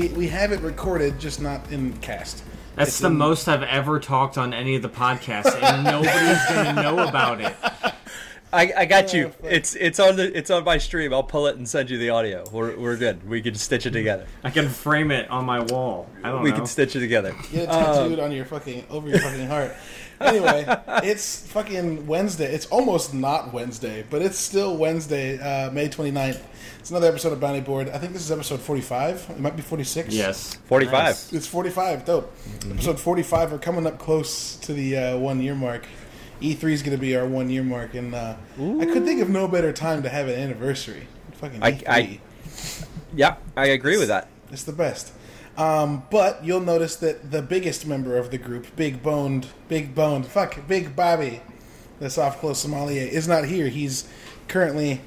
we we have it recorded, just not in cast. That's It's the in- most I've ever talked on any of the podcasts, and nobody's gonna know about it. I, I got you. Oh. It's it's on the it's on my stream. I'll pull it and send you the audio. We're, we're good. We can stitch it together. I can frame it on my wall. I don't We know. can stitch it together. Get it tattooed on your fucking over your fucking heart. Anyway, it's fucking Wednesday. It's almost not Wednesday, but it's still Wednesday, uh, May 29th. It's another episode of Bounty Board. I think this is episode 45. It might be 46. yes. Forty five. Nice. It's 45. Dope. Episode 45. We're coming up close to the uh, one year mark. E3 is going to be our one year mark, and uh, I could think of no better time to have an anniversary. Fucking I- E3. I- Yeah, I agree with that. It's the best. Um, but you'll notice that the biggest member of the group, Big Boned, Big Boned, fuck, Big Bobby, the soft close sommelier, is not here. He's currently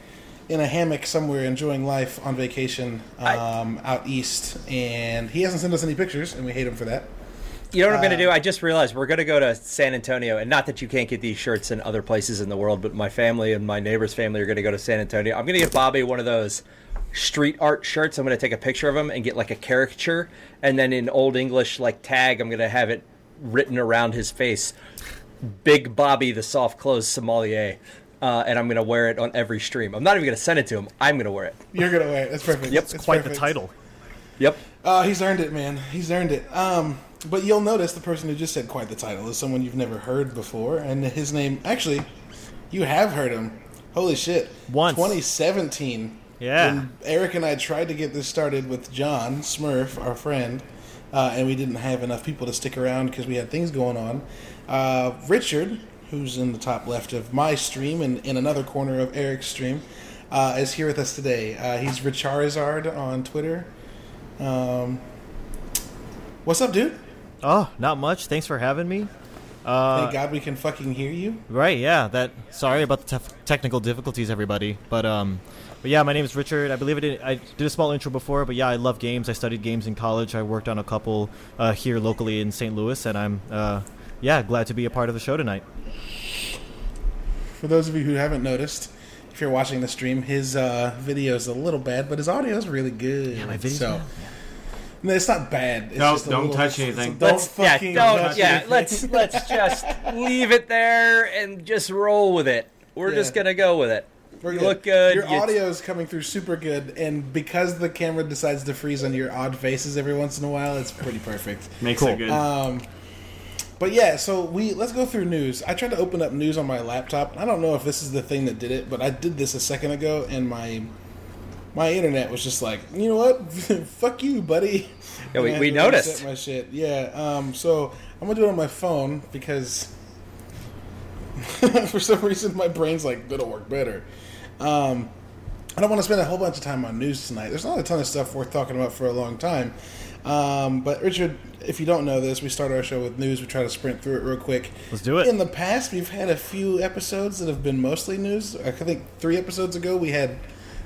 in a hammock somewhere enjoying life on vacation um, out east, and he hasn't sent us any pictures, and we hate him for that. You know what I'm going Uh, to do? I just realized we're going to go to San Antonio, and not that you can't get these shirts in other places in the world, but my family and my neighbor's family are going to go to San Antonio. I'm going to get Bobby one of those street art shirts. I'm going to take a picture of him and get like a caricature, and then in Old English like tag, I'm going to have it written around his face, "Big Bobby, the soft clothes sommelier," uh, and I'm going to wear it on every stream. I'm not even going to send it to him. I'm going to wear it. You're gonna wear it. That's perfect. Yep, It's it's Quite the title. Yep. Uh, he's earned it, man. He's earned it. Um, but you'll notice the person who just said quite the title is someone you've never heard before, and his name actually, you have heard him. Holy shit! Once. 2017. Yeah. When Eric and I tried to get this started with John Smurf, our friend, uh, and we didn't have enough people to stick around because we had things going on. Uh, Richard, who's in the top left of my stream and in another corner of Eric's stream, uh, is here with us today. Uh, he's Richarizard on Twitter. Um, what's up, dude? Oh, not much. Thanks for having me. Uh, Thank God we can fucking hear you. Right, yeah. That. Sorry about the tef- technical difficulties, everybody. But um, but yeah, my name is Richard. I believe I did. I did a small intro before, but yeah, I love games. I studied games in college. I worked on a couple uh, here locally in St. Louis, and I'm uh, yeah, glad to be a part of the show tonight. For those of you who haven't noticed, if you're watching the stream, his uh, video is a little bad, but his audio is really good. Yeah, my video's so, bad, No, it's not bad. It's No, just a don't little- touch anything. Don't let's fucking yeah, don't, touch yeah. anything. Let's let's just leave it there and just roll with it. We're Yeah. just gonna go with it. We're You look good. Your you- audio is coming through super good, and because the camera decides to freeze on your odd faces every once in a while, it's pretty perfect. Makes Cool. it good. Um, but yeah, so we let's go through news. I tried to open up news on my laptop. I don't know if this is the thing that did it, but I did this a second ago, and my my internet was just like, you know what, fuck you, buddy. Yeah, we- we had to reset noticed. my shit. Yeah, um, so I'm gonna do it on my phone because for some reason my brain's like that'll work better. Um, I don't want to spend a whole bunch of time on news tonight. There's not a ton of stuff worth talking about for a long time. Um, but Richard, if you don't know this, we start our show with news. We try to sprint through it real quick. Let's do it. In the past, we've had a few episodes that have been mostly news. I think three episodes ago we had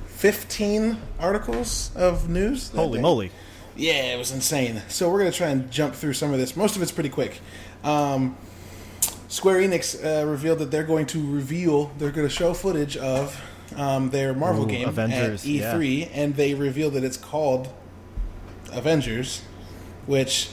15 articles of news. Holy day. moly! Yeah, it was insane. So we're gonna try and jump through some of this. Most of it's pretty quick. Um, Square Enix uh, revealed that they're going to reveal. They're going to show footage of um, their Marvel Ooh, game Avengers, at E3, and they revealed that it's called Avengers, which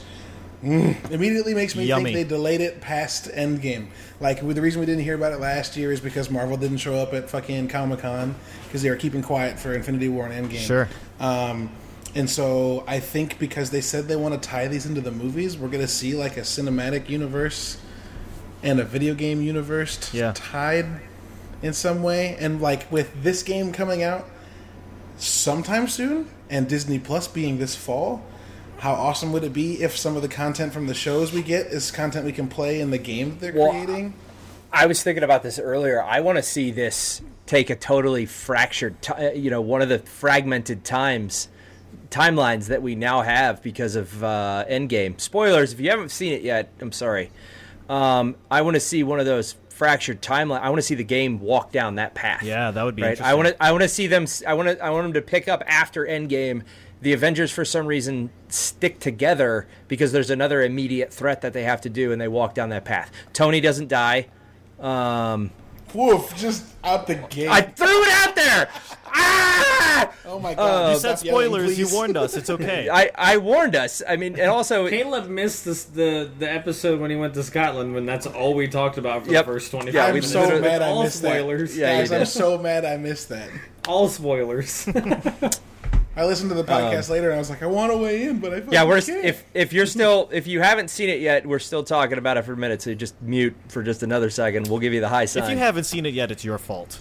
mm, immediately makes me Yummy. think they delayed it past Endgame. Like the reason we didn't hear about it last year is because Marvel didn't show up at fucking Comic Con because they were keeping quiet for Infinity War and Endgame. Sure. Um, and so I think because they said they want to tie these into the movies, we're going to see like a cinematic universe and a video game universe t- Yeah. tied in some way. And like with this game coming out sometime soon and Disney Plus being this fall, how awesome would it be if some of the content from the shows we get is content we can play in the game that they're Well, creating? I was thinking about this earlier. I want to see this take a totally fractured, ti- uh, you know, one of the fragmented times timelines that we now have because of uh, Endgame. Spoilers: if you haven't seen it yet, I'm sorry. Um, I want to see one of those fractured timeline. I want to see the game walk down that path. Yeah, that would be right. interesting. I want to. I want to see them. I want to. I want them to pick up after Endgame. The Avengers, for some reason, stick together because there's another immediate threat that they have to do, and they walk down that path. Tony doesn't die. Um, Woof! Just out the gate. I threw it out there. Ah! oh my god! you said Stop yelling, spoilers. You warned us. It's okay. I, I warned us. I mean, and also, Caleb missed this, the the episode when he went to Scotland when that's all we talked about for Yep. the first twenty Yeah, we I'm minutes. so mad I all missed spoilers. Yeah, you Guys, I'm so mad I missed that. All spoilers. I listened to the um, podcast later and I was like, I want to weigh in, but I yeah, we're can't. if if you're still if you haven't seen it yet, we're still talking about it for a minute. So just mute for just another second. We'll give you the high sign. if you haven't seen it yet, it's your fault.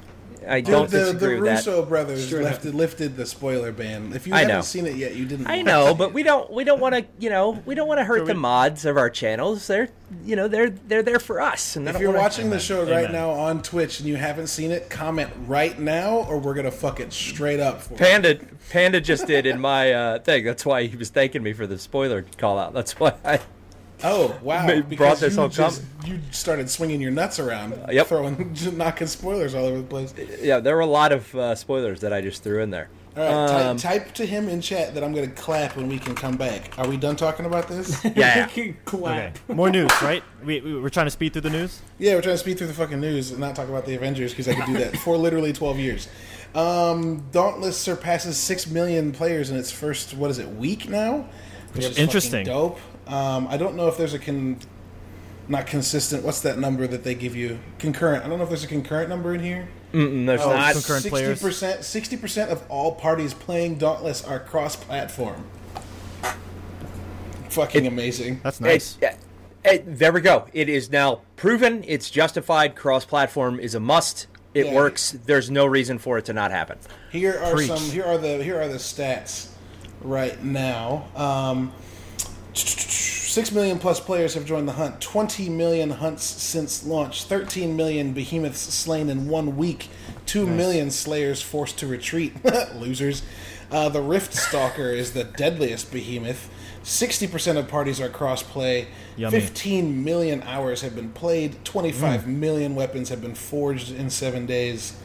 I Dude, don't the, disagree the with that. Russo brothers Sure lifted, lifted the spoiler ban. If you I haven't know. seen it yet, you didn't. I know, it but we don't we don't want to you know we don't want to hurt the we- mods of our channels. They're you know they're they're there for us. And If you're wanna- watching the show right Amen. now on Twitch and you haven't seen it, comment right now, or we're gonna fuck it straight up. For you. Panda Panda just did in my uh, thing. That's why he was thanking me for the spoiler call out. That's why I Oh wow! Maybe Because brought this you whole just, you started swinging your nuts around, Yep. throwing, knocking spoilers all over the place. yeah there were a lot of uh, spoilers that I just threw in there. All right, Um, type, type to him in chat that I'm gonna clap when we can come back. Are we done talking about this? Yeah, Clap. Okay. More news, right? We, we we're trying to speed through the news. yeah, we're trying to speed through the fucking news and not talk about the Avengers because I could do that for literally 12 years. Um, Dauntless surpasses six million players in its first what is it week now? Which is Interesting. dope. Um, I don't know if there's a con, not consistent. What's that number that they give you? Concurrent. I don't know if there's a concurrent number in here. Mm, there's Oh, not. concurrent Sixty players. percent. Sixty percent of all parties playing Dauntless are cross-platform. Fucking amazing. That's nice. It- it- there we go. It is now proven. It's justified. Cross-platform is a must. It Yeah. works. There's no reason for it to not happen. Here are Preach. some. Here are the. Here are the stats right now. Um, Six million plus players have joined the hunt. Twenty million hunts since launch. Thirteen million behemoths slain in one week. Two million slayers forced to retreat. Losers. Uh, the Rift Stalker is the deadliest behemoth. Sixty percent of parties are crossplay. Yummy. Fifteen million hours have been played. Twenty-five million weapons have been forged in seven days.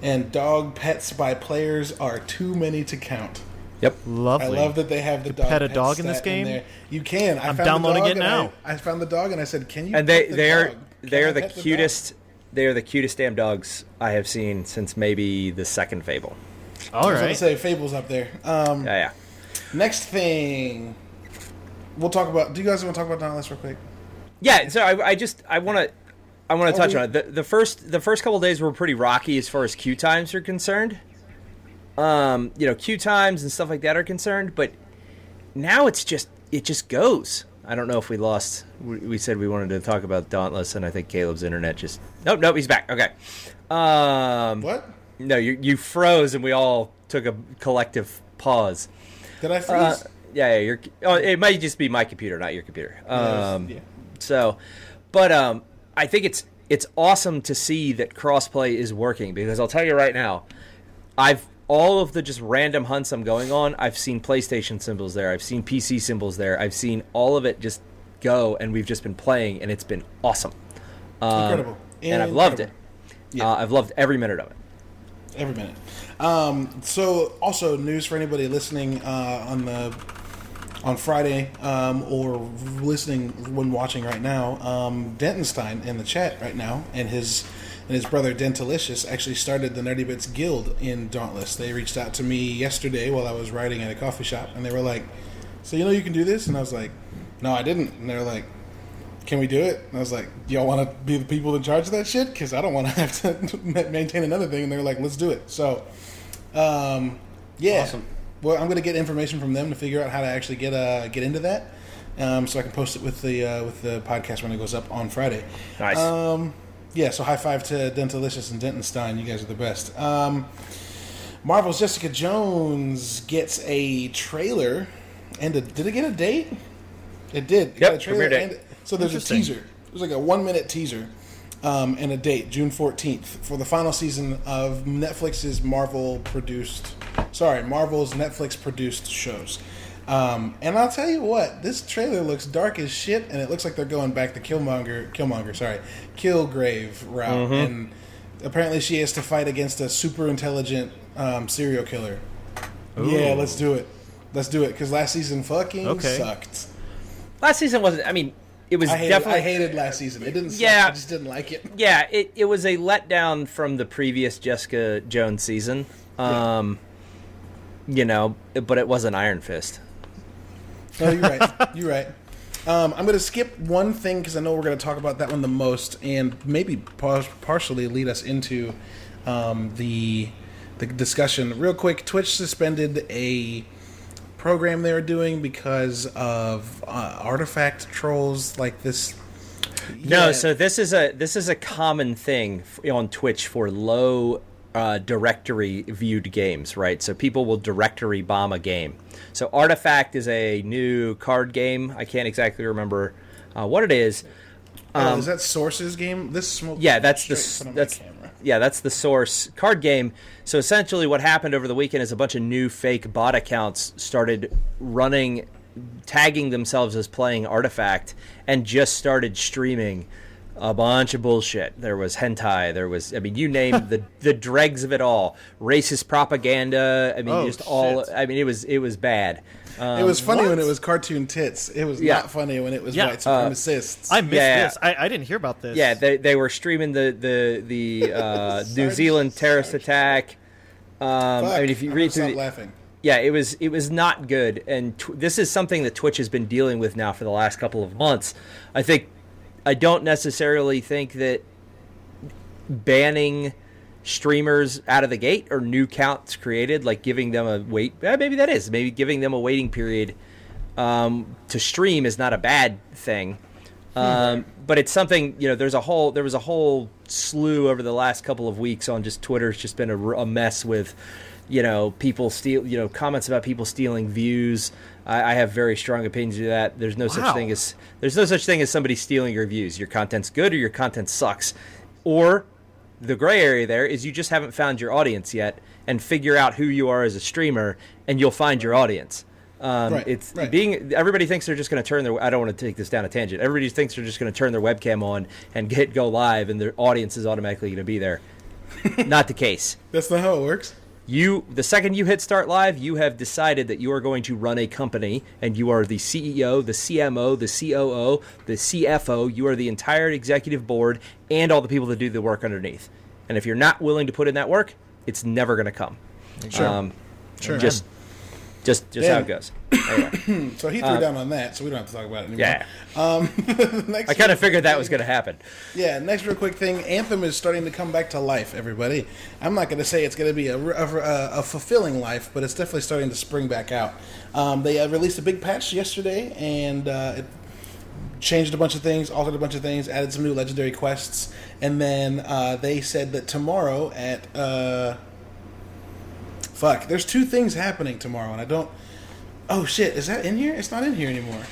And dog pets by players are too many to count. Yep. Lovely. I love that they have the dog. pet a pet dog in this game? there. You can. I I'm found downloading the it dog and now. I, I found the dog and I said, "Can you?" And they the they are dog? Can they I are the pet dog?" cutest. They are the cutest damn dogs I have seen since maybe the second Fable. All I was gonna right. say Fable's up there. Um, Yeah, yeah. Next thing, we'll talk about. Do you guys want to talk about Dauntless real quick? Yeah, so I, I just I want to I want to Oh, touch we- on it. The, the first the first couple days were pretty rocky as far as queue times are concerned. Um, you know, queue times and stuff like that are concerned, but now it's just it just goes. I don't know if we lost. We, we said we wanted to talk about Dauntless, and I think Caleb's internet just nope, nope, he's back. Okay. Um, What no, you you froze, and we all took a collective pause. did I freeze? Uh, yeah, yeah, your oh, it might just be my computer, not your computer. Um, yeah. So, but um, I think it's it's awesome to see that crossplay is working because I'll tell you right now, I've all of the just random hunts I'm going on. I've seen PlayStation symbols there. I've seen PC symbols there. I've seen all of it just go, and we've just been playing, and it's been awesome. Um, Incredible. and I've loved it. Yeah. Uh, I've loved every minute of it. every minute. Um, so, also news for anybody listening uh, on the on Friday um, or listening when watching right now. Um, Dentonstein in the chat right now, and his and his brother Dentalicious actually started the Nerdy Bits Guild in Dauntless. They reached out to me yesterday while I was writing at a coffee shop, and they were like, "So you know you can do this?" And I was like, "No, I didn't." And they're like. Can we do it? And I was like, y'all want to be the people in charge of that shit? Because I don't want to have to maintain another thing. And they're like, let's do it. So, um, yeah. Awesome. Well, I'm going to get information from them to figure out how to actually get uh, get into that, um, so I can post it with the uh, with the podcast when it goes up on Friday. Nice. Um, yeah. So high five to Dentalicious and Dentonstein. You guys are the best. Um, Marvel's Jessica Jones gets a trailer, and a, did it get a date? It did. It got Yep, a trailer premiere date. so there's a teaser. There's like a one minute teaser um, and a date, June 14th, for the final season of Netflix's Marvel produced, sorry, Marvel's Netflix produced shows. Um, and I'll tell you what, this trailer looks dark as shit, and it looks like they're going back the Killmonger, Killmonger, sorry, Killgrave route. And apparently, she has to fight against a super intelligent um, serial killer. Yeah, let's do it. Let's do it because last season fucking Okay. sucked. Last season wasn't. I mean, it was I hated, definitely I hated last season. It didn't. Suck, Yeah. I just didn't like it. yeah, it, it was a letdown from the previous Jessica Jones season. Um, you know, but it wasn't Iron Fist. No, you're right. You're right. Um, I'm going to skip one thing because I know we're going to talk about that one the most, and maybe par- partially lead us into um, the the discussion. Real quick, Twitch suspended a program they were doing because of uh, artifact trolls like this. No, so this is a this is a common thing on Twitch for low uh, directory viewed games, right? So people will directory bomb a game. So Artifact is a new card game. I can't exactly remember uh, what it is. Oh, is that Source's game? This smoke. Um, Yeah, that's the straight s- in front of my that's yeah, that's the source card game. So essentially, what happened over the weekend is a bunch of new fake bot accounts started running, tagging themselves as playing Artifact, and just started streaming a bunch of bullshit. There was hentai. There was, I mean, you name the the dregs of it all. Racist propaganda. I mean, Oh, just all. I mean, it was it was bad. Um, It was funny when it was cartoon tits. It was Yeah. not funny when it was Yeah, white supremacists. I missed Yeah. this. I, I didn't hear about this. Yeah, they, they were streaming the the the uh, New Zealand terrorist Sarge. attack. Um, Fuck, I mean, if you I'm read through, stop the, laughing. yeah, it was it was not good, and tw- this is something that Twitch has been dealing with now for the last couple of months. I think I don't necessarily think that banning streamers out of the gate or new counts created, like giving them a wait. eh, maybe that is maybe giving them a waiting period um, to stream is not a bad thing. Um, but it's something you know. There's a whole there was a whole slew over the last couple of weeks on just Twitter. It's just been a mess with you know people steal you know comments about people stealing views. I, I have very strong opinions of that. There's no such thing as there's no such thing as somebody stealing your views. Your content's good or your content sucks, or the gray area there is you just haven't found your audience yet and figure out who you are as a streamer and you'll find your audience um, Right, it's right. being everybody thinks they're just going to turn their i don't want to take this down a tangent everybody thinks they're just going to turn their webcam on and hit go live and their audience is automatically going to be there not the case That's not how it works. You the second you hit start live you have decided that you are going to run a company and you are the ceo the cmo the coo the cfo you are the entire executive board and all the people that do the work underneath and if you're not willing to put in that work it's never going to come Sure. um, Sure. just just just how it goes Anyway, So he threw down on that, so we don't have to talk about it anymore. yeah Um, next i kind of figured that was going to happen Yeah, next real quick thing. Anthem is starting to come back to life, everybody. I'm not going to say it's going to be a, a, a fulfilling life, but it's definitely starting to spring back out. Um, they uh, released a big patch yesterday, and uh, it changed a bunch of things, altered a bunch of things, added some new legendary quests, and then uh, they said that tomorrow at. Uh, fuck, there's two things happening tomorrow, and I don't. Oh shit, is that in here? It's not in here anymore.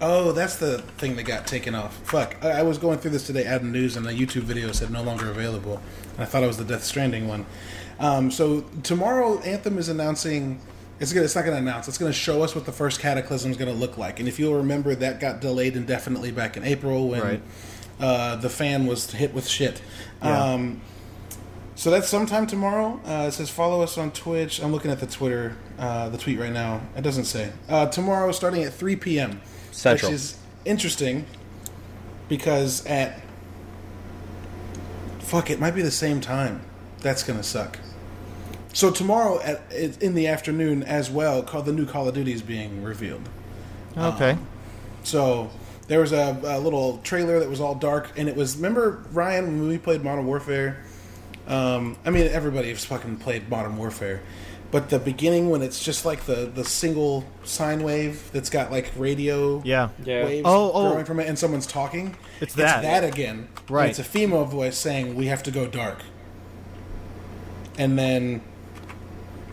Oh, that's the thing that got taken off. Fuck. I, I was going through this today, adding news, and a YouTube video said no longer available. And I thought it was the Death Stranding one. Um, so tomorrow, Anthem is announcing. It's gonna. It's not gonna announce. It's gonna show us what the first Cataclysm is gonna look like. And if you'll remember, that got delayed indefinitely back in April when Right. uh, the fan was hit with shit. Yeah. Um, so that's sometime tomorrow. Uh, it says follow us on Twitch. I'm looking at the Twitter, uh, the tweet right now. It doesn't say. Uh, tomorrow, starting at 3 p.m. Central. Which is interesting because at. Fuck, it might be the same time. That's going to suck. So tomorrow at in the afternoon as well, call the new Call of Duty is being revealed. Okay. So there was a, a little trailer that was all dark, and it was. Remember Ryan when we played Modern Warfare? Um, I mean, everybody has fucking played Modern Warfare, but the beginning when it's just like the the single sine wave that's got like radio Yeah. Yeah. waves Oh, oh. growing from it, and someone's talking. It's that. that again. and Right. It's a female voice saying, "We have to go dark," and then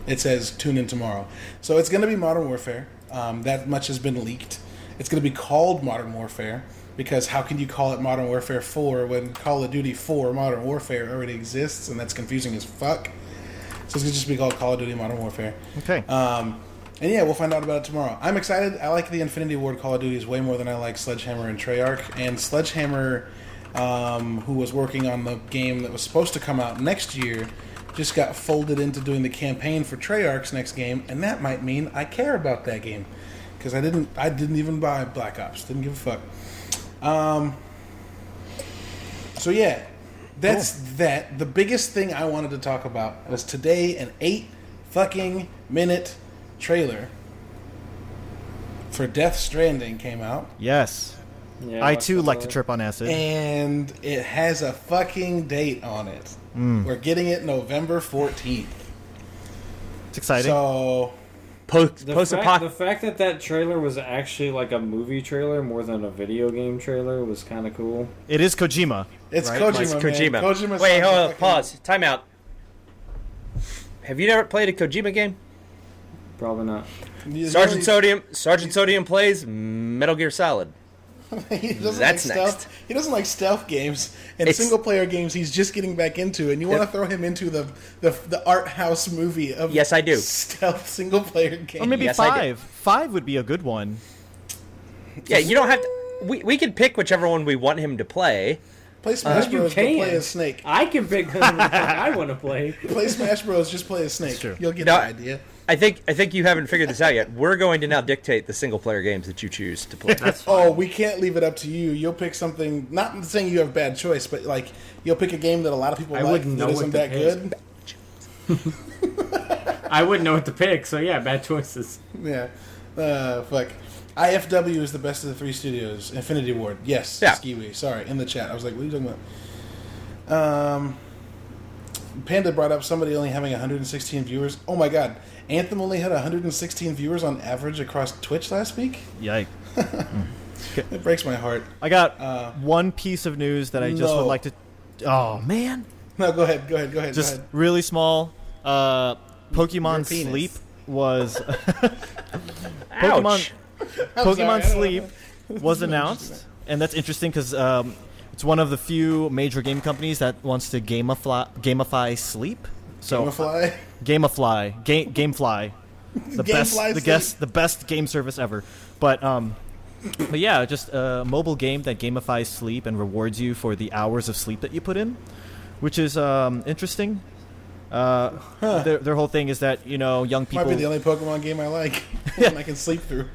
it says tune in tomorrow. So it's going to be Modern Warfare. Um, that much has been leaked. It's going to be called Modern Warfare because how can you call it Modern Warfare 4 when Call of Duty 4 Modern Warfare already exists and that's confusing as fuck? So it's going to just be called Call of Duty Modern Warfare. Okay. Um, and yeah, we'll find out about it tomorrow. I'm excited. I like the Infinity Ward Call of Duties way more than I like Sledgehammer and Treyarch. And Sledgehammer, um, who was working on the game that was supposed to come out next year, just got folded into doing the campaign for Treyarch's next game, and that might mean I care about that game because I didn't. I didn't even buy Black Ops. Didn't give a fuck. Um. So yeah, that's that. The biggest thing I wanted to talk about was today an eight fucking minute trailer for Death Stranding came out, Yes. Yeah, I too like to trip on acid. and it has a fucking date on it. We're getting it November fourteenth. It's exciting. So Post The post fact, the fact that that trailer was actually like a movie trailer more than a video game trailer was kind of cool. it is Kojima. it's Right? Kojima. It's man. Kojima. Kojima Wait, hold on, fucking- pause. Time out. Have you never played a Kojima game? Probably not. He's Sergeant Sodium. Sergeant Sodium plays Metal Gear Solid. he doesn't That's like next. He doesn't like stealth games and It's- single player games. He's just getting back into, and you want to throw him into the, the the art house movie of Yes, I do. stealth single player game. Or maybe Yes, five. Five would be a good one. Yeah, you don't have to. We, we can pick whichever one we want him to play. play Smash Uh, Bros. can. play as Snake. I can pick the I want to play. Play Smash Bros. Just play a Snake. You'll get No, the idea. I think I think you haven't figured this out yet. We're going to now dictate the single player games that you choose to play. That's. Oh, we can't leave it up to you. You'll pick something. Not saying you have bad choice, but like you'll pick a game that a lot of people I like wouldn't that know isn't what to that good. I wouldn't know what to pick, so yeah, bad choices. Yeah. Uh, fuck. IFW is the best of the three studios. Infinity Ward. Yes. Yeah. Skiwi. Sorry, in the chat. I was like, what are you talking about? Um, Panda brought up somebody only having 116 viewers. Oh my god. Anthem only had 116 viewers on average across Twitch last week? Yike. It breaks my heart. I got Uh, one piece of news that I just no. would like to. Oh man, No, go ahead. Go ahead. Go ahead. just go ahead. really small. Uh, Pokemon Sleep was Ouch. Pokemon Pokemon sorry, Sleep was announced, and that's interesting because um, it's one of the few major game companies that wants to gamify gamify sleep. So Gamify. Gamify, Game Gamefly, the best, Gamefly the Sleep. guest, the best game service ever. But um, but yeah, just a mobile game that gamifies sleep and rewards you for the hours of sleep that you put in, which is um interesting. Uh, their, their whole thing is that you know young people. Might be the only Pokemon game I like. One I can sleep through.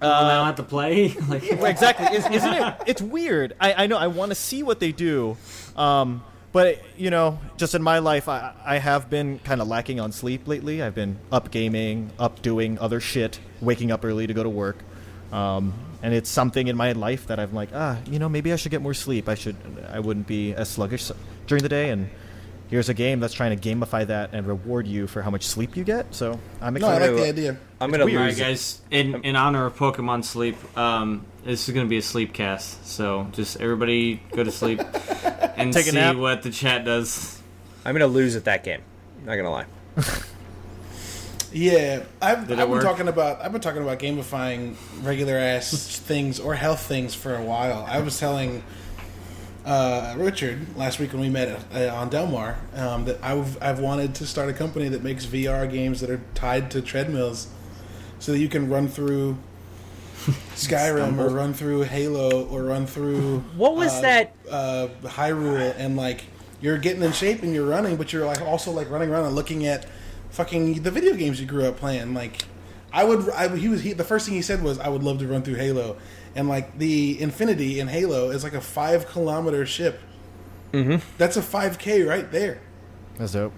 Uh, I don't have to play. like, Well, exactly, Is, isn't it? It's weird. I, I know. I want to see what they do, um, but you know, just in my life, I, I have been kind of lacking on sleep lately. I've been up gaming, up doing other shit, waking up early to go to work, um, and it's something in my life that I'm like, ah, you know, maybe I should get more sleep. I should. I wouldn't be as sluggish during the day, and here's a game that's trying to gamify that and reward you for how much sleep you get. So I'm excited. No, I like the idea. I'm gonna weird. all lose. right, guys. In in honor of Pokemon Sleep, um, this is gonna be a sleep cast. So just everybody go to sleep and Take a see nap. what the chat does. I'm gonna lose at that game. Not gonna lie. Yeah, I've, Did it I've been work? talking about I've been talking about gamifying regular ass things or health things for a while. I was telling uh, Richard last week when we met uh, on Delmar um, that I've I've wanted to start a company that makes VR games that are tied to treadmills, so that you can run through Skyrim or run through Halo or run through What was uh, that? uh, Hyrule and like you're getting in shape and you're running, but you're like also like running around and looking at fucking the video games you grew up playing. Like I would, I, he was he, the first thing he said was I would love to run through Halo, and like the Infinity in Halo is like a five kilometer ship. Mm-hmm. That's a five k right there. That's dope.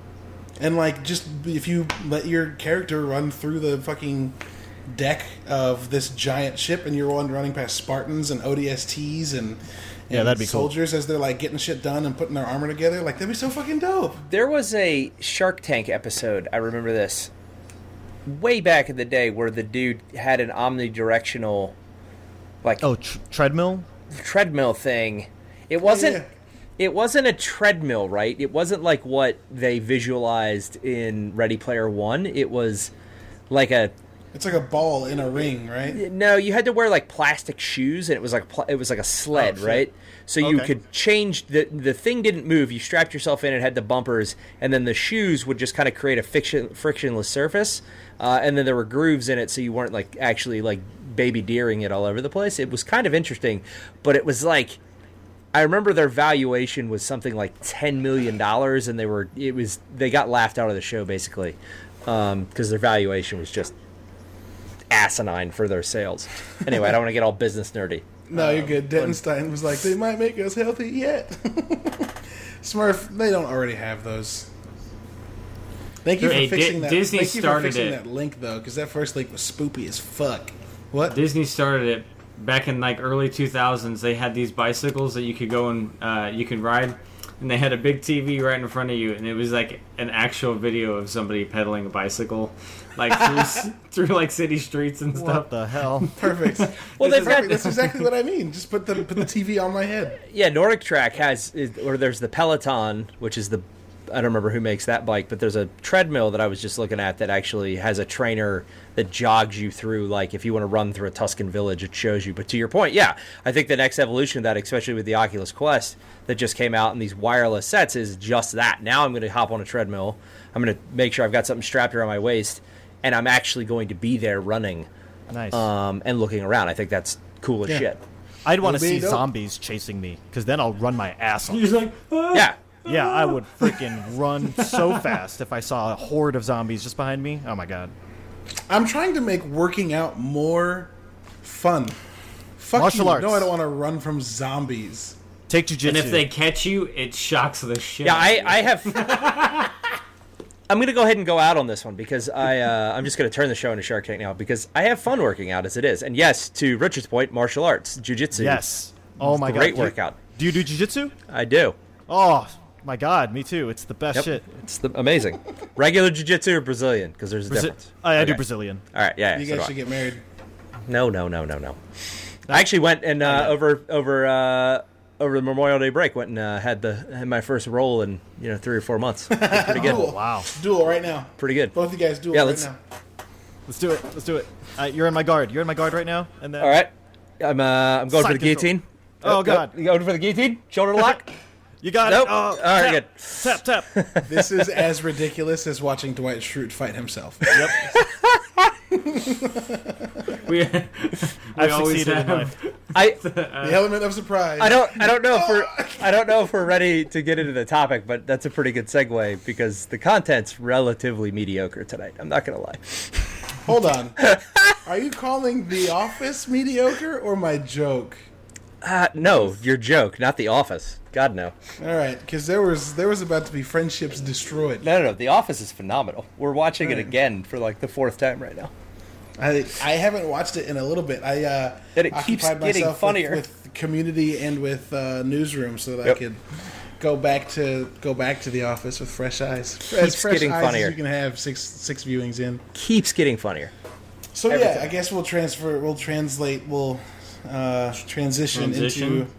And like, just if you let your character run through the fucking deck of this giant ship, and you're on running past Spartans and ODSTs and, and Yeah, that'd be cool. soldiers as they're like getting shit done and putting their armor together, like that'd be so fucking dope. There was a Shark Tank episode. I remember this way back in the day where the dude had an omnidirectional, like Oh, tr- treadmill. treadmill thing. It wasn't. yeah. It wasn't a treadmill, right? It wasn't like what they visualized in Ready Player One. It was like a It's like a ball in a ring, right? no. You had to wear like plastic shoes, and it was like pl- it was like a sled, Oh, right? So you could change the the thing didn't move. You strapped yourself in. It had the bumpers, and then the shoes would just kind of create a fiction, frictionless surface. Uh, and then there were grooves in it, so you weren't like actually like baby deering it all over the place. It was kind of interesting, but it was like I remember their valuation was something like ten million dollars, and they were it was they got laughed out of the show basically because their valuation was just asinine for their sales. Anyway, I don't want to get all business nerdy. No, you're good. Dentonstein was like, they might make us healthy yet. Smurf, they don't already have those. Thank you for Hey, Di- fixing that. Disney Thank you for started fixing it. that link though, because that first link was spoopy as fuck. What? Disney started it back in like early 2000s. They had these bicycles that you could go and uh, you could ride, and they had a big TV right in front of you, and it was like an actual video of somebody pedaling a bicycle, like through, through like city streets and What stuff. the hell? Perfect. Well, that's, they've got- exactly, that's exactly what I mean. Just put the put the TV on my head. Yeah, Nordic Track has, is- or there's the Peloton, which is the, I don't remember who makes that bike, but there's a treadmill that I was just looking at that actually has a trainer that jogs you through, like if you want to run through a Tuscan village, it shows you. But to your point, yeah, I think the next evolution of that, especially with the Oculus Quest that just came out and these wireless sets, is just that. Now I'm going to hop on a treadmill. I'm going to make sure I've got something strapped around my waist, and I'm actually going to be there running Nice. um, and looking around. I think that's cool as Yeah. shit. I'd want to see zombies chasing me, because then I'll run my ass off. He's like, "Ah." Yeah. Yeah, I would freaking run so fast if I saw a horde of zombies just behind me. Oh my god. I'm trying to make working out more fun. Fuck Martial you. arts. No, I don't want to run from zombies. Take jujitsu. and if they catch you, it shocks the shit. Yeah, out I, of you. I have. I'm going to go ahead and go out on this one because I uh, I'm just going to turn the show into Shark Tank now because I have fun working out as it is, and yes, to Richard's point, martial arts, jujitsu. yes. Oh my Great god. great workout. Do you do jujitsu? I do. Oh my god, me too. It's the best Yep. shit. It's the, amazing. Regular jujitsu or Brazilian? Because there's a Brazi- difference. I, I do Brazilian. All right, yeah. You so guys should get married. No, no, no, no, no. I actually went and uh, over over uh, over the Memorial Day break went and uh, had the had my first roll in you know three or four months. Pretty good. Duel. Wow. Duel right now. Pretty good. Both of you guys duel Yeah, right let's- now. Let's do it. Let's do it. Uh, you're in my guard. You're in my guard right now. And then All right. I'm uh, I'm going for Side the guillotine. Oh, Nope, God. nope. You going for the guillotine? Shoulder lock? You got Nope. it. Oh, All right, tap, Tap, tap. This is as ridiculous as watching Dwight Schrute fight himself. we, we I've always succeeded in have. life. I the element of surprise. I don't I don't know if we're I don't know if we're ready to get into the topic, but that's a pretty good segue because the content's relatively mediocre tonight. I'm not gonna lie. Hold on. Are you calling The Office mediocre or my joke? Uh, no, your joke, not The Office. God no. All right, because there was there was about to be friendships destroyed. No, no, no. The Office is phenomenal. We're watching it again for like the fourth time right now. I I haven't watched it in a little bit. I uh, And it keeps occupied getting myself funnier. with, with Community and with uh, Newsroom so that Yep. I could go back to go back to The Office with fresh eyes. as Keeps fresh getting eyes funnier. as you can have six six viewings in. Keeps getting funnier. So Every yeah, time. I guess we'll transfer. We'll translate. We'll uh, transition, Transition? into.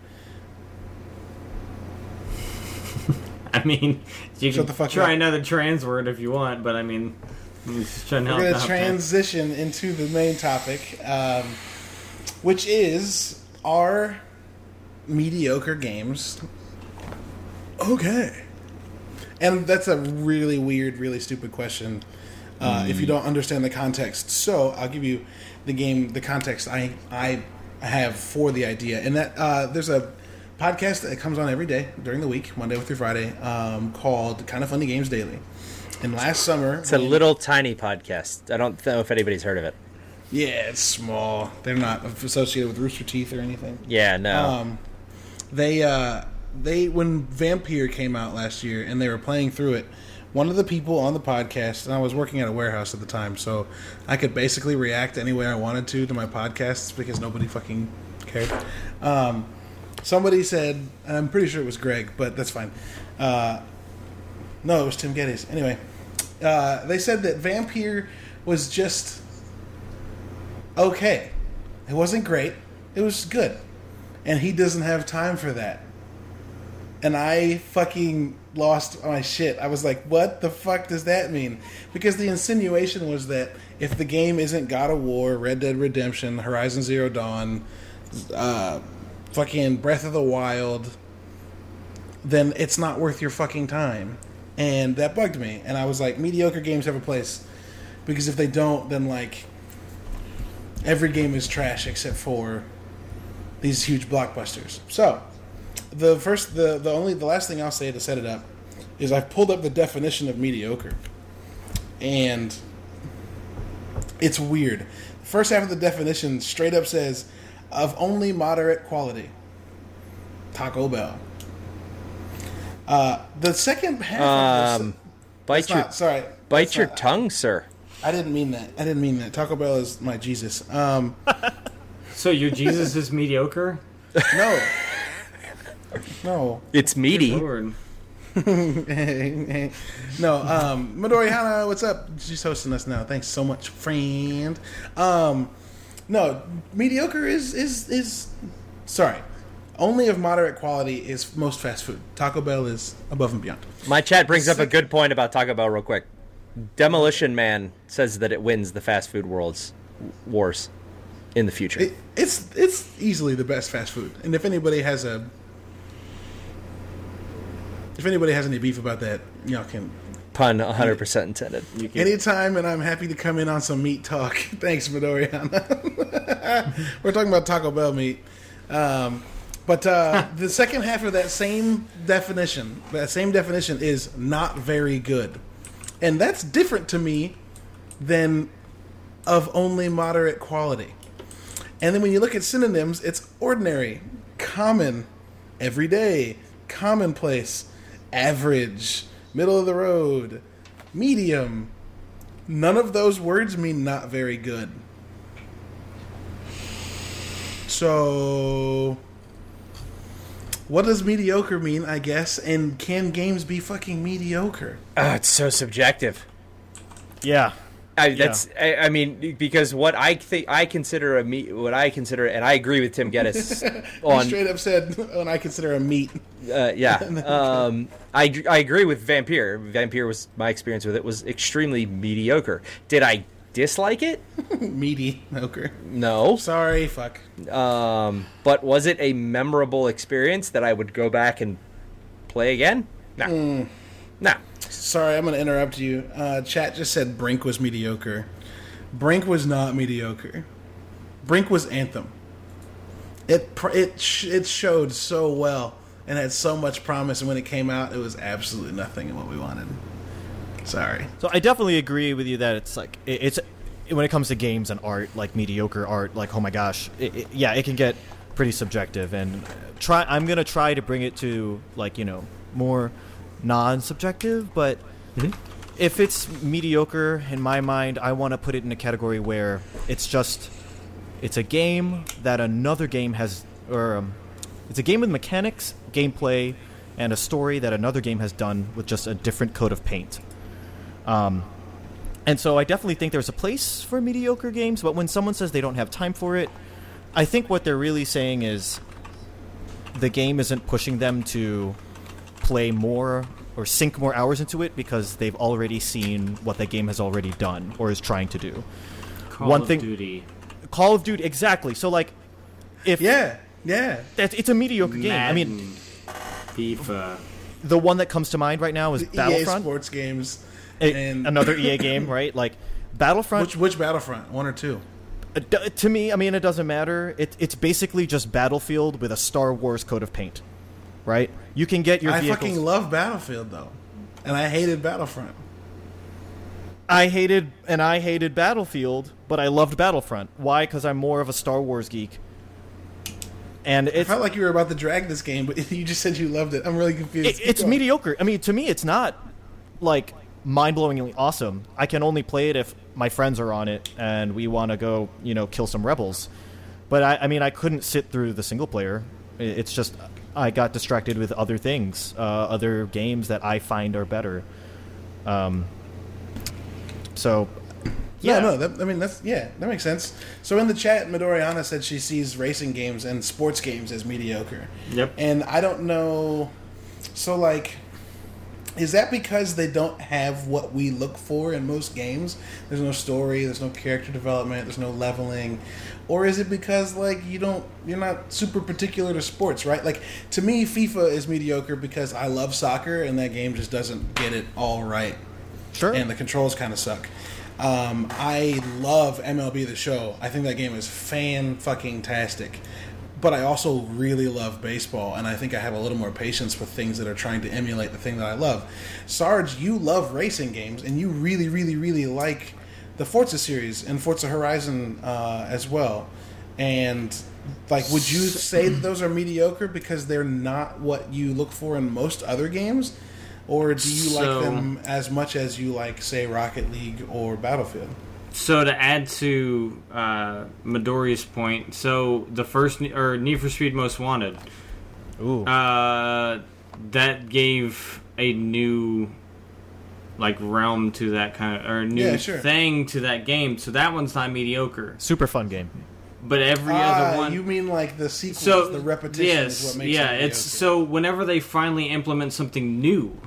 I mean, you Shut can the fuck try up. another trans word if you want, but I mean, I'm just trying to We're going to transition into the main topic, um, which is our mediocre games. Okay. And that's a really weird, really stupid question uh, if you don't understand the context. So I'll give you the game, the context I I have for the idea, and that uh, there's a podcast that comes on every day during the week, Monday through Friday, um, called Kinda Funny Games Daily. And last summer, It's a little tiny podcast. I don't know if anybody's heard of it. Yeah, it's small. They're not associated with Rooster Teeth or anything. Yeah, no. Um, they uh, they when Vampyr came out last year and they were playing through it. One of the people on the podcast, and I was working at a warehouse at the time, so I could basically react any way I wanted to to my podcasts because nobody fucking cared. Um, somebody said, and I'm pretty sure it was Greg, but that's fine. Uh, no, it was Tim Gettys. Anyway, uh, they said that Vampyr was just okay. It wasn't great. It was good. And he doesn't have time for that. And I fucking lost my shit. I was like, what the fuck does that mean? Because the insinuation was that if the game isn't God of War, Red Dead Redemption, Horizon Zero Dawn, uh, fucking Breath of the Wild, then it's not worth your fucking time. And that bugged me. And I was like, mediocre games have a place. Because if they don't, then like every game is trash except for these huge blockbusters. So, the first, the the only, the last thing I'll say to set it up is I've pulled up the definition of mediocre, and it's weird. first half of the definition straight up says of only moderate quality. Taco Bell. Uh, the second half. Um, this, bite your not, sorry, bite It's your not- tongue, sir. I didn't mean that. I didn't mean that. Taco Bell is my Jesus. Um, So your Jesus is mediocre? no, no. It's meaty. No, um, Midori Hana, what's up? She's hosting us now. Thanks so much, friend. Um, no, mediocre is is is sorry. Only of moderate quality is most fast food. Taco Bell is above and beyond. My chat brings up a good point about Taco Bell, real quick. Demolition Man says that it wins the fast food worlds wars in the future. It, it's it's easily the best fast food. And if anybody has a if anybody has any beef about that, y'all can Pun 100% intended. Anytime, and I'm happy to come in on some meat talk. Thanks, Midoriana. We're talking about Taco Bell meat. Um, but uh, the second half of that same definition, that same definition is not very good. And that's different to me than of only moderate quality. And then when you look at synonyms, it's ordinary, common, everyday, commonplace, average, middle of the road, medium. None of those words mean not very good. So, what does mediocre mean, I guess? And can games be fucking mediocre? Ah, it's so subjective. Yeah. I, that's I, I mean because what I think I consider a meat what I consider and I agree with Tim Gettys on straight up said, when I consider a meat. uh, yeah um, I I agree with Vampyr Vampyr was my experience with it was extremely mediocre did I dislike it Mediocre. no Sorry, fuck. um, but was it a memorable experience that I would go back and play again no no Sorry, I'm going to interrupt you. Uh, chat just said Brink was mediocre. Brink was not mediocre. Brink was Anthem. It pr- it sh- it showed so well and had so much promise, and when it came out, it was absolutely nothing in what we wanted. Sorry. So I definitely agree with you that it's like it, it's when it comes to games and art, like mediocre art, like oh my gosh, it, it, yeah, it can get pretty subjective. And try, I'm gonna try to bring it to like you know more non-subjective, but if it's mediocre in my mind, I want to put it in a category where it's just it's a game that another game has, or um, it's a game with mechanics, gameplay, and a story that another game has done with just a different coat of paint. Um, and so I definitely think there's a place for mediocre games, but when someone says they don't have time for it, I think what they're really saying is the game isn't pushing them to play more or sink more hours into it because they've already seen what that game has already done or is trying to do. Call One of thing- Duty. Call of Duty, exactly. So like, if Yeah, yeah. that's, it's a mediocre game. I mean, FIFA. the one that comes to mind right now is EA Battlefront, Sports games. And another EA game, right? Like Battlefront. Which which Battlefront? One or two? Uh, to me, I mean, it doesn't matter. It, it's basically just Battlefield with a Star Wars coat of paint, right? You can get your I vehicles. fucking love Battlefield though, and I hated Battlefront. I hated and I hated Battlefield, but I loved Battlefront. Why? Because I'm more of a Star Wars geek. And I it's felt like you were about to drag this game, but you just said you loved it. I'm really confused. it, it's going. mediocre. I mean, to me, it's not like mind-blowingly awesome. I can only play it if my friends are on it and we want to go, you know, kill some rebels. But I, I mean, I couldn't sit through the single player. It's just I got distracted with other things, uh, other games that I find are better. Um, so, Yeah, yeah, no, that, I mean that's yeah, that makes sense. So in the chat, Midoriana said she sees racing games and sports games as mediocre. Yep. And I don't know. So like, is that because they don't have what we look for in most games? There's no story, there's no character development, there's no leveling, or is it because like you don't you're not super particular to sports, right? Like to me, FIFA is mediocre because I love soccer and that game just doesn't get it all right sure. and the controls kind of suck. Um, I love MLB the Show. I think that game is fan fucking tastic. But I also really love baseball, and I think I have a little more patience with things that are trying to emulate the thing that I love. Sarge, you love racing games, and you really, really, really like the Forza series and Forza Horizon uh, as well. And like, would you say that those are mediocre because they're not what you look for in most other games, or do you So- like them as much as you like, say, Rocket League or Battlefield? So to add to uh, Midori's point, so the first or Need for Speed Most Wanted, Ooh. uh, that gave a new like realm to that kind of or new Yeah, sure. thing to that game. So that one's not mediocre, Super fun game. but every Ah, other one. you mean like the sequels, so the repetition yes, is what makes yeah. it It's so whenever they finally implement something new.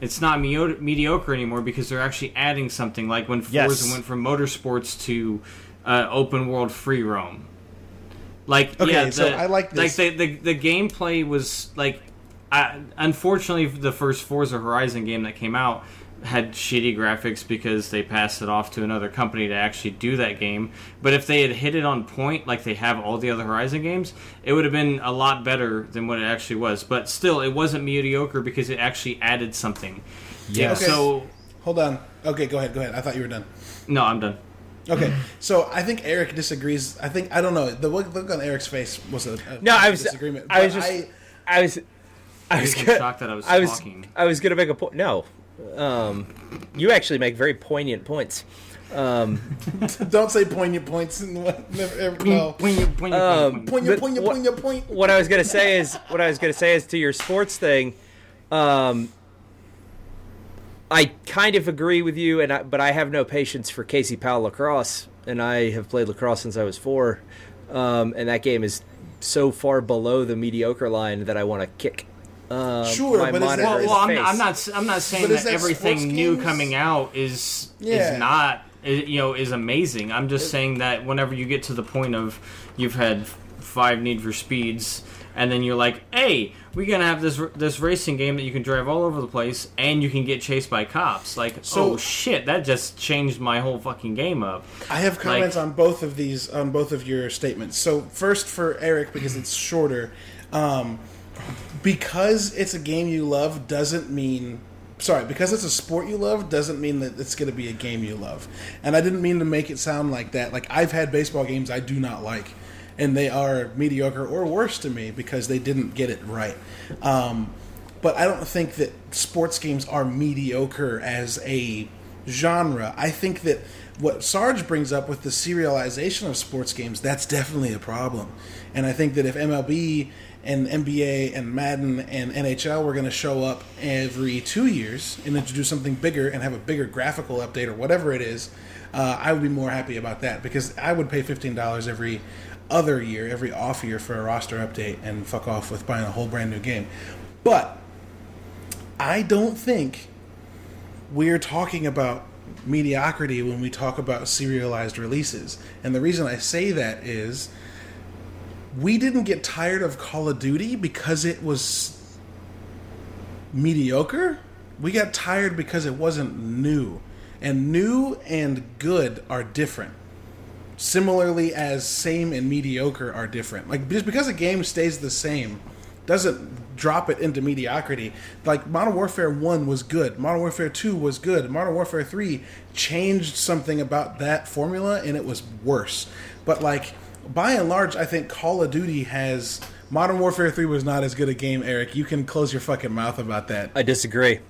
It's not mediocre anymore because they're actually adding something. Like when Forza Yes. went from motorsports to uh, open world free roam. Like Okay, yeah, the, so I like this. Like the, the the gameplay was like, I, unfortunately, the first Forza Horizon game that came out had shitty graphics because they passed it off to another company to actually do that game. But if they had hit it on point like they have all the other Horizon games, it would have been a lot better than what it actually was. But still, it wasn't mediocre because it actually added something. Yeah. Okay. So Hold on. Okay, go ahead. Go ahead. I thought you were done. no, I'm done. Okay, so I think Eric disagrees. I think I don't know. The look, look on Eric's face was a, a No, I was disagreement. I was just I, was I was was gonna, shocked that I was I was talking. I was gonna make a point. No, um, you actually make very poignant points. Um, don't say poignant points. And what, never, ever, no. Um, Poignant, but poignant, what- poignant, point. what I was gonna say is what I was gonna say is to your sports thing. Um, I kind of agree with you, and I, but I have no patience for Casey Powell lacrosse, and I have played lacrosse since I was four, um, and that game is so far below the mediocre line that I want to kick. Um, Sure, my but monitor that- Well, well I'm, not, face. I'm not. I'm not saying that, that everything new coming out is Yeah. is not i- you know is amazing. I'm just saying that whenever you get to the point of you've had five Need for Speeds, and then you're like, hey, we're gonna have this this racing game that you can drive all over the place, and you can get chased by cops. Like, So- oh shit, that just changed my whole fucking game up. I have comments Like- on both of these, on both of your statements. So first for Eric because it's shorter, um, because it's a game you love doesn't mean. Sorry, because it's a sport you love doesn't mean that it's going to be a game you love. And I didn't mean to make it sound like that. Like I've had baseball games I do not like, and they are mediocre or worse to me because they didn't get it right. Um, but I don't think that sports games are mediocre as a genre. I think that what Sarge brings up with the serialization of sports games, that's definitely a problem. And I think that if MLB and NBA and Madden and NHL were going to show up every two years and introduce something bigger and have a bigger graphical update or whatever it is, uh, I would be more happy about that because I would pay $15 every other year, every off year for a roster update and fuck off with buying a whole brand new game. But I don't think we're talking about mediocrity when we talk about serialized releases. And the reason I say that is we didn't get tired of Call of Duty because it was mediocre. We got tired because it wasn't new. And new and good are different. Similarly, as same and mediocre are different. Like just because a game stays the same doesn't drop it into mediocrity. Like Modern Warfare 1 was good, Modern Warfare 2 was good, Modern Warfare 3 changed something about that formula and it was worse. But like by and large, I think Call of Duty has Modern Warfare 3 was not as good a game, Eric. You can close your fucking mouth about that. I disagree.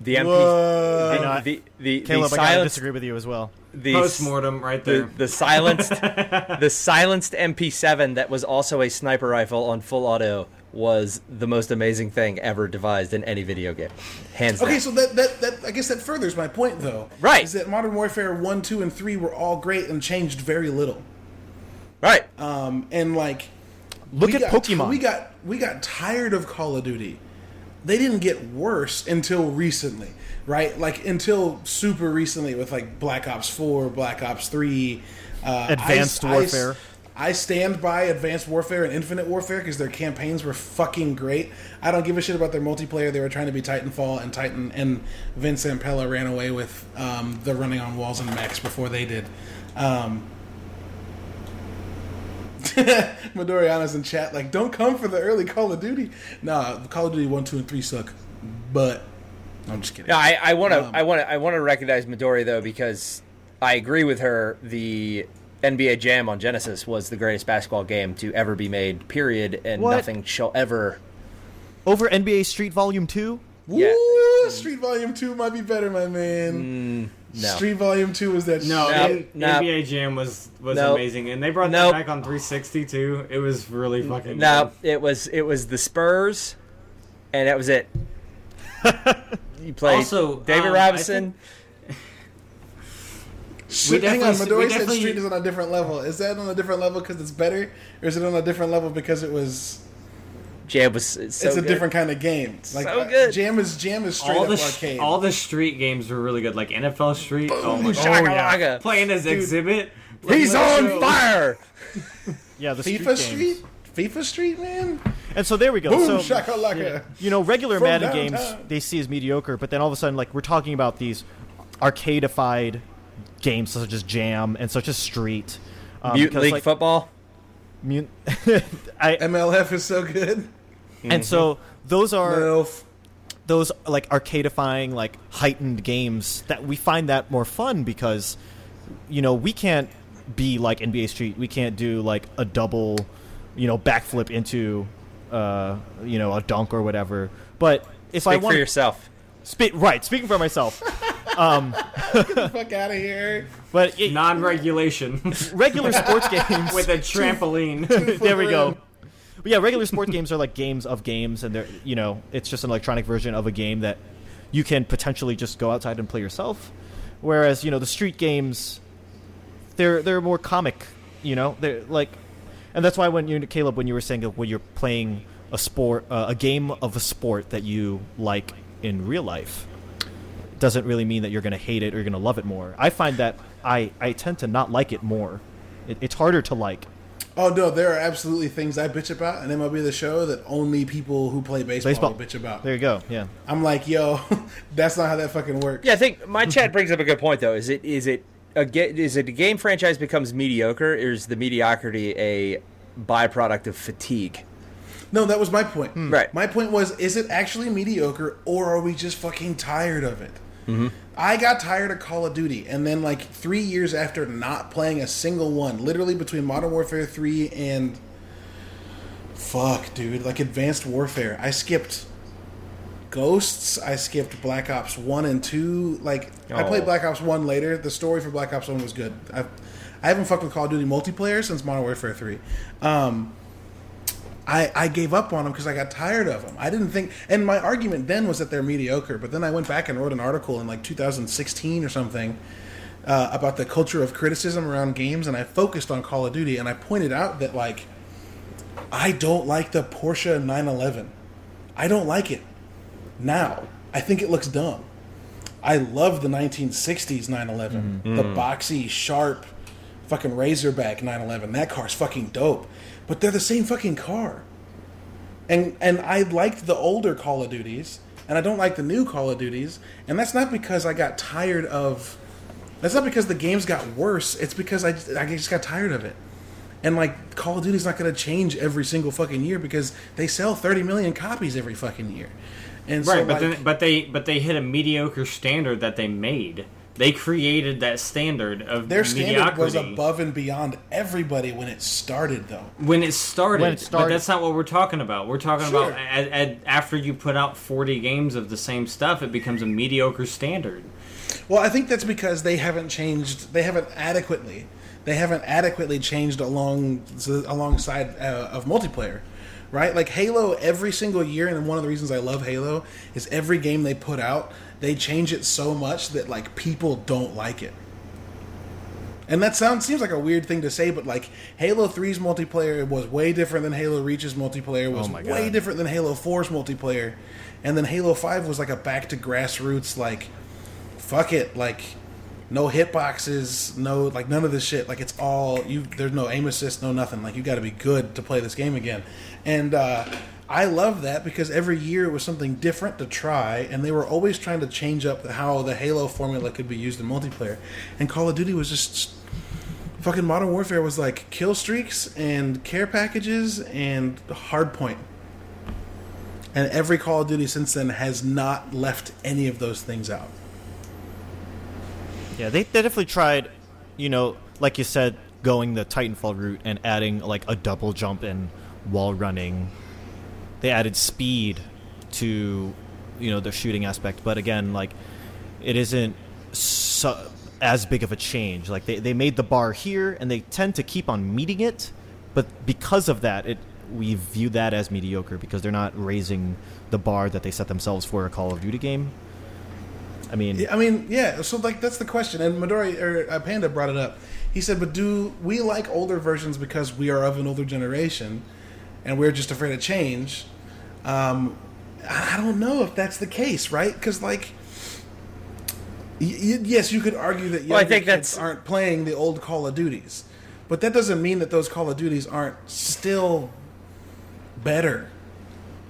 The MP, Whoa. the, the, the, Caleb, the I gotta silence, disagree with you as well. the, Post mortem, right the, there. the silenced, the silenced MP7 that was also a sniper rifle on full auto was the most amazing thing ever devised in any video game, hands Okay, down. so that, that that I guess that furthers my point though. Right. Is that Modern Warfare 1, 2, and 3 were all great and changed very little. Right. Um, and like Look at got, Pokemon. We got we got tired of Call of Duty. They didn't get worse until recently, right? Like until super recently with like Black Ops 4, Black Ops 3, uh, Advanced I- I- Warfare. I stand by Advanced Warfare and Infinite Warfare because their campaigns were fucking great. I don't give a shit about their multiplayer. They were trying to be Titanfall, and Titan and Vince Zampella ran away with um, the running on walls and mechs before they did. Um, Midoriana's in chat like, don't come for the early Call of Duty. Nah, Call of Duty one, two, and three suck. But I'm just kidding. No, I want to, Um, I want to, I want to recognize Midori though because I agree with her. The NBA Jam on Genesis was the greatest basketball game to ever be made. Period, and What? nothing shall ever. Over NBA Street Volume Two. Yeah. Woo! Street Volume Two might be better, my man. No. Street Volume Two was that No, shit. Nope. N- Nope. NBA Jam was was Nope. amazing, and they brought Nope. that back on 360 too. It was really fucking. No, good. it was it was the Spurs, and that was it. you played Also, David um, I Robinson. Shit, hang on, definitely- Midori said definitely- Street is on a different level. Is that on a different level because it's better, or is it on a different level because it was? Jam was it's so it's a good. different kind of game. Like So good. Jam is Jam is straight all up the sh- arcade. all the street games were really good, like NFL Street. Oh my god, Shakalaka. playing as Exhibit. He's on go. fire. Yeah, the FIFA Street, Street, games. FIFA Street, man. And so there we go. Boom, so shakalaka. you know, regular From Madden downtown. games they see as mediocre, but then all of a sudden, like we're talking about these arcadeified games such as Jam and such as Street. Um, Mutant because, League like, football. mut- I, MLF is so good. And so those are MILF. those like arcadeifying, like heightened games that we find that more fun because you know we can't be like NBA Street. We can't do like a double, you know, backflip into, uh, you know, a dunk or whatever. But if I Speak for want, yourself. Spe- right, speaking for myself. um, Get the Fuck out of here. but it, Non-regulation regular sports games with a trampoline. there we go. But yeah, regular sport games are like games of games, and they're you know it's just an electronic version of a game that you can potentially just go outside and play yourself. Whereas you know the street games, they're they're more comic. You know they're like, and that's why when you Caleb when you were saying that when you're playing a sport uh, a game of a sport that you like in real life doesn't really mean that you're going to hate it or you're going to love it more. I find that I I tend to not like it more. It, it's harder to like. Oh no, there are absolutely things I bitch about, and MLB the Show that only people who play baseball, Baseball. bitch about. There you go. Yeah. I'm like, yo, that's not how that fucking works. Yeah, I think my chat brings up a good point though. Is it is it a ga- is it a game franchise becomes mediocre, or is the mediocrity a byproduct of fatigue? No, that was my point. Hmm. Right. My point was, is it actually mediocre, or are we just fucking tired of it? Mm-hmm. I got tired of Call of Duty, and then like three years after not playing a single one, literally between Modern Warfare three and fuck, dude, like Advanced Warfare, I skipped Ghosts. I skipped Black Ops one and two. Like I played Oh. Black Ops one later. The story for Black Ops one was good. I I haven't fucked with Call of Duty multiplayer since Modern Warfare three. Um, I, I gave up on them because I got tired of them. I didn't think, and my argument then was that they're mediocre. But then I went back and wrote an article in like 2016 or something uh, about the culture of criticism around games, and I focused on Call of Duty, and I pointed out that like I don't like the Porsche 911. I don't like it now. I think it looks dumb. I love the 1960s 911, the boxy, sharp, fucking Razorback 911. That car's fucking dope, but they're the same fucking car. And and I liked the older Call of Duties, and I don't like the new Call of Duties, and that's not because I got tired of. That's not because the games got worse. It's because I just, I just got tired of it. And like Call of Duty's not going to change every single fucking year because they sell 30 million copies every fucking year. And so right, but like, then, but they but they hit a mediocre standard that they made. They created that standard of their standard was mediocrity. above and beyond everybody when it started though. when it started. When it But that's not what we're talking about. We're talking Sure. about a, a, after you put out 40 games of the same stuff, it becomes a mediocre standard. Well, I think that's because they haven't changed. They haven't adequately. They haven't adequately changed along alongside uh, of multiplayer, right? Like Halo, every single year, and one of the reasons I love Halo is every game they put out, they change it so much that like people don't like it. And that sounds seems like a weird thing to say, but like Halo 3's multiplayer was way different than Halo Reach's multiplayer, was Oh way different than Halo 4's multiplayer. And then Halo 5 was like a back to grassroots like fuck it, like no hitboxes, no like none of this shit. Like it's all you. There's no aim assist, no nothing. Like you got to be good to play this game again. And uh, I love that because every year it was something different to try, and they were always trying to change up how the Halo formula could be used in multiplayer. And Call of Duty was just fucking Modern Warfare was like kill streaks and care packages and hardpoint. And every Call of Duty since then has not left any of those things out. Yeah, they, they definitely tried you know, like you said, going the Titanfall route and adding like a double jump and wall running. They added speed to, you know, the shooting aspect, but again, like it isn't so, as big of a change. Like they, they made the bar here, and they tend to keep on meeting it, but because of that, it we view that as mediocre because they're not raising the bar that they set themselves for a Call of Duty game. I mean, I mean, yeah. So like that's the question, and Midori or uh, Panda brought it up. He said, "But do we like older versions because we are of an older generation, and we're just afraid of change?" Um, I I don't know if that's the case, right? Because like, y- y- yes, you could argue that Well, I think kids that's- aren't playing the old Call of Duties, but that doesn't mean that those Call of Duties aren't still better.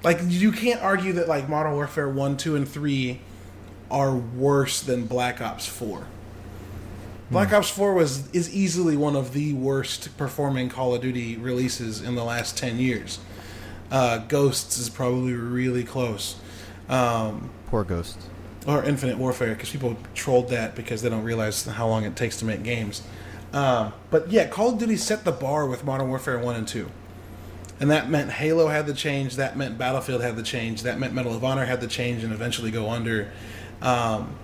Like you can't argue that like Modern Warfare one, two, and three are worse than Black Ops four. Black Ops four was is easily one of the worst performing Call of Duty releases in the last ten years. Uh, Ghosts is probably really close, um, poor Ghosts. or Infinite Warfare because people trolled that because they don't realize how long it takes to make games. Um, but yeah, Call of Duty set the bar with Modern Warfare one and two. And that meant Halo had to change. That meant Battlefield had to change. That meant Medal of Honor had to change and eventually go under. Um,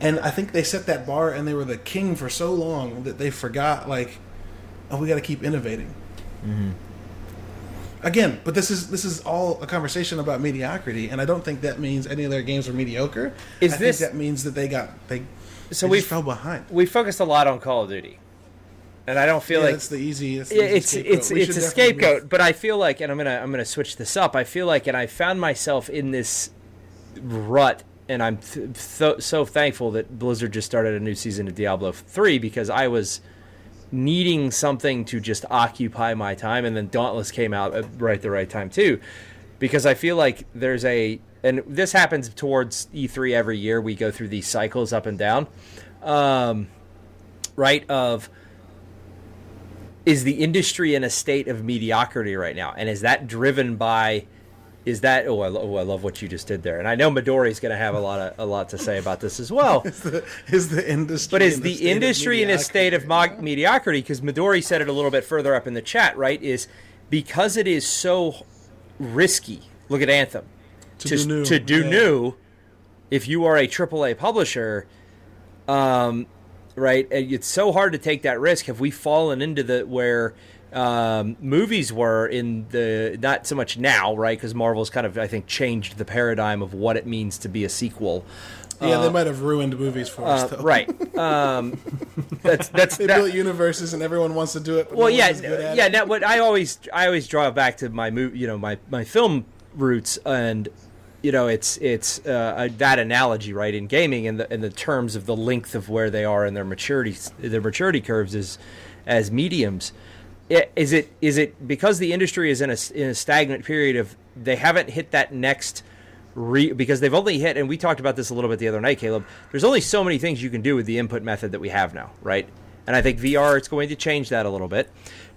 and I think they set that bar, and they were the king for so long that they forgot, like, oh, we got to keep innovating. Again, but this is this is all a conversation about mediocrity, and I don't think that means any of their games are mediocre. Is I this- think that means that they got they So they we just fell behind. we focused a lot on Call of Duty, and I don't feel yeah, like that's the easy. That's the Yeah, easy it's it's it's a scapegoat, but I feel like, and I'm gonna I'm gonna switch this up. I feel like, and I found myself in this rut, and I'm th- th- so thankful that Blizzard just started a new season of Diablo three because I was needing something to just occupy my time, and then Dauntless came out at right the right time too, because I feel like there's a and this happens towards E3 every year. We go through these cycles up and down, um, right? Of is the industry in a state of mediocrity right now and is that driven by is that oh I, lo- oh, I love what you just did there and i know midori's going to have a lot of a lot to say about this as well is the industry, but is in a the industry in a state of mediocrity? mo- mediocrity because midori said it a little bit further up in the chat right is because it is so risky look at anthem To do new, to do yeah. new if you are a AAA publisher um, right? It's so hard to take that risk. Have we fallen into the where um, movies were in the not so much now, right? Because Marvel's kind of I think changed the paradigm of what it means to be a sequel. Yeah, they might have ruined movies for us, Uh, though. right. Um, that's that's They that- built universes, and everyone wants to do it. But well, no yeah, one's good at yeah. it. Now, what I always I always draw back to my movie, you know, my my film roots, and you know, it's it's uh, uh, that analogy, right? In gaming, and the in the terms of the length of where they are in their maturity, their maturity curves is as mediums. Is it is it because the industry is in a in a stagnant period of they haven't hit that next re because they've only hit and we talked about this a little bit the other night Caleb there's only so many things you can do with the input method that we have now right? And I think VR it's going to change that a little bit.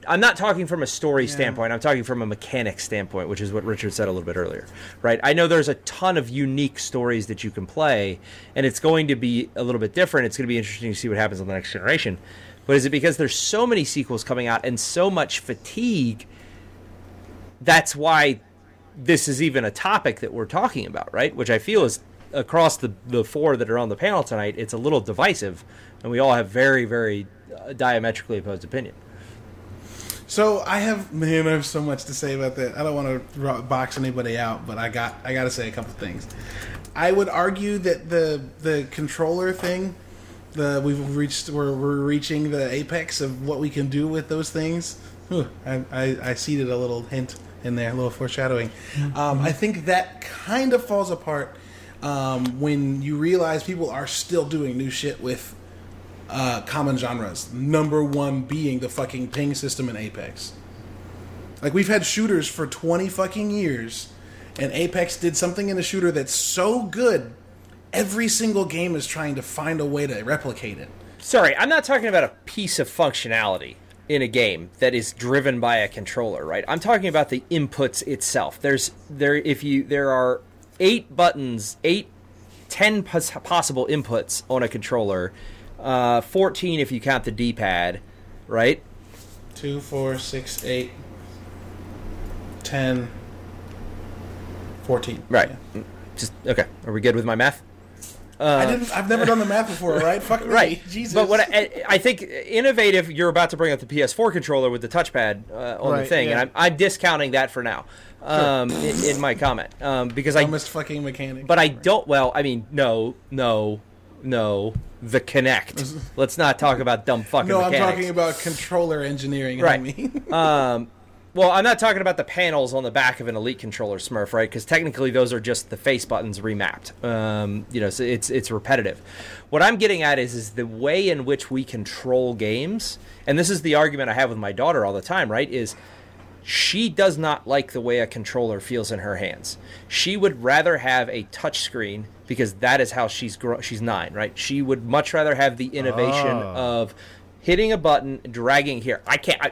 I'm not talking from a story standpoint I'm talking from a mechanic standpoint which is what Richard said a little bit earlier right? I know there's a ton of unique stories that you can play and it's going to be a little bit different. It's going to be interesting to see what happens on the next generation but is it because there's so many sequels coming out and so much fatigue that's why this is even a topic that we're talking about, right? Which I feel is across the the four that are on the panel tonight, it's a little divisive, and we all have very, very uh, diametrically opposed opinion. So I have man, I have so much to say about that. I don't want to box anybody out, but I got I got to say a couple things. I would argue that the the controller thing, the we've reached we're, we're reaching the apex of what we can do with those things. Whew, I, I I seeded a little hint in there, a little foreshadowing. Um, I think that kind of falls apart um, when you realize people are still doing new shit with uh, common genres. Number one being the fucking ping system in Apex. Like we've had shooters for twenty fucking years, and Apex did something in a shooter that's so good. Every single game is trying to find a way to replicate it. Sorry, I'm not talking about a piece of functionality in a game that is driven by a controller, right? I'm talking about the inputs itself. There's there if you there are eight buttons, eight, ten pos- possible inputs on a controller Uh, 14 if you count the D-pad, right? Two, four, six, eight, ten, fourteen. Right. Yeah. Just okay. Are we good with my math? I didn't. I've never done the math before. Right? Fuck me. Right. Jesus. But what I, I think innovative, you're about to bring up the PS4 controller with the touchpad uh, on the thing, yeah. and I'm, I'm discounting that for now um, in, in my comment um, because I. dumbest fucking mechanic. But I don't. Well, I mean, no, no, no. The Kinect. Let's not talk about dumb fucking. no, I'm talking about controller engineering. Right. I mean, Um, well, I'm not talking about the panels on the back of an Elite controller, Smurf, right? Because technically, those are just the face buttons remapped. Um, you know, so it's it's repetitive. What I'm getting at is is the way in which we control games, and this is the argument I have with my daughter all the time, right? Is she does not like the way a controller feels in her hands. She would rather have a touchscreen because that is how she's gro- she's 9, right? She would much rather have the innovation Oh. of hitting a button, dragging here. I can't I,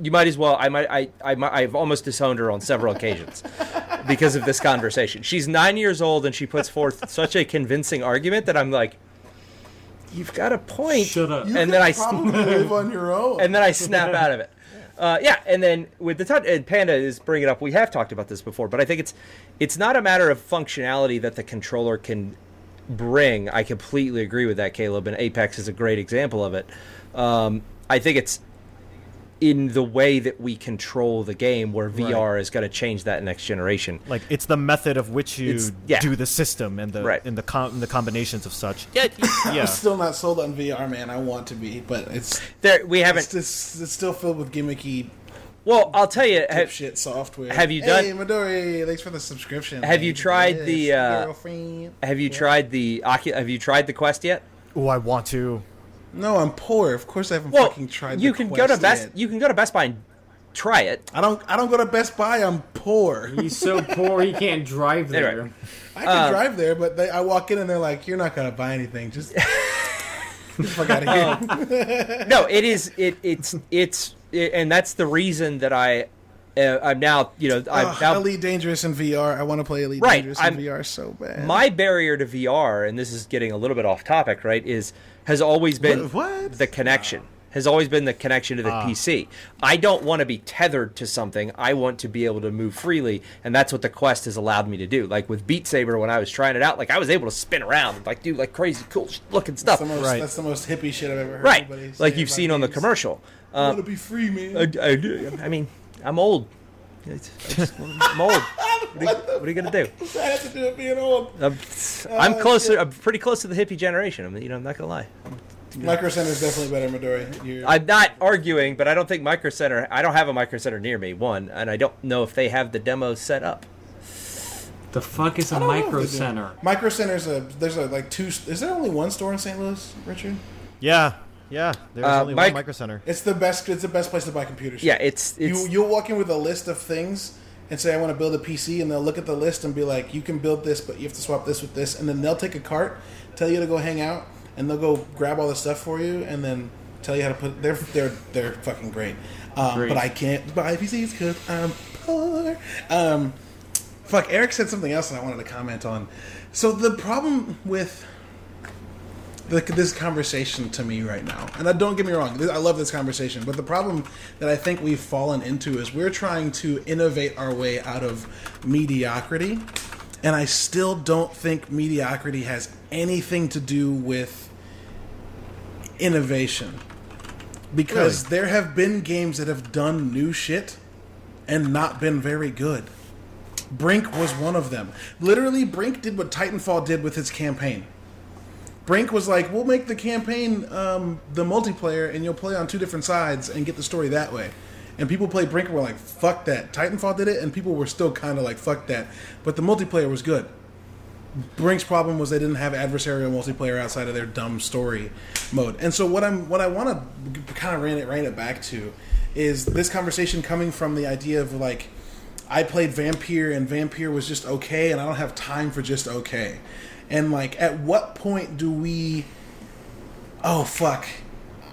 you might as well I might. I. I. I've almost disowned her on several occasions because of this conversation. She's 9 years old and she puts forth such a convincing argument that I'm like you've got a point. Shut up. you and then I s- probably live on your own. and then I snap out of it. Uh, yeah, and then with the touch, and Panda is bringing it up. We have talked about this before, but I think it's it's not a matter of functionality that the controller can bring. I completely agree with that, Caleb, and Apex is a great example of it. Um, I think it's in the way that we control the game, where VR is going to change that next generation. Like it's the method of which you yeah. do the system and the Right. and the com- the combinations of such. Yeah, yeah. I'm still not sold on VR, man. I want to be, but it's There, we haven't. it's, it's, it's still filled with gimmicky Well, I'll tell you. Have, shit software. have you done? hey, Midori, thanks for the subscription. Have you tried Yes, the, uh, girlfriend. have you tried the Ocu- Have you tried the Quest yet? Oh, I want to. No, I'm poor. Of course, I haven't Well, fucking tried. you the can go to Best. yet. You can go to Best Buy and try it. I don't. I don't go to Best Buy. I'm poor. He's so poor he can't drive there. Anyway. I can drive there, but they, I walk in and they're like, "You're not gonna buy anything. Just, just fuck out of here." no, it is. It it's it's it, and that's the reason that I uh, I'm now you know I'm Ugh, now Elite Dangerous in VR. I want to play Elite Right, Dangerous in I'm- VR so bad. my barrier to VR, and this is getting a little bit off topic, right? Is has always been What- what? the connection. Has always been the connection to the ah. PC. I don't want to be tethered to something. I want to be able to move freely, and that's what the Quest has allowed me to do. Like with Beat Saber, when I was trying it out, like I was able to spin around, and, like do like crazy cool sh- looking stuff. that's the most. Right. That's the most hippie shit I've ever heard. Right, like you've about seen on the games. commercial. I want to be free, man. I, I, I mean, I'm old. It's- I just- I'm old. What are, you, what are you gonna do? I have to do it being old. I'm, I'm Oh, closer. shit. I'm pretty close to the hippie generation. I'm, you know, I'm not gonna lie. Micro Center is definitely better, Midori. You're, I'm not arguing, but I don't think Micro Center. I don't have a Micro Center near me. One, and I don't know if they have the demo set up. The fuck is a don't know micro center? Micro Center's a. There's a like two. Is there only one store in St. Louis, Richard? Yeah, yeah. There's Uh, only Mike- one micro center. It's the best. It's the best place to buy computers. Yeah, it's it's you you'll walk in with a list of things and say I want to build a PC, and they'll look at the list and be like, you can build this, but you have to swap this with this, and then they'll take a cart, tell you to go hang out, and they'll go grab all the stuff for you, and then tell you how to put. They're they're they're fucking great. Um, Great. But I can't buy PCs because I'm poor. Um, fuck. Eric said something else that I wanted to comment on. So the problem with the, this conversation to me right now, and I, don't get me wrong, I love this conversation, but the problem that I think we've fallen into is we're trying to innovate our way out of mediocrity, and I still don't think mediocrity has anything to do with innovation. Because Really? there have been games that have done new shit and not been very good. Brink was one of them. Literally, Brink did what Titanfall did with its campaign. Brink was like, "We'll make the campaign um, the multiplayer, and you'll play on two different sides and get the story that way." And people played Brink and were like, "Fuck that!" Titanfall did it, and people were still kind of like, "Fuck that!" But the multiplayer was good. Brink's problem was they didn't have adversarial multiplayer outside of their dumb story mode. And so what I'm what I want to kind of rein it rein it back to is this conversation coming from the idea of like I played Vampyr and Vampyr was just okay and I don't have time for just okay. And like at what point do we Oh fuck.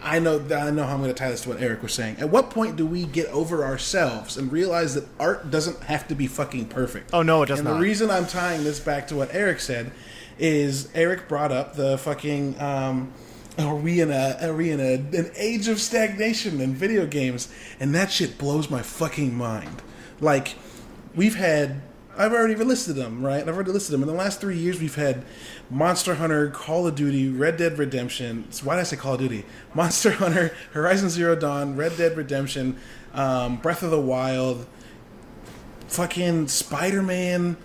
I know I know how I'm going to tie this to what Eric was saying. At what point do we get over ourselves and realize that art doesn't have to be fucking perfect? Oh, no, it doesn't and not. the reason I'm tying this back to what Eric said is Eric brought up the fucking um, Are we in a are we in a, an age of stagnation in video games? And that shit blows my fucking mind. Like, we've had I've already listed them, right? I've already listed them. In the last three years, we've had Monster Hunter, Call of Duty, Red Dead Redemption. So why did I say Call of Duty? Monster Hunter, Horizon Zero Dawn, Red Dead Redemption, um, Breath of the Wild, fucking Spider Man.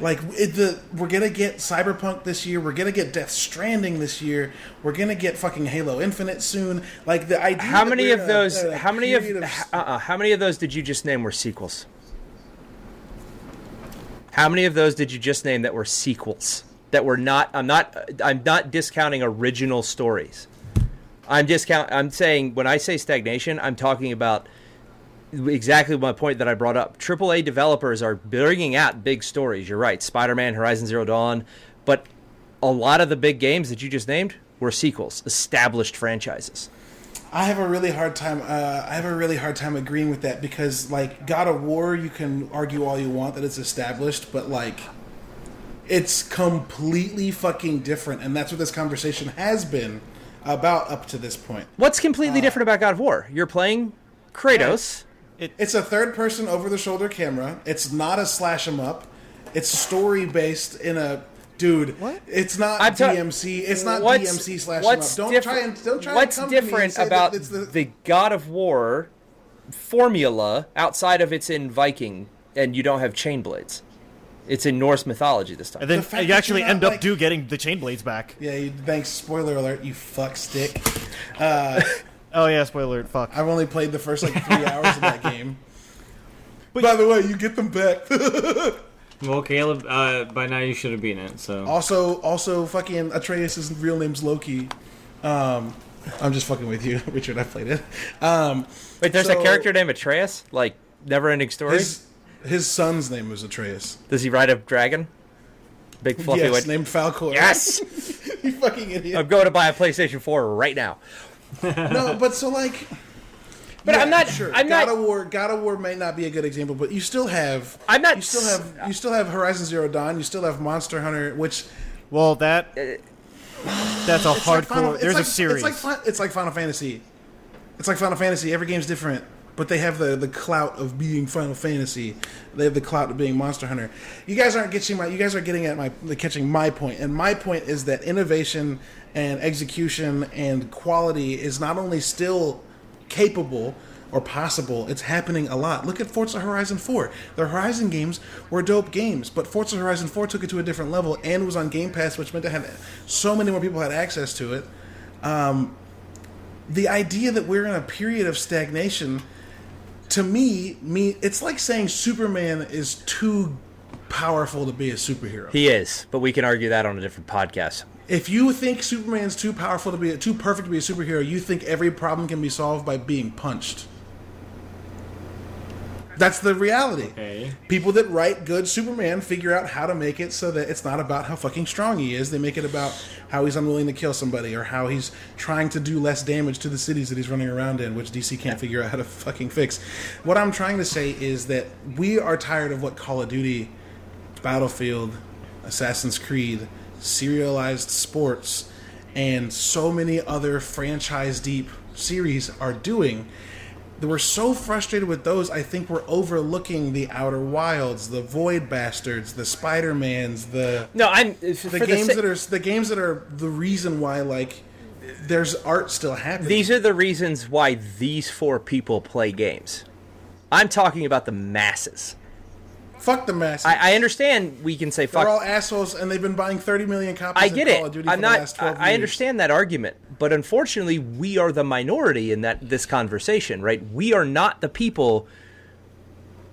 Like it, the we're gonna get Cyberpunk this year. We're gonna get Death Stranding this year. We're gonna get fucking Halo Infinite soon. Like the idea. How many of in a- those? a How many of? period Uh-uh, how many of those did you just name were sequels? How many of those did you just name that were sequels? That were not. I'm not. I'm not discounting original stories. I'm discount. I'm saying when I say stagnation, I'm talking about exactly my point that I brought up. AAA developers are bringing out big stories. You're right. Spider-Man, Horizon Zero Dawn, but a lot of the big games that you just named were sequels, established franchises. I have a really hard time. Uh, I have a really hard time agreeing with that because, like, God of War, you can argue all you want that it's established, but like, it's completely fucking different, and that's what this conversation has been about up to this point. What's completely different about God of War? You're playing Kratos. It's a third-person, over-the-shoulder camera. It's not a slash 'em up. It's story-based in a dude. What? It's not I'm ta- DMC. It's not What's- DMC slash 'em what's. Don't different- try and don't try What's and come to me and different say that about it's the, the God of War formula outside of it's in Viking and you don't have chain blades? It's in Norse mythology this time. And then The you actually you're not, end up do getting the chain blades back. Yeah, you, thanks. Spoiler alert, you fuck stick. Uh, oh yeah, spoiler alert. Fuck. I've only played the first like three hours of that game. By the way, you get them back. Well, Caleb, uh, by now you should have beaten it. So also, also, fucking Atreus' real name's Loki. Um, I'm just fucking with you, Richard. I played it. Um, Wait, there's so- a character named Atreus? Like, never ending story? his his son's name was Atreus. Does he ride a dragon? Big fluffy yes, white. named Falkor. Yes! you fucking idiot. I'm going to buy a PlayStation 4 right now. no, but so like. But yeah, I'm not- sure. I'm God not- of War. God of War may not be a good example, but you still have. I'm not You still have. You still have Horizon Zero Dawn. You still have Monster Hunter, which Well, that that's a It's like hardcore. Final- there's like- a series. It's like, it's like Final Fantasy. It's like Final Fantasy. Every game's different, but they have the, the clout of being Final Fantasy. They have the clout of being Monster Hunter. You guys aren't getting my. You guys are getting at my catching my point, and my point is that innovation and execution and quality is not only still capable or possible, it's happening a lot. Look at Forza Horizon 4. The Horizon games were dope games, but Forza Horizon 4 took it to a different level and was on Game Pass, which meant to have so many more people had access to it. Um, the idea that we're in a period of stagnation, to me, me it's like saying Superman is too powerful to be a superhero. He is, but we can argue that on a different podcast. If you think Superman's too powerful to be too perfect to be a superhero, you think every problem can be solved by being punched. That's the reality. Okay. People that write good Superman figure out how to make it so that it's not about how fucking strong he is. They make it about how he's unwilling to kill somebody or how he's trying to do less damage to the cities that he's running around in, which DC can't figure out how to fucking fix. What I'm trying to say is that we are tired of what Call of Duty, Battlefield, Assassin's Creed, serialized sports, and so many other franchise deep series are doing we're so frustrated with those. I think we're overlooking the Outer Wilds, the Void Bastards, the Spider Mans, the No, I'm uh, the for games sa- that are the games that are the reason why like there's art still happening. These are the reasons why these four people play games. I'm talking about the masses. Fuck the masses. I, I understand we can say They're fuck. all assholes, and they've been buying 30 million copies. I of get Call it. of Duty I'm for not. The last 12 I I understand that argument, but unfortunately, we are the minority in that this conversation. Right? We are not the people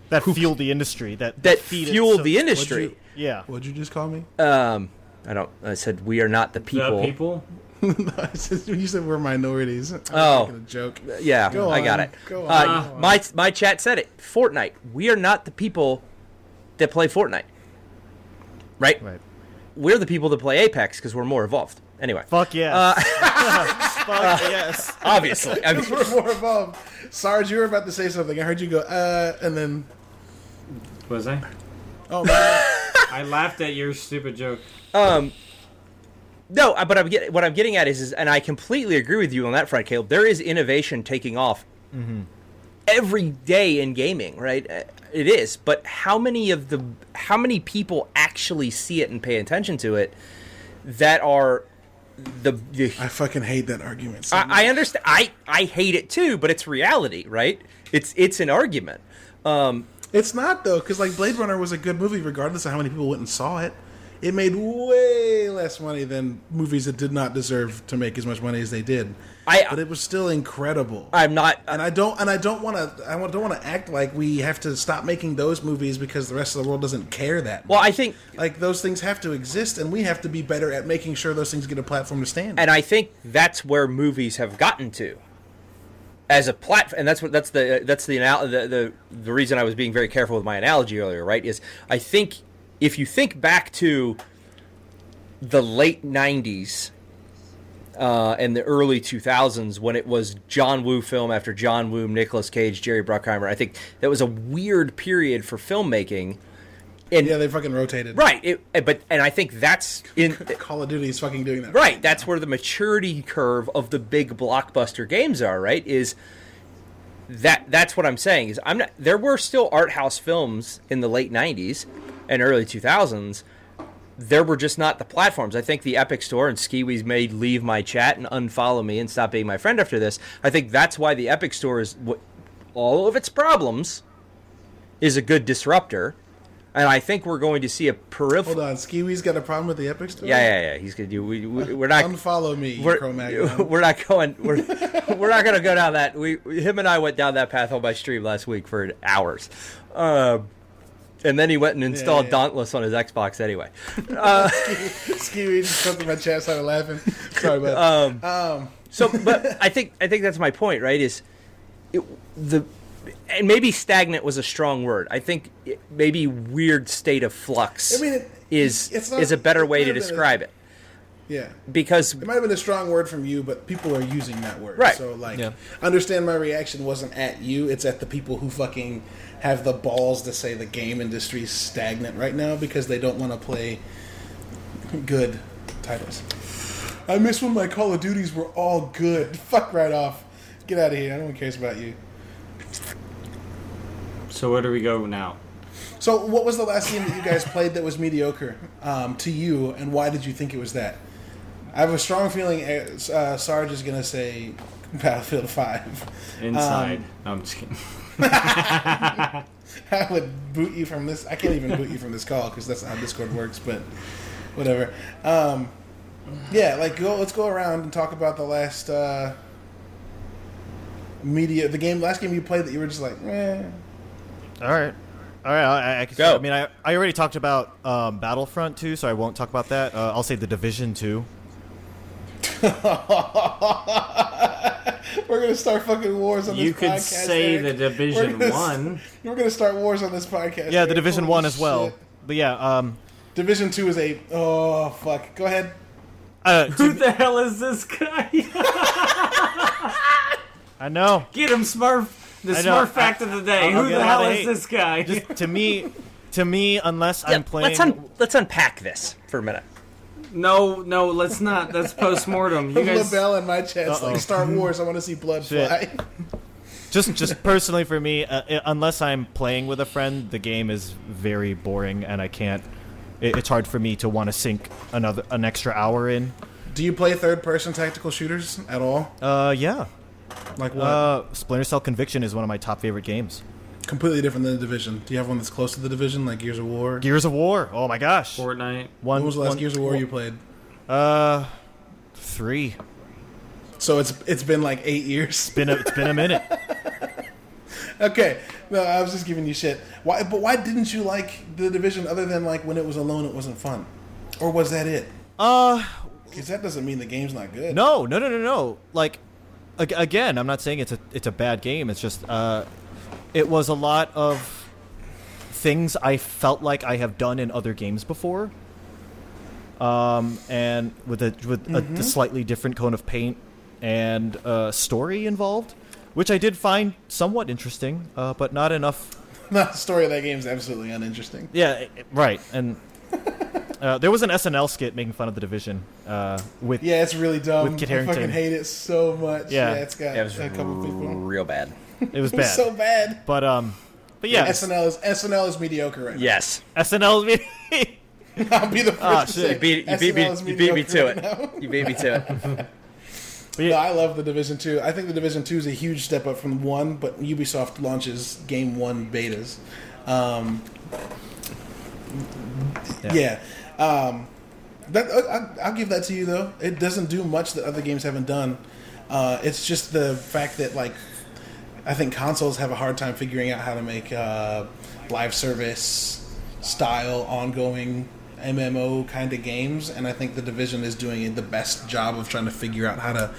that fuel the industry. That that feed it fuel so- the What'd industry. you, Yeah. what'd you just call me? Um, I don't. I said we are not the people. The people. You said we're minorities. I was Oh. a joke. Yeah, Go I got it. Go Uh, on. my my chat said it. Fortnite. We are not the people that play Fortnite. Right? Right. We're the people that play Apex because we're more evolved. Anyway, Fuck yeah. Uh, Fuck yes. obviously. I mean, we're more evolved. Sarge, you were about to say something. I heard you go, uh, and then, Was I? oh, man. I laughed at your stupid joke. um, No, uh, but I'm get, what I'm getting at is, is, and I completely agree with you on that front, Caleb. There is innovation taking off every day in gaming, right? It is, but how many of the how many people actually see it and pay attention to it that are the, the I fucking hate that argument. so. I, I understand. I I hate it too, but it's reality, right? It's it's an argument. Um, It's not though, because like Blade Runner was a good movie, regardless of how many people went and saw it. It made way less money than movies that did not deserve to make as much money as they did. I- but it was still incredible. I'm not. Uh, and I don't, and I don't want to, I don't want to act like we have to stop making those movies because the rest of the world doesn't care that. well, I think like those things have to exist, and we have to be better at making sure those things get a platform to stand. and I think that's where movies have gotten to as a platform, and that's what that's the that's the, anal- the the the reason I was being very careful with my analogy earlier, right? Is I think if you think back to the late '90s uh, and the early 2000s when it was John Woo film after John Woo, Nicolas Cage, Jerry Bruckheimer, I think that was a weird period for filmmaking. And yeah, they fucking rotated. right, it, but and I think that's in Call of Duty is fucking doing that. Right, that's where the maturity curve of the big blockbuster games are, right? Is that that's what I'm saying is I'm not there were still art house films in the late 90s and early 2000s. There were just not the platforms. I think the Epic Store and Skiwi's made leave my chat and unfollow me and stop being my friend after this. I think that's why the Epic Store is all of its problems is a good disruptor. And I think we're going to see a peripheral. Hold on, Skiwi's got a problem with the Epic Store. Yeah, yeah, yeah. He's gonna do. We, we're not. Unfollow me, we're, we're not going. We're, we're not going to go down that. We him and I went down that path on my stream last week for hours, uh, and then he went and installed yeah. Dauntless on his Xbox anyway. Skiwi just jumped in my chat, started laughing. Sorry, but Um, um, so, but I think I think that's my point, right? Is it, the and maybe stagnant was a strong word. I think it, maybe weird state of flux I mean, it- is not- is a better way to have been a- describe it yeah. because It might have been a strong word from you, but people are using that word. Right. So, like, Yeah. understand my reaction wasn't at you, it's at the people who fucking have the balls to say the game industry's stagnant right now because they don't want to play good titles. I miss when my Call of Duties were all good. Fuck right off. Get out of here. No one cares about you. So where do we go now? So, what was the last game that you guys played that was mediocre um, to you, and why did you think it was that? I have a strong feeling uh, uh, Sarge is going to say Battlefield 5. Inside. Um, no, I'm just kidding. I would boot you from this. I can't even boot you from this call because that's not how Discord works, but whatever. Um, yeah, like, go. let's go around and talk about the last uh, media, the game, last game you played that you were just like, eh. All right. All right, I, I can Go. I mean, I, I already talked about um, Battlefront 2, so I won't talk about that. Uh, I'll say The Division 2. We're gonna start fucking wars on this podcast. You could podcast, say Eric. the Division We're gonna- One. We're gonna start wars on this podcast. Yeah, The Eric. Division Holy 1 as well. shit. But yeah, um, Division two is a oh fuck. Go ahead. uh, Who the hell is this guy? I know. Get him, Smurf. The Smurf fact of the day. I'll Who get the hell is hate. this guy? Just to me, to me, unless Yeah, I'm playing, let's un- let's unpack this for a minute. No, no, let's not. That's post mortem. You guys. LaBelle in my chat's Uh-oh. like Star Wars. I want to see blood Shit. fly. just just personally for me, uh, unless I'm playing with a friend, the game is very boring, and I can't. It, it's hard for me to want to sink another an extra hour in. Do you play third person tactical shooters at all? Uh, yeah. Like what? Uh, Splinter Cell Conviction is one of my top favorite games. Completely different than the Division. Do you have one that's close to the Division, like Gears of War? Gears of War. Oh my gosh. Fortnite. One. when was the last one- Gears of War you played? Uh, three. So it's it's been like eight years. Been a, it's been a minute. Okay, no, I was just giving you shit. Why? But why didn't you like the Division other than like when it was alone, it wasn't fun, or was that it? Uh, Because that doesn't mean the game's not good. no, no, no, no, no. Like, again, I'm not saying it's a it's a bad game. It's just uh, it was a lot of things I felt like I have done in other games before. Um, and with a with a, a slightly different cone of paint and uh, story involved, which I did find somewhat interesting, uh, but not enough the story of that game is absolutely uninteresting. Yeah, i- i- right. And Uh, there was an SNL skit making fun of the division uh, with Yeah, it's really dumb. With Kit I fucking Harington. hate it so much. Yeah. Yeah, it's got Yeah, it was a couple people. real bad. It was bad. so bad. but um, but yeah, SNL is SNL is mediocre right Yes. SNL. now. I'll be the first Ah, to shit. say You beat, you beat, me, SNL is you beat me to mediocre it. right now. You beat me to it. But No, yeah, I love the Division Two. I think the Division Two is a huge step up from one, but Ubisoft launches Game One betas. Um, yeah, Um, that I, I'll give that to you though. It doesn't do much that other games haven't done. Uh, it's just the fact that like I think consoles have a hard time figuring out how to make uh, live service style ongoing MMO kind of games, and I think the division is doing the best job of trying to figure out how to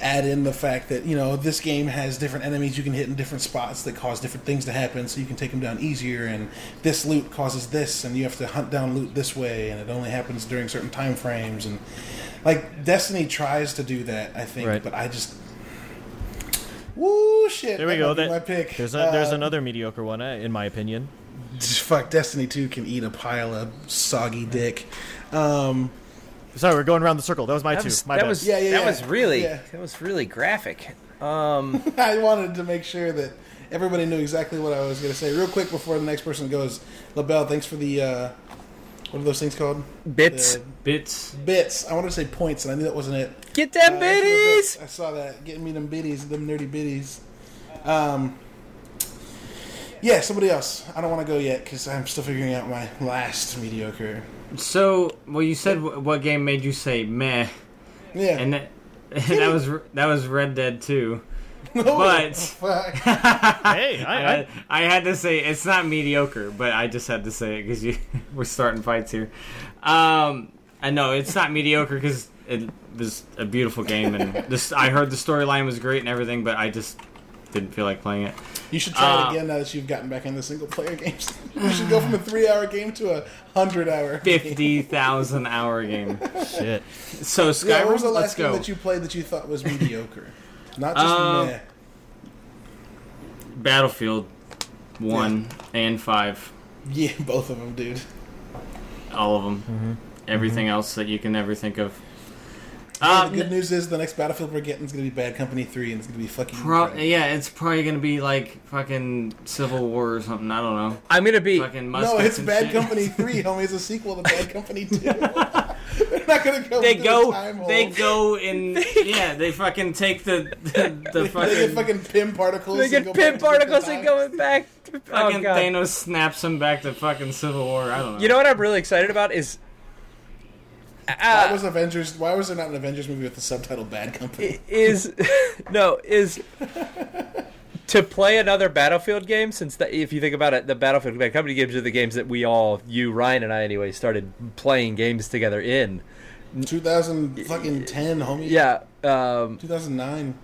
add in the fact that you know this game has different enemies you can hit in different spots that cause different things to happen, so you can take them down easier, and this loot causes this, and you have to hunt down loot this way, and it only happens during certain time frames, and like Destiny tries to do that, I think, Right. but I just. Woo shit! there we go. That, my pick. There's a, there's Uh, another mediocre one, uh, in my opinion. fuck Destiny 2 can eat a pile of soggy dick. Um, Sorry, we're going around the circle. That was my That two. was, my that bad. was, Yeah, yeah, that yeah. was really Yeah. that was really graphic. Um, I wanted to make sure that everybody knew exactly what I was going to say. Real quick before the next person goes, LaBelle, thanks for the uh, what are those things called? bits. The Bits. bits. I wanted to say points, and I knew that wasn't it. Get them Uh, that's what it biddies. I saw that. Getting me them biddies, them nerdy biddies. Um, yeah, somebody else. I don't want to go yet because I'm still figuring out my last mediocre. So, well, you said wh- what game made you say meh, Yeah. and that, that was that was Red Dead 2. No, but- hey, I, I, I, I had to say it's not mediocre, but I just had to say it because we're starting fights here. Um, I know it's not mediocre because it was a beautiful game, and this I heard the storyline was great and everything, but I just didn't feel like playing it. You should try Uh, it again now that you've gotten back into single player games. you should go from a three hour game to a hundred hour. Fifty thousand hour game. shit. So Skyrim, Yeah, what was the last game go. that you played that you thought was mediocre? Not just Um, meh. Battlefield one and five, Yeah, both of them, dude. all of them, Mm-hmm. everything else that you can ever think of. The Um, good news is the next Battlefield we're getting is going to be Bad Company 3, and it's going to be fucking. Pro- incredible. yeah, it's probably gonna be like fucking Civil War or something. I don't know. I'm gonna be. Fucking No, it's Bad shit. Company 3, homie. It's a sequel to Bad Company 2. They're not going to go They go. the time hole. Go in. yeah, they fucking take the the, the They fucking. get fucking Pym particles. They get go pin back to particles and times. going back. Oh fucking god. Thanos snaps them back to fucking Civil War. I don't know. You know what I'm really excited about is. Why Uh, was Avengers? Why was there not an Avengers movie with the subtitle "Bad Company"? is no is to play another Battlefield game since the, if you think about it, the Battlefield Bad Company games are the games that we all, you Ryan and I anyway, started playing games together in. 2000 fucking 10, homie. Yeah, um, 2009.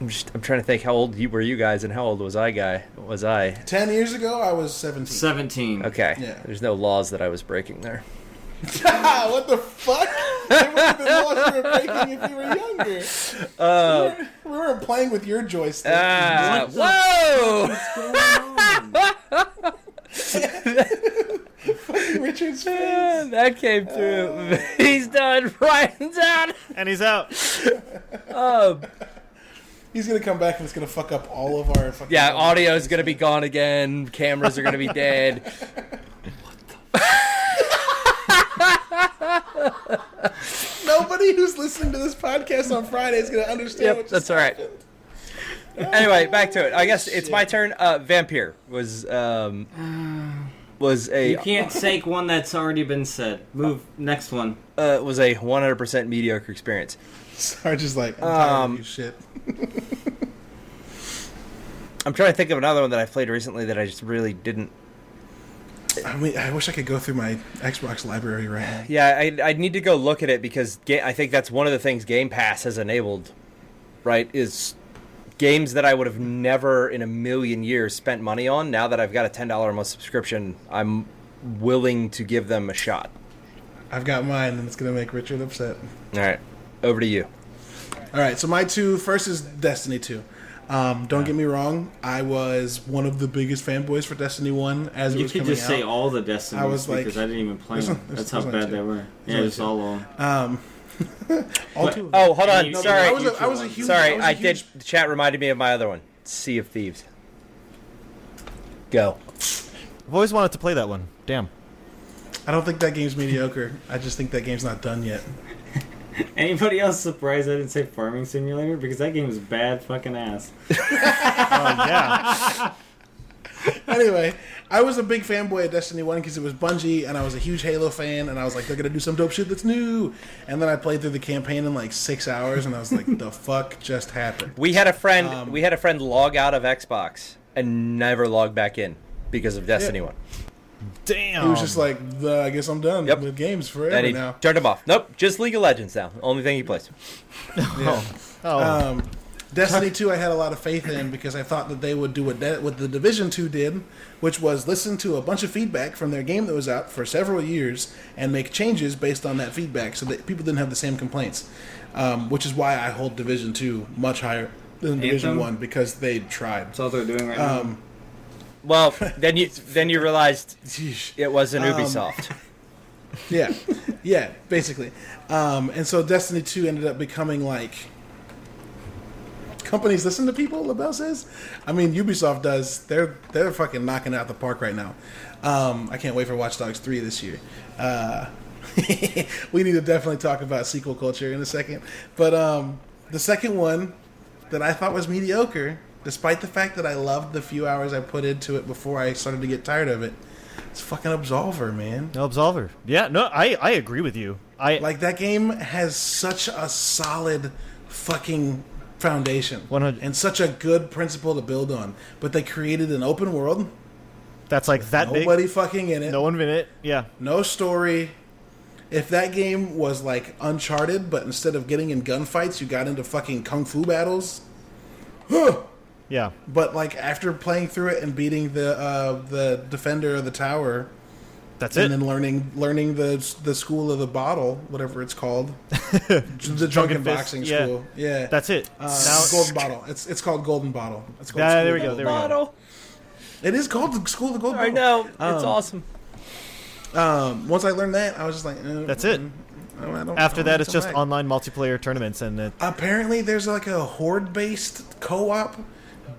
I'm just I'm trying to think how old you were you guys and how old was I guy was I? 10 years ago, I was 17. Seventeen. Okay, Yeah. there's no laws that I was breaking there. what the fuck? They would have been laws you were breaking if you were younger. Uh, we weren't playing with your joystick. ah, whoa! Richard's Ah, face. that came through. He's done. Ryan's out. And he's out. Um, He's gonna come back and it's gonna fuck up all of our fucking. yeah, audio is gonna be gone again. Cameras are gonna be dead. Nobody who's listening to this podcast on Friday is gonna understand. Yep, what that's all right. Anyway, back to it. I guess it's Shit. my turn. Uh, Vampyr was um, was a You can't take one that's already been said. Move next one. uh, was a 100% mediocre experience. Sarge is like, I'm tired Um, of you shit. I'm trying to think of another one that I played recently that I just really didn't. I mean, I wish I could go through my Xbox library right now. Yeah, I I need to go look at it because ga- I think that's one of the things Game Pass has enabled. Right, is games that I would have never in a million years spent money on. Now that I've got a ten dollar a month subscription, I'm willing to give them a shot. I've got mine, and it's gonna make Richard upset. All right, over to you. All right, so my two first is Destiny 2. Um, don't get me wrong, I was one of the biggest fanboys for Destiny One as it You was could coming just out. say all the Destiny I was like- because I didn't even play them. no- That's there's- how there's only bad they were. There's Yeah, only just all of them. Um, all But- two. Of them. Oh, hold on. And you- Sorry. I was a, I was a huge. Sorry, was a I, huge- did. The chat reminded me of my other one, Sea of Thieves. Go. I've always wanted to play that one. Damn. I don't think that game's mediocre. I just think that game's not done yet. Anybody else surprised I didn't say Farming Simulator? Because that game is bad fucking ass. Oh yeah. anyway, I was a big fanboy of Destiny 1 because it was Bungie, and I was a huge Halo fan, and I was like, they're going to do some dope shit that's new. And then I played through the campaign in like six hours, and I was like, the fuck just happened? We had a friend. Um, we had a friend log out of Xbox and never log back in because of Destiny Yeah. One. Damn. He was just like, "The- I guess I'm done Yep. with games forever And he now. turned him off. Nope, just League of Legends now. Only thing he plays. Oh. Oh. Um, Destiny 2, I had a lot of faith in because I thought that they would do what, De- what the Division 2 did, which was listen to a bunch of feedback from their game that was out for several years and make changes based on that feedback so that people didn't have the same complaints. Um, which is why I hold Division 2 much higher than Division Anthem? 1 because they tried. That's all they're doing right Um, Well, then you then you realized it wasn't Um, Ubisoft. yeah, yeah, basically. Um, and so Destiny 2 ended up becoming like companies listen to people. LaBelle says. I mean, Ubisoft does. They're they're fucking knocking it out the park right now. Um, I can't wait for Watch Dogs 3 this year. Uh, we need to definitely talk about sequel culture in a second. But um, the second one that I thought was mediocre, despite the fact that I loved the few hours I put into it before I started to get tired of it, it's fucking Absolver, man. no Absolver. Yeah. No, I I agree with you. I Like that game has such a solid fucking foundation 100 and such a good principle to build on. But they created an open world, that's like that nobody big. fucking in it, No one in it. Yeah. no story. If that game was like Uncharted, but instead of getting in gunfights, you got into fucking kung fu battles. Huh. Yeah. But like after playing through it and beating the uh, the defender of the tower, That's and it. And then learning learning the the school of the bottle, whatever it's called, the drunken boxing yeah. school. Yeah, yeah. That's it. uh, now, golden bottle. It's it's called golden bottle. It's called Yeah, there we go, Golden there we go. Bottle. It is called the school of the golden I bottle. know. It's Um, awesome. Um, once I learned that, I was just like, eh, That's it. I don't- I don't- After that, it's just come online multiplayer tournaments, and it, Apparently, there's like a horde based co op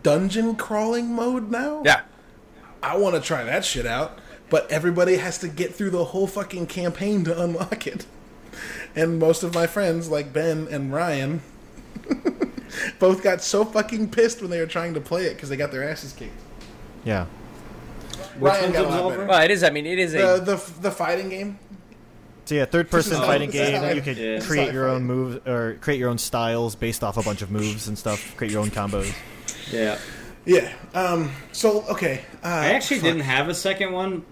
dungeon crawling mode now. Yeah. I want to try that shit out, but everybody has to get through the whole fucking campaign to unlock it. And most of my friends, like Ben and Ryan, both got so fucking pissed when they were trying to play it because they got their asses kicked. yeah. Which Ryan got a lot better. Well, it is. I mean, it is The, a. the the fighting game. So yeah, third-person This fighting game. how I- You could Yeah. create your own Sci-fi. moves or create your own styles based off a bunch of moves and stuff. Create your own combos. Yeah. Yeah. Um. So okay. Uh, I actually fuck. didn't have a second one,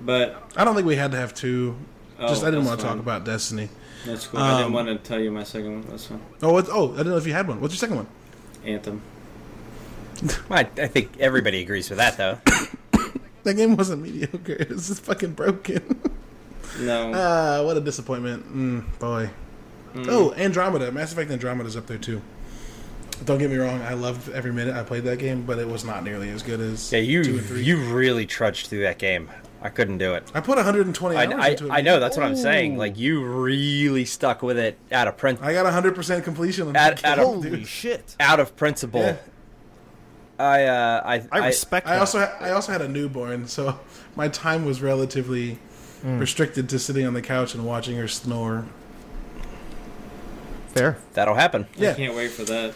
but I don't think we had to have two. oh, Just I didn't want to talk about Destiny. That's cool. I didn't um, want to tell you my second one. That's fine. Oh, what, oh, I didn't know if you had one. What's your second one? Anthem. I, I think everybody agrees with that, though. That game wasn't mediocre. It was just fucking broken. No. Ah, what a disappointment. Mm, boy. Mm. Oh, Andromeda. Mass Effect Andromeda's up there too. Don't get me wrong. I loved every minute I played that game, but it was not nearly as good as Yeah, you two and three. you really trudged through that game. I couldn't do it. I put 120 I, hours I, into it. I know that's what I'm saying. Like you really stuck with it out of print, I got 100% completion on At- that at a- game, Holy dude. shit! out of principle. Yeah. I uh, I I respect. I that. also ha- I also had a newborn, so my time was relatively Hmm. restricted to sitting on the couch and watching her snore. fair. that'll happen. Yeah. I can't wait for that.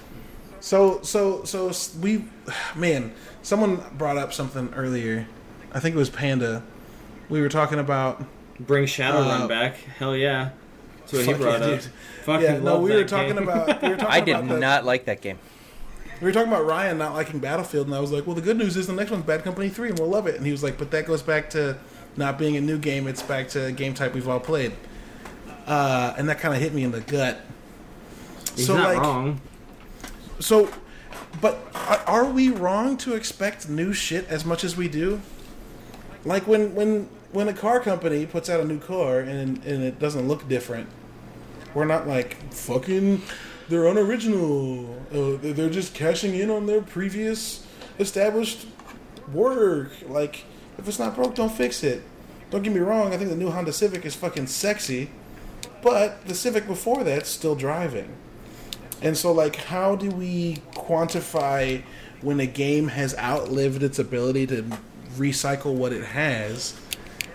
So so so we, man, someone brought up something earlier. I think it was Panda. We were talking about. Bring Shadowrun Uh, back. Hell yeah. That's what he brought yeah, up. dude. Fucking yeah, no, we that were talking game. about. We were talking I did about the- not like that game. We were talking about Ryan not liking Battlefield, and I was like, "Well, the good news is the next one's Bad Company Three, and we'll love it." And he was like, "But that goes back to not being a new game; it's back to a game type we've all played." Uh, and that kind of hit me in the gut. He's so, not like, wrong. So, but are, we wrong to expect new shit as much as we do? Like when when when a car company puts out a new car and and it doesn't look different, we're not like fucking they're unoriginal. Uh, they're just cashing in on their previous established work. Like, if it's not broke, don't fix it. Don't get me wrong. I think the new Honda Civic is fucking sexy, but the Civic before that's still driving. And so, like, how do we quantify when a game has outlived its ability to recycle what it has?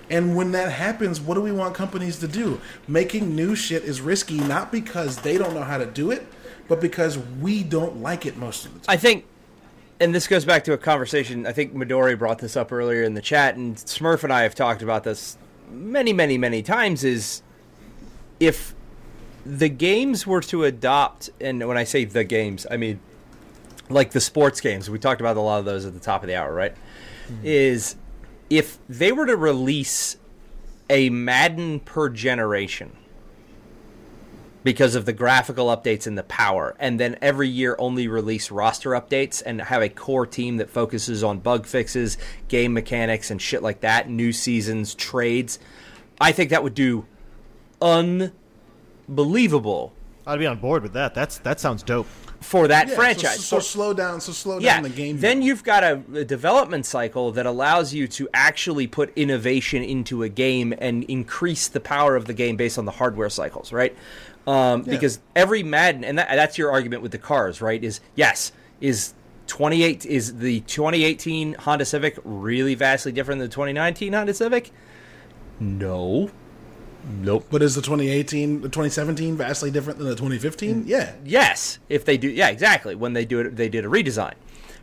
And when that happens, what do we want companies to do? Making new shit is risky, not because they don't know how to do it, but because we don't like it most of the time. I think, and this goes back to a conversation. I think Midori brought this up earlier in the chat, and Smurf and I have talked about this many, many, many times. Is if the games were to adopt, and when I say the games, I mean like the sports games. We talked about a lot of those at the top of the hour, right? Mm-hmm. Is if they were to release a Madden per generation because of the graphical updates and the power, and then every year only release roster updates and have a core team that focuses on bug fixes, game mechanics, and shit like that, new seasons, trades. I think that would do unbelievable I'd be on board with that. That's that sounds dope. for that Yeah, so- franchise. So, slow down. So slow yeah, down the game. then you've got a, a development cycle that allows you to actually put innovation into a game and increase the power of the game based on the hardware cycles, right? Um, Yeah. Because every Madden, and that, that's your argument with the cars, right? Is yes, is 28 is the 2018 Honda Civic really vastly different than the 2019 Honda Civic? No. Nope. But is the 2018, the 2017 vastly different than the 2015? Yeah. Yes, if they do, yeah, exactly. When they do it, they did a redesign,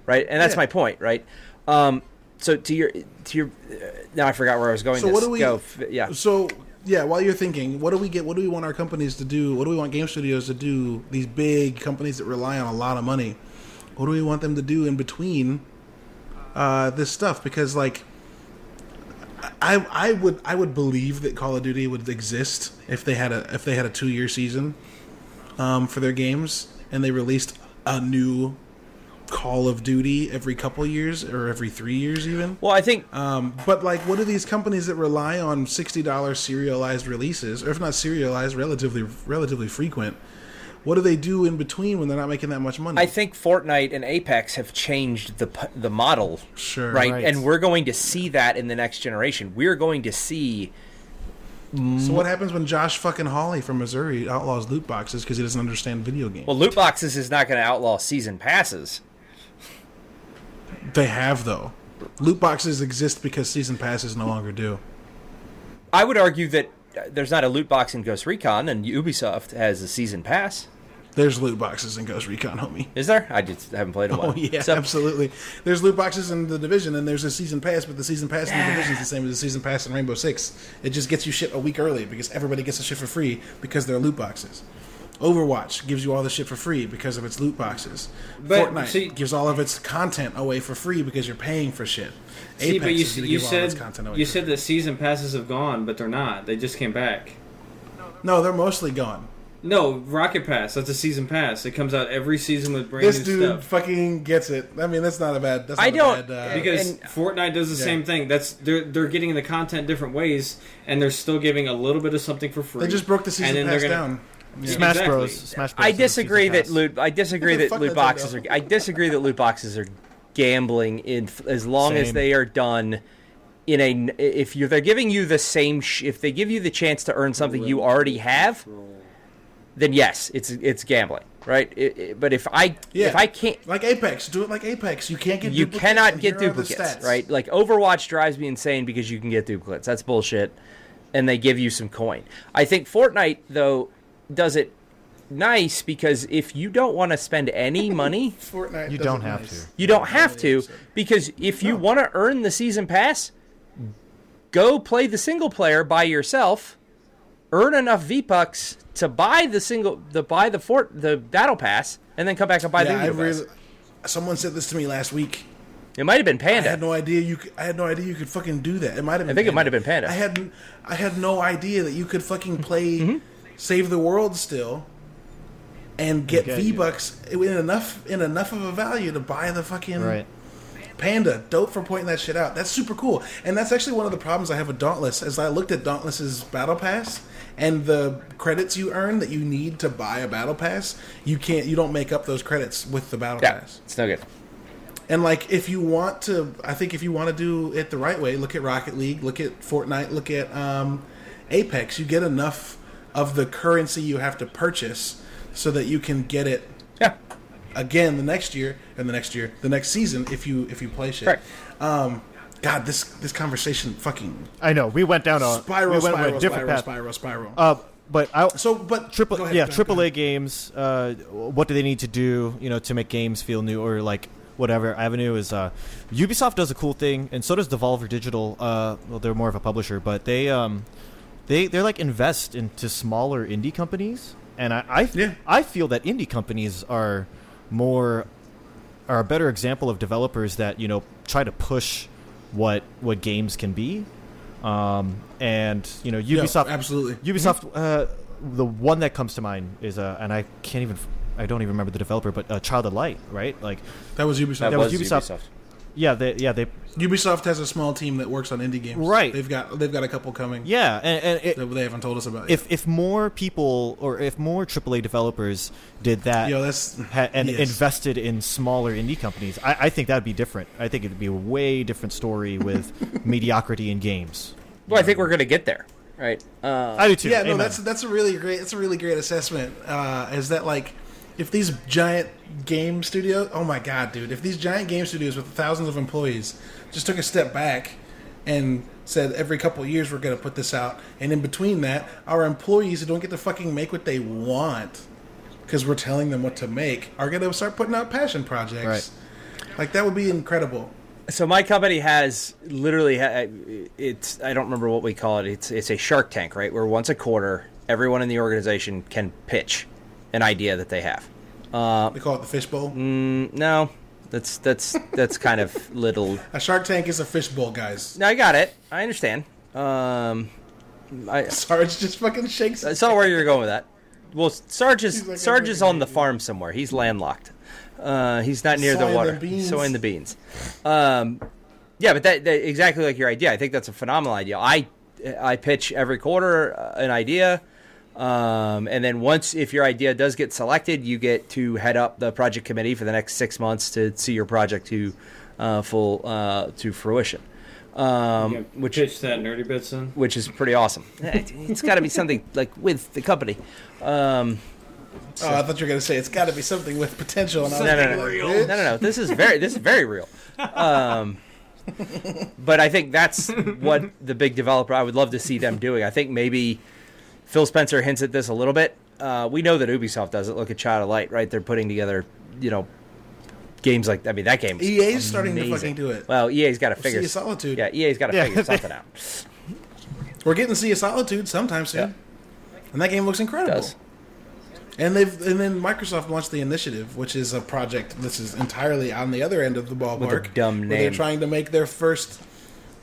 right? And that's Yeah. my point, right? Um, so to your to your uh, now I forgot where I was going. So what do we? go? Yeah, So yeah, while you're thinking, what do we get? What do we want our companies to do? What do we want game studios to do? These big companies that rely on a lot of money. What do we want them to do in between uh, this stuff? Because like, I I would I would believe that Call of Duty would exist if they had a if they had a two year season um, for their games and they released a new Call of Duty every couple years or every three years even. well, I think Um, but like, what are these companies that rely on sixty dollars serialized releases, or if not serialized, relatively relatively frequent? What do they do in between when they're not making that much money? I think Fortnite and Apex have changed the the model, sure, right? Right. And we're going to see that in the next generation. We're going to see So what happens when Josh fucking Hawley from Missouri outlaws loot boxes because he doesn't understand video games? well, loot boxes is not going to outlaw season passes. they have though. Loot boxes exist because season passes no longer do. I would argue that uh, there's not a loot box in Ghost Recon, and Ubisoft has a season pass. There's loot boxes in Ghost Recon, homie. Is there? I just haven't played a oh, while. Oh yeah, So- absolutely. There's loot boxes in the division, and there's a season pass, but the season pass in the division is the same as the season pass in Rainbow Six. It just gets you shit a week early because everybody gets the shit for free because they're loot boxes. Overwatch gives you all the shit for free because of its loot boxes. But, Fortnite see- gives all of its content away for free because you're paying for shit. See, Apex but you, is gonna you give all of its said content away you said free. that season passes have gone, but they're not. They just came back. no, they're mostly gone. No, Rocket Pass. That's a season pass. It comes out every season with brand This new dude stuff. fucd gets it. I mean, that's not a bad. That's not I a don't- bad, uh, Because and- Fortnite does the Yeah. same thing. That's they're they're getting the content different ways, and they're still giving a little bit of something for free. they just broke the and season then pass gonna- down. Yeah. Smash Exactly. Bros. Smash Bros. I disagree that loot. I disagree that loot boxes that, are. I disagree that loot boxes are gambling in as long as they are done in a. If you're they're giving you the same. Sh- if they give you the chance to earn something you already have, then yes, it's it's gambling, right? It- it- but if I Yeah. if I can't. Like Apex, do it like Apex. You can't get You duplicates, cannot get here duplicates, right? Like Overwatch drives me insane because you can get duplicates. That's bullshit, and they give you some coin. I think Fortnite though does it nice because if you don't want to spend any money, Fortnite. You don't have nice. to. you don't have to because if you want to earn the season pass, go play the single player by yourself, earn enough V Bucks to buy the single the buy the fort the battle pass, and then come back and buy Yeah, the V Bucks. really. Someone said this to me last week. It might have been Panda. I Panda. had no idea you. Could, I had no idea you could fucking do that. It might have. Been I think it might have been Panda. I had. I had no idea that you could fucking play Mm-hmm. Save the World still, and get Okay, V Bucks in enough in enough of a value to buy the fucking Right. Panda, dope for pointing that shit out. That's super cool. And that's actually one of the problems I have with Dauntless. As I looked at Dauntless's battle pass and the credits you earn that you need to buy a battle pass, you can't you don't make up those credits with the battle Yeah, pass. it's no good. And like, if you want to, I think if you want to do it the right way, look at Rocket League, look at Fortnite, look at um, Apex. You get enough of the currency you have to purchase so that you can get it Yeah, again the next year and the next year, the next season if you if you play shit. Right. Um, God, this this conversation fucking I know we went down a spiral, we went spiral, a different spiral, path. spiral, spiral. Uh, but I so, but triple ahead, yeah triple A games. Uh, what do they need to do? You know, to make games feel new or like whatever avenue is. Uh, Ubisoft does a cool thing, and so does Devolver Digital. Uh, well, they're more of a publisher, but they um, they they're like invest into smaller indie companies, and I I, Yeah. I feel that indie companies are more are a better example of developers that you know try to push what what games can be. Um, and you know Yeah, Ubisoft absolutely. Ubisoft, uh, the one that comes to mind is, uh, and I can't even, I don't even remember the developer, but uh, Child of Light, right? Like, That was Ubisoft. that, That was, was Ubisoft. Ubisoft. Yeah, they, yeah, they, Ubisoft has a small team that works on indie games. Right. They've got they've got a couple coming. yeah, and, and it, That they haven't told us about. if if more people or if more AAA developers did that. Yo, that's ha- and yes. invested in smaller indie companies, I, I think that'd be different. I think it'd be a way different story with mediocrity in games. Well, I think we're going to get there, right? Uh, I do too. Yeah, no, that's that's a really great. That's a really great assessment. Uh, is that like, if these giant game studios? Oh my god, dude! If these giant game studios with thousands of employees just took a step back and said every couple of years we're going to put this out, and in between that, our employees who don't get to fucking make what they want because we're telling them what to make are going to start putting out passion projects. Right. Like that would be incredible. so my company has literally it's I don't remember what we call it. It's it's a Shark Tank, right? Where once a quarter, everyone in the organization can pitch an idea that they have. Uh, They call it the fishbowl. Mm, no, that's that's that's kind of little. A Shark Tank is a fishbowl, guys. No, I got it. I understand. Um, I Sarge just fucking shakes. I saw where you're going with that. Well, Sarge is like, Sarge is on the farm somewhere. He's landlocked. Uh, he's not near the Sowing the water. beans. He's sowing the beans. Um, yeah, but that, that exactly like your idea. I think that's a phenomenal idea. I I pitch every quarter uh, an idea, um, and then once if your idea does get selected, you get to head up the project committee for the next six months to see your project to uh, full uh, to fruition. Um, which pitch that nerdy bits in. which is pretty awesome. It's got to be something like with the company. Um, Oh, I thought you were gonna say it's got to be something with potential. And I no, was no, like, no, no, no, no, no. This is very, this is very real. Um, but I think that's what the big developer. I would love to see them doing. I think maybe Phil Spencer hints at this a little bit. Uh, we know that Ubisoft does it. Look at Child of Light, right? They're putting together, you know, games like. I mean, that game. EA is EA's starting to fucking do it. Well, EA's got to figure. Sea Solitude. Yeah, EA's got to Yeah. figure something out. We're getting Sea of Solitude sometime soon, and that game looks incredible. Does. And they've and then Microsoft launched the Initiative, which is a project. This is entirely on the other end of the ballpark. dumb where They're trying to make their first.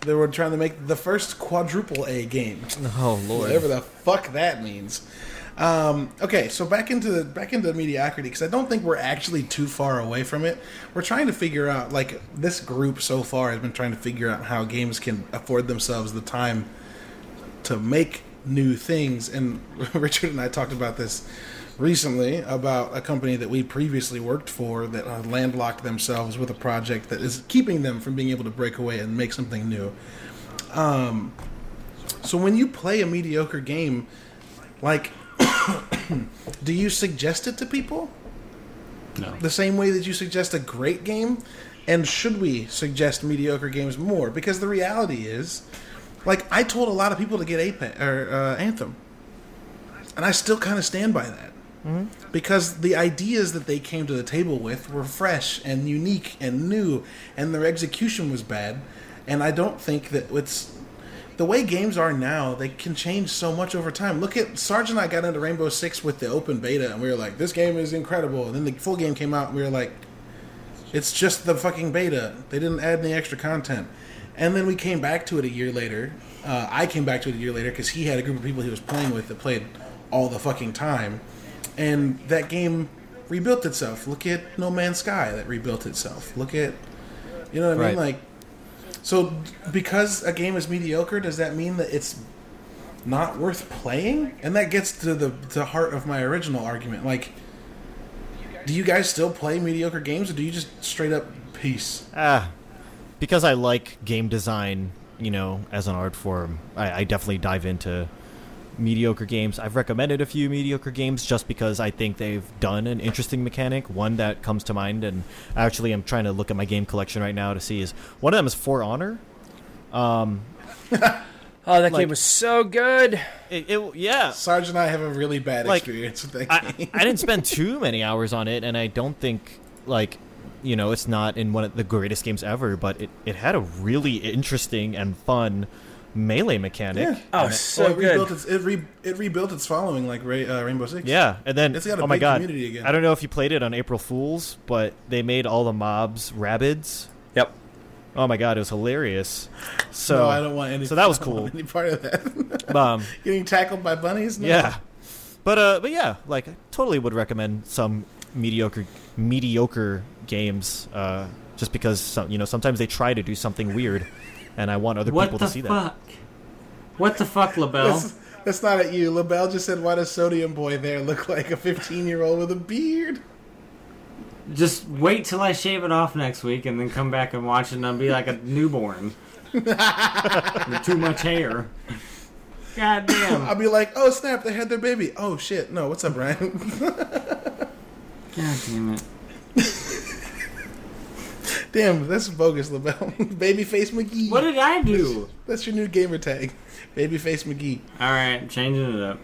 They were trying to make the first quadruple A game. oh lord. whatever the fuck that means. Um, okay, so back into the back into mediocrity because I don't think we're actually too far away from it. We're trying to figure out like this group so far has been trying to figure out how games can afford themselves the time to make new things. And Richard and I talked about this recently about a company that we previously worked for that uh, landlocked themselves with a project that is keeping them from being able to break away and make something new. Um, so when you play a mediocre game, like, do you suggest it to people No. the same way that you suggest a great game? And should we suggest mediocre games more? Because the reality is, like, I told a lot of people to get Apex or uh, Anthem, and I still kind of stand by that because the ideas that they came to the table with were fresh and unique and new, and their execution was bad. And I don't think that it's the way games are now. They can change so much over time. Look at Sarge and I got into Rainbow Six with the open beta, and we were like, "This game is incredible." And then the full game came out, and we were like, "It's just the fucking beta. They didn't add any extra content." And then we came back to it a year later. Uh, I came back to it a year later because he had a group of people he was playing with that played all the fucking time and that game rebuilt itself. Look at No Man's Sky that rebuilt itself. Look at You know what I mean? Like, so because a game is mediocre, does that mean that it's not worth playing? And that gets to the the heart of my original argument. Like, do you guys still play mediocre games, or do you just straight up peace? Ah, because I like game design, you know, as an art form, I, I definitely dive into mediocre games. I've recommended a few mediocre games just because I think they've done an interesting mechanic. One that comes to mind, and I actually I'm trying to look at my game collection right now to see is one of them is For Honor. Um, Oh, that Like- game was so good. it, it yeah, Sarge and I have a really bad Like, experience with that I, game. I didn't spend too many hours on it, and I don't think like you know it's not in one of the greatest games ever, but it, it had a really interesting and fun melee mechanic. Yeah. Oh, Well, so it rebuilt good. its it, re, it rebuilt its following like Ray, uh, Rainbow Six. Yeah, and then It's got a oh my god, community again. I don't know if you played it on April Fools, but they made all the mobs rabbits. Yep. Oh my god, it was hilarious. So no, I don't want any. so that was I don't want cool. Any part of that? um, Getting tackled by bunnies? No. yeah, but uh, but yeah, like I totally would recommend some mediocre mediocre games. Uh, just because some, you know sometimes they try to do something weird, and I want other What people the to see that. fuck? What the fuck, LaBelle? That's, that's not at you. LaBelle just said, "Why does Sodium Boy there look like a 15-year-old with a beard?" Just wait till I shave it off next week and then come back and watch it and I'll be like a newborn. With too much hair. God damn. I'll be like, "Oh snap! They had their baby." Oh shit! No, what's up, Ryan? God damn it. Damn, that's bogus, LaBelle. Babyface McGee. What did I do? That's your new gamer tag. Babyface McGee. Alright, changing it up.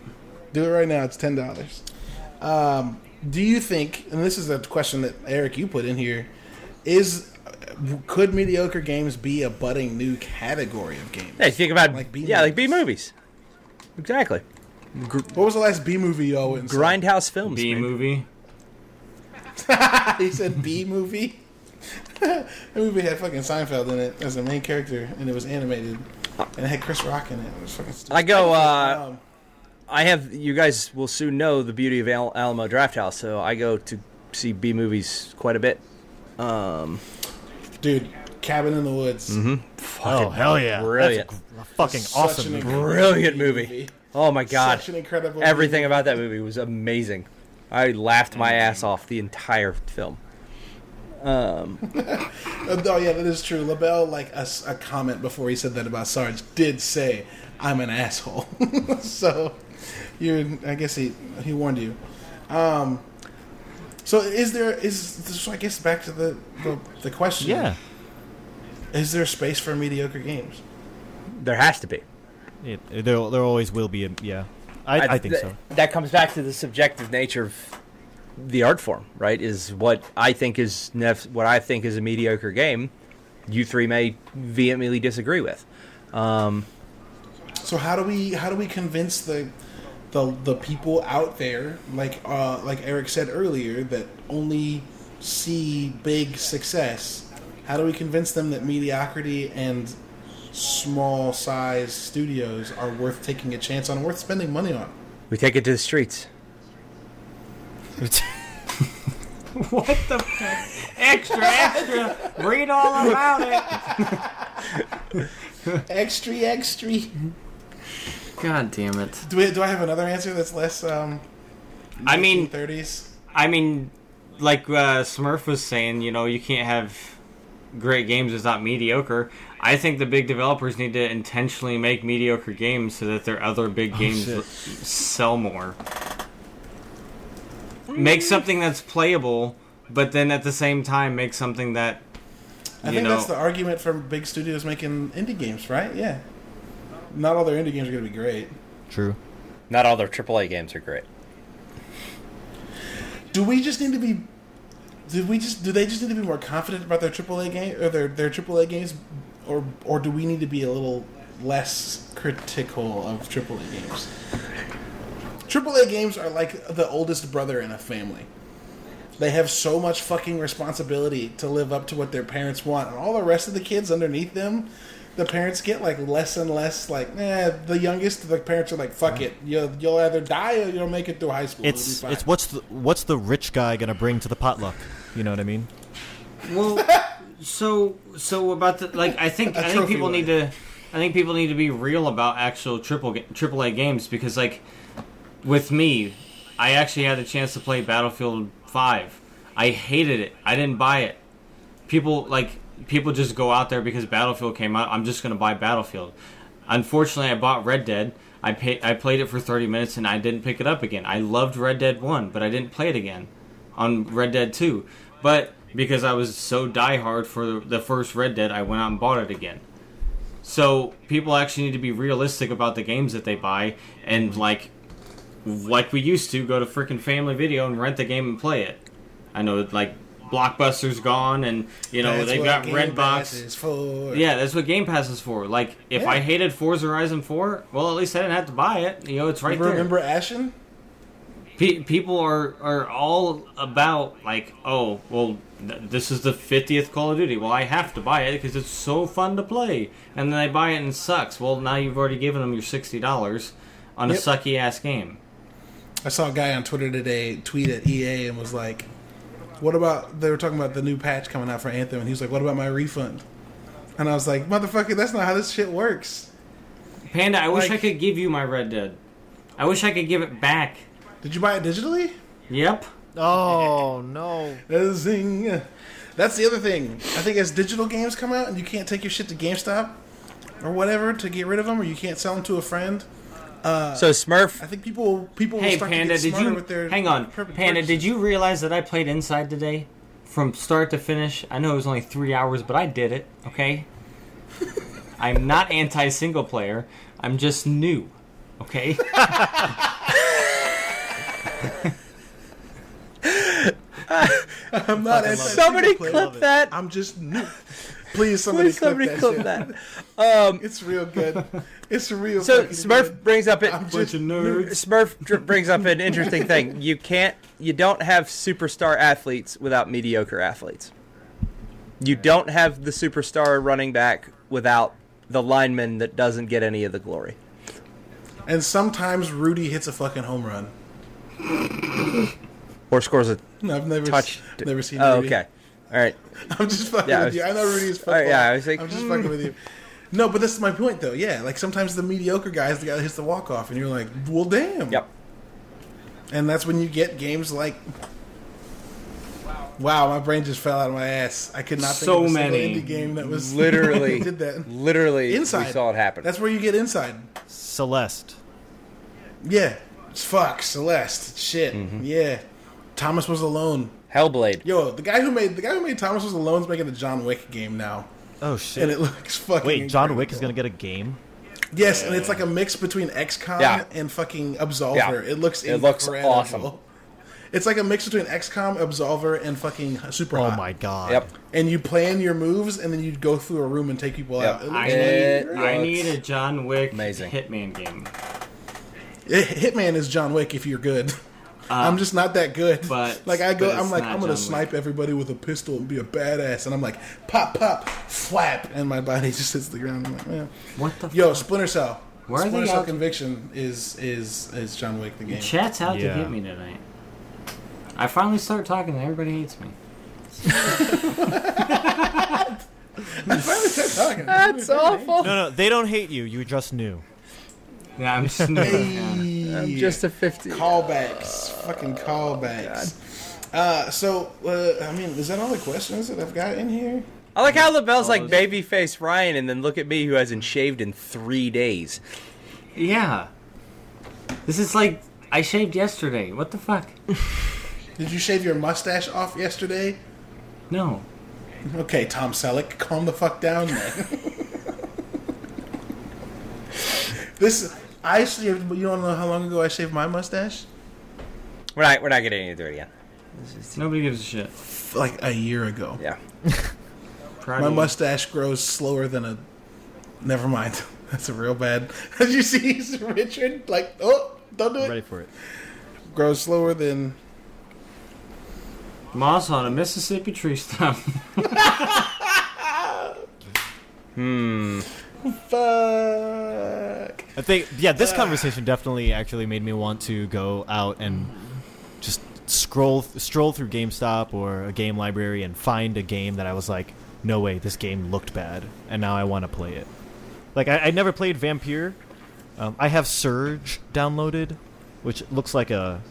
Do it right now. It's ten dollars. Um, do you think? And this is a question that Eric you put in here. Is could mediocre games be a budding new category of games? Yeah, you think about Like B yeah, like B movies. movies. Exactly. What was the last B movie you all went and saw? Grindhouse films. B movie. he said B movie. That movie had fucking Seinfeld in it as the main character, and it was animated, and it had Chris Rock in it. It was fucking. Stupid. I go. Uh, I have. You guys will soon know the beauty of Al- Alamo Draft House, so I go to see B movies quite a bit. Um, dude, Cabin in the Woods. Oh hell yeah, brilliant. That's a, a fucking Such awesome. an movie. Brilliant movie. Oh my god, Such an incredible. everything about that movie was amazing. I laughed my ass off the entire film. Um, Oh yeah, that is true. LaBelle, like a comment before he said that about Sarge, did say, "I'm an asshole." so, you, I guess he he warned you. Um, so is there is so I guess back to the the, the question. Yeah, Is there space for mediocre games? there has to be. it, there there always will be. A, yeah, I, I, think th- so. That comes back to the subjective nature of the art form, right? Is what I think is nef- what I think is a mediocre game. You three may vehemently disagree with. Um, So how do we how do we convince the the the people out there, like uh, like Eric said earlier, that only see big success? How do we convince them that mediocrity and small size studios are worth taking a chance on, worth spending money on? we take it to the streets. What the fuck? Extra, extra. Read all about it. Extra, extra. God damn it. Do, we, do I have another answer that's less? Um, I mean- thirties. I mean, like uh, Smurf was saying, you know, you can't have great games is not mediocre. I think the big developers need to intentionally make mediocre games so that their other big games shit. sell more. Make something that's playable, but then at the same time make something that I think know. that's the argument from big studios making indie games, right? Yeah. Not all their indie games are going to be great. True. Not all their AAA games are great. Do we just need to be? Do we just? Do they just need to be more confident about their AAA game or their their AAA games, or or do we need to be a little less critical of AAA games? AAA games are like the oldest brother in a family. They have so much fucking responsibility to live up to what their parents want, and all the rest of the kids underneath them, the parents get like less and less like, eh. The youngest, the parents are like, "Fuck it, you'll you'll either die or you'll make it through high school." It'll be It's fine." it's what's the what's the rich guy gonna bring to the potluck? You know what I mean? well, So so about the like I think A I think trophy people need to I think people need to be real about actual triple ga- triple A games because like with me, I actually had the chance to play Battlefield Five. I hated it. I didn't buy it. People like people just go out there because Battlefield came out. I'm just gonna buy Battlefield. Unfortunately, I bought Red Dead. I pay, I played it for 30 minutes and I didn't pick it up again. I loved Red Dead 1, but I didn't play it again on Red Dead 2. But because I was so diehard for the first Red Dead, I went out and bought it again. So people actually need to be realistic about the games that they buy and like like we used to go to freaking Family Video and rent the game and play it. I know like Blockbuster's gone and you know That's they've got Redbox. Pass is for. Yeah, that's what Game Pass is for. Like, if Yeah. I hated Forza Horizon 4, well, at least I didn't have to buy it. You know, it's right remember, there. remember Ashen? Pe- people are are all about like, oh, well, th- this is the 50th Call of Duty. Well, I have to buy it because it's so fun to play. And then they buy it and it sucks. Well, now you've already given them your $60 on a sucky ass game. I saw a guy on Twitter today tweet at EA and was like, "What about?" They were talking about the new patch coming out for Anthem, and he was like, "What about my refund?" And I was like, "Motherfucker, that's not how this shit works." Panda, I wish I could give you my Red Dead. I wish I could give it back. Did you buy it digitally? Yep. Oh no! Zing. That's the other thing. I think as digital games come out and you can't take your shit to GameStop or whatever to get rid of them, or you can't sell them to a friend. Uh, so Smurf, I think people people will Hey, start Panda, to get did smarter you with their hang on? pur- Panda, did you realize that I played Inside today, from start to finish? I know it was only three hours, but I did it. Okay. I'm not anti single player. I'm just new. Okay. I'm not anti- somebody clip that. I'm just new. Please, somebody, Please, somebody clip clip that. that. shit. Um, it's real good. It's real. So Smurf good. brings up it. I'm Bunch of nerds. Smurf brings up an interesting thing. You can't, you don't have superstar athletes without mediocre athletes. You don't have the superstar running back without the lineman that doesn't get any of the glory. And sometimes Rudy hits a fucking home run. Or scores a No, I've never touch. s- never seen. Oh, Rudy. okay. All right. I'm just fucking Yeah, I with you. I know Rudy is football. Alright, yeah, I was like, I'm just hmm. fucking with you. No, but this is my point, though. Yeah, like sometimes the mediocre guy is the guy that hits the walk off, and you're like, well, damn. Yep. And that's when you get games like. Wow, my brain just fell out of my ass. I could not think So of a single many. indie game that was Literally. did that. Literally, Inside. we saw it happen. That's where you get inside. Celeste. Yeah, fuck Celeste. Shit. Mm-hmm. Yeah, Thomas was alone. Hellblade. Yo, the guy who made the guy who made Thomas was alone is making a John Wick game now, Oh shit! and it looks fucking. Wait, John Wick is gonna get a game? Yes, and it's like a mix between XCOM Yeah. and fucking Absolver. Yeah. It looks It looks awesome. It's like a mix between XCOM, Absolver, and fucking Super Oh Hot. my god! Yep. And you plan your moves, and then you go through a room and take people Yep. out. It I looks need, I need a John Wick amazing. Hitman game. Hitman is John Wick if you're good. I'm just not that good. Uh, but- like I go, I'm like I'm gonna John snipe everybody with a pistol and be a badass, and I'm like pop pop flap, and my body just hits the ground. I'm like, yeah. What the Yo, Splinter Cell. Where Splinter Cell out- Conviction is is is John Wick the game. Chat's out Yeah. to get me tonight. I finally start talking and everybody hates me. That's awful. No, no, they don't hate you. You just knew. Yeah, I'm just yeah. I'm just a 50. callbacks, fucking callbacks. Uh, so uh, I mean, is that all the questions that I've got in here? I like how LaBelle's All like those- babyface Ryan, and then look at me who hasn't shaved in three days. yeah. This is like I shaved yesterday. What the fuck? Did you shave your mustache off yesterday? No. Okay, Tom Selleck, calm the fuck down, man. this I shaved. You don't know how long ago I shaved my mustache? We're not. We're not getting into it again. Nobody gives a shit. Like a year ago. Yeah. My mustache grows slower than a. Never mind. That's a real bad. As you see Richard? Like, oh, don't do it. Ready for it? Grows slower than. Moss on a Mississippi tree stump. Hmm. Fuck. I think yeah, this conversation definitely actually made me want to go out and just scroll stroll through GameStop or a game library and find a game that I was like, no way, this game looked bad, and now I want to play it. Like I, I never played Vampyr. Um, I have Surge downloaded, which looks like a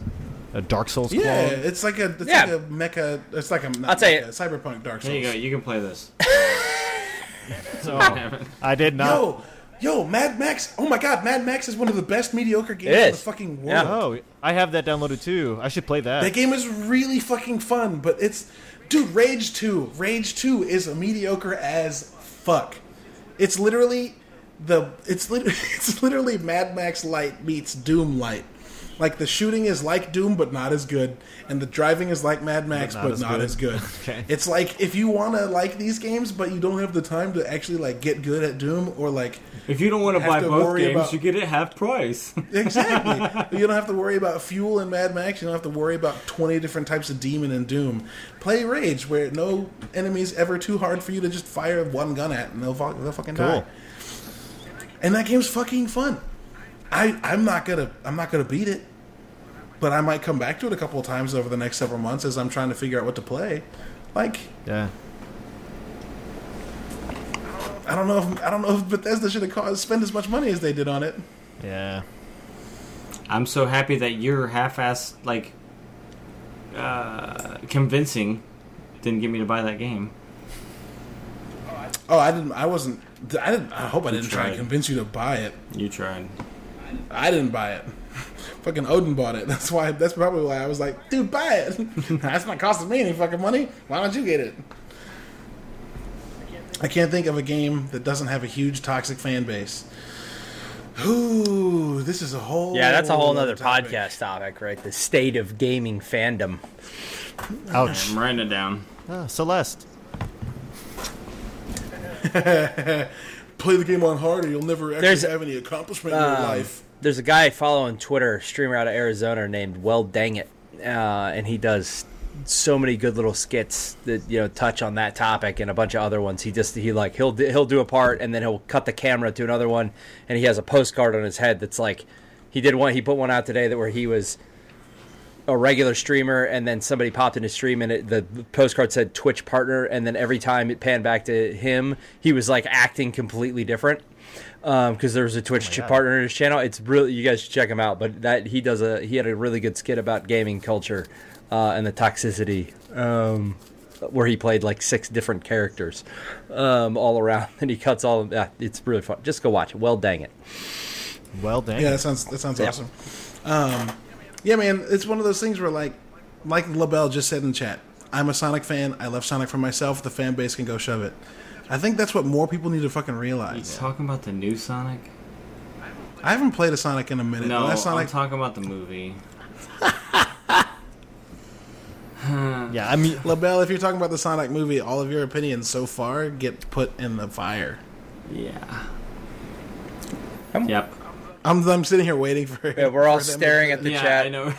a Dark Souls Yeah, clone. it's like a it's Yeah. like a mecha. It's like a not I'll tell you- mecha, cyberpunk Dark Souls. There you go. You can play this. So I did not. Yo, yo, Mad Max! Oh my God, Mad Max is one of the best mediocre games It in the is. fucking Yeah. world. Oh, I have that downloaded too. I should play that. That game is really fucking fun, but it's dude, Rage 2. Rage 2 is a mediocre as fuck. It's literally the it's literally it's literally Mad Max Light meets Doom Light. Like the shooting is like Doom but not as good, and the driving is like Mad Max not but as not good. as good. Okay. It's like if you want to like these games but you don't have the time to actually like get good at Doom or like If you don't want to buy both games, about- you get it half price. Exactly. you don't have to worry about fuel in Mad Max. You don't have to worry about 20 different types of demon in Doom. Play Rage, where no enemy's ever too hard for you to just fire one gun at and they'll, they'll fucking Cool. die. And that game's fucking fun. I, I'm not gonna I'm not gonna beat it, but I might come back to it a couple of times over the next several months as I'm trying to figure out what to play. Like yeah. I don't know if I don't know if Bethesda should have caused, spend as much money as they did on it. Yeah. I'm so happy that your half-ass like uh, convincing didn't get me to buy that game. Oh, I didn't. I wasn't. I didn't. I hope I didn't try and convince you to buy it. You tried. I didn't buy it. fucking Odin bought it. That's why. That's probably why I was like, dude, buy it. that's not costing me any fucking money. Why don't you get it? I can't think of a game that doesn't have a huge toxic fan base. Ooh, this is a whole. Yeah, that's a whole other nother topic. podcast topic, right? The state of gaming fandom. Ouch. I'm writing it down. Ah, Celeste. Play the game on hard, or you'll never actually There's- have any accomplishment in your Um, life. There's a guy I follow on Twitter, streamer out of Arizona named Well Dang It, uh, and he does so many good little skits that you know touch on that topic and a bunch of other ones. He just he like he'll he'll do a part and then he'll cut the camera to another one, and he has a postcard on his head that's like he did one. He put one out today that where he was a regular streamer and then somebody popped in his stream and it, the postcard said Twitch partner and then every time it panned back to him he was like acting completely different because there was a Twitch God. partner in his channel it's really you guys should check him out but that he does a he had a really good skit about gaming culture uh, and the toxicity um, where he played like six different characters um, all around and he cuts all of that it's really fun just go watch it well dang it Well, dang. Yeah, that sounds that sounds Yeah. awesome. Um, yeah, man, it's one of those things where like like LaBelle just said in chat, I'm a Sonic fan. I love Sonic for myself. The fan base can go shove it. I think that's what more people need to fucking realize. You realize. talking about the new Sonic? I haven't played a Sonic in a minute. No, The last I'm talking about the movie. Yeah, I mean, LaBelle, if you're talking about the Sonic movie, all of your opinions so far get put in the fire. Yeah. Um, Yep. I'm, I'm sitting here waiting for. yeah, we're all for staring at the yeah, chat I know.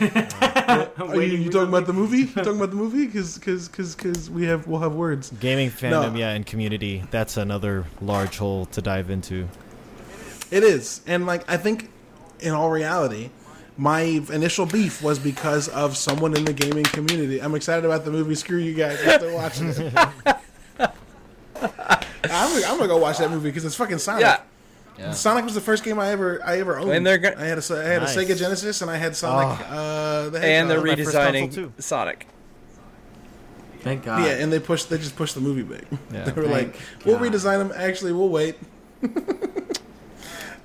I'm Are you, you talking about the movie? You talking about the movie? Because because because we have we'll have words. gaming fandom, No. yeah, and community. That's another large hole to dive into. It is, and like I think, in all reality, my initial beef was because of someone in the gaming community. I'm excited about the movie. Screw you guys, I'm watching it. I'm, gonna- I'm gonna go watch that movie because it's fucking Sonic. yeah Sonic was the first game I ever I ever owned. And they're go- I had a I had Nice. a Sega Genesis and I had Sonic. Uh, the and they're Hedgehog. my redesigning too. Sonic Thank God. yeah, and they pushed they just pushed the movie back. Yeah. they were like, Thank "We'll God. redesign them." Actually, we'll wait.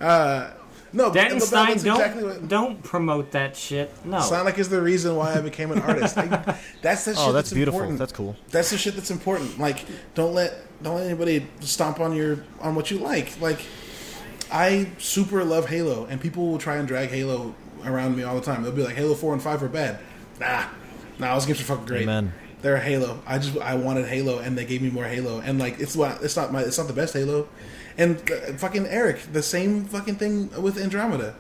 uh, no, but Denton that's Stein, don't exactly what- don't promote that shit. No. Sonic is the reason why I became an artist. I, that's the shit Oh, that's that's beautiful. important. That's cool. That's the shit that's important. Like, don't let don't let anybody stomp on your on what you like. Like, I super love Halo, and people will try and drag Halo around me all the time. They'll be like, Halo Four and Five are bad. Nah, nah, those games are fucking great. Amen. They're Halo. I just I wanted Halo, and they gave me more Halo. And like, it's what it's not my it's not the best Halo. And uh, fucking Eric, the same fucking thing with Andromeda.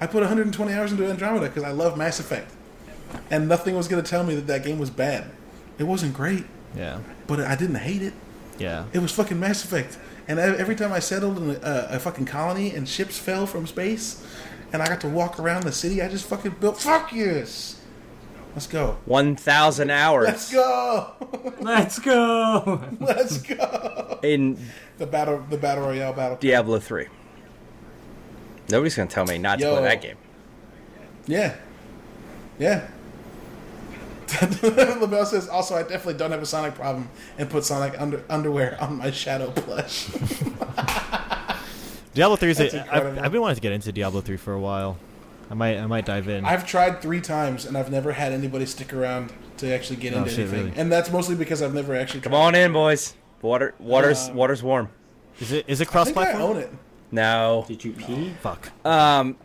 I put 120 hours into Andromeda because I love Mass Effect, and nothing was gonna tell me that that game was bad. It wasn't great, Yeah, but I didn't hate it. yeah. It was fucking Mass Effect. And every time I settled in a, a fucking colony and ships fell from space, and I got to walk around the city, I just fucking built. Fuck yes. Let's go. One thousand hours. Let's go. Let's go. Let's go. in The battle, the battle royale battle. Diablo three. Nobody's gonna tell me not to play that game. Yeah. Yeah. LaBelle says, also, I definitely don't have a Sonic problem and put Sonic under, underwear on my Shadow plush. Diablo three is. A, I've. I've been wanting to get into Diablo three for a while. I might I might dive in. I've tried three times and I've never had anybody stick around to actually get Oh, into shit, anything. really? And that's mostly because I've never actually Come tried. on in, boys. Water, water's, Uh, water's warm. is it is it cross think I platform? own it. No. Did you pee? Fuck. Um.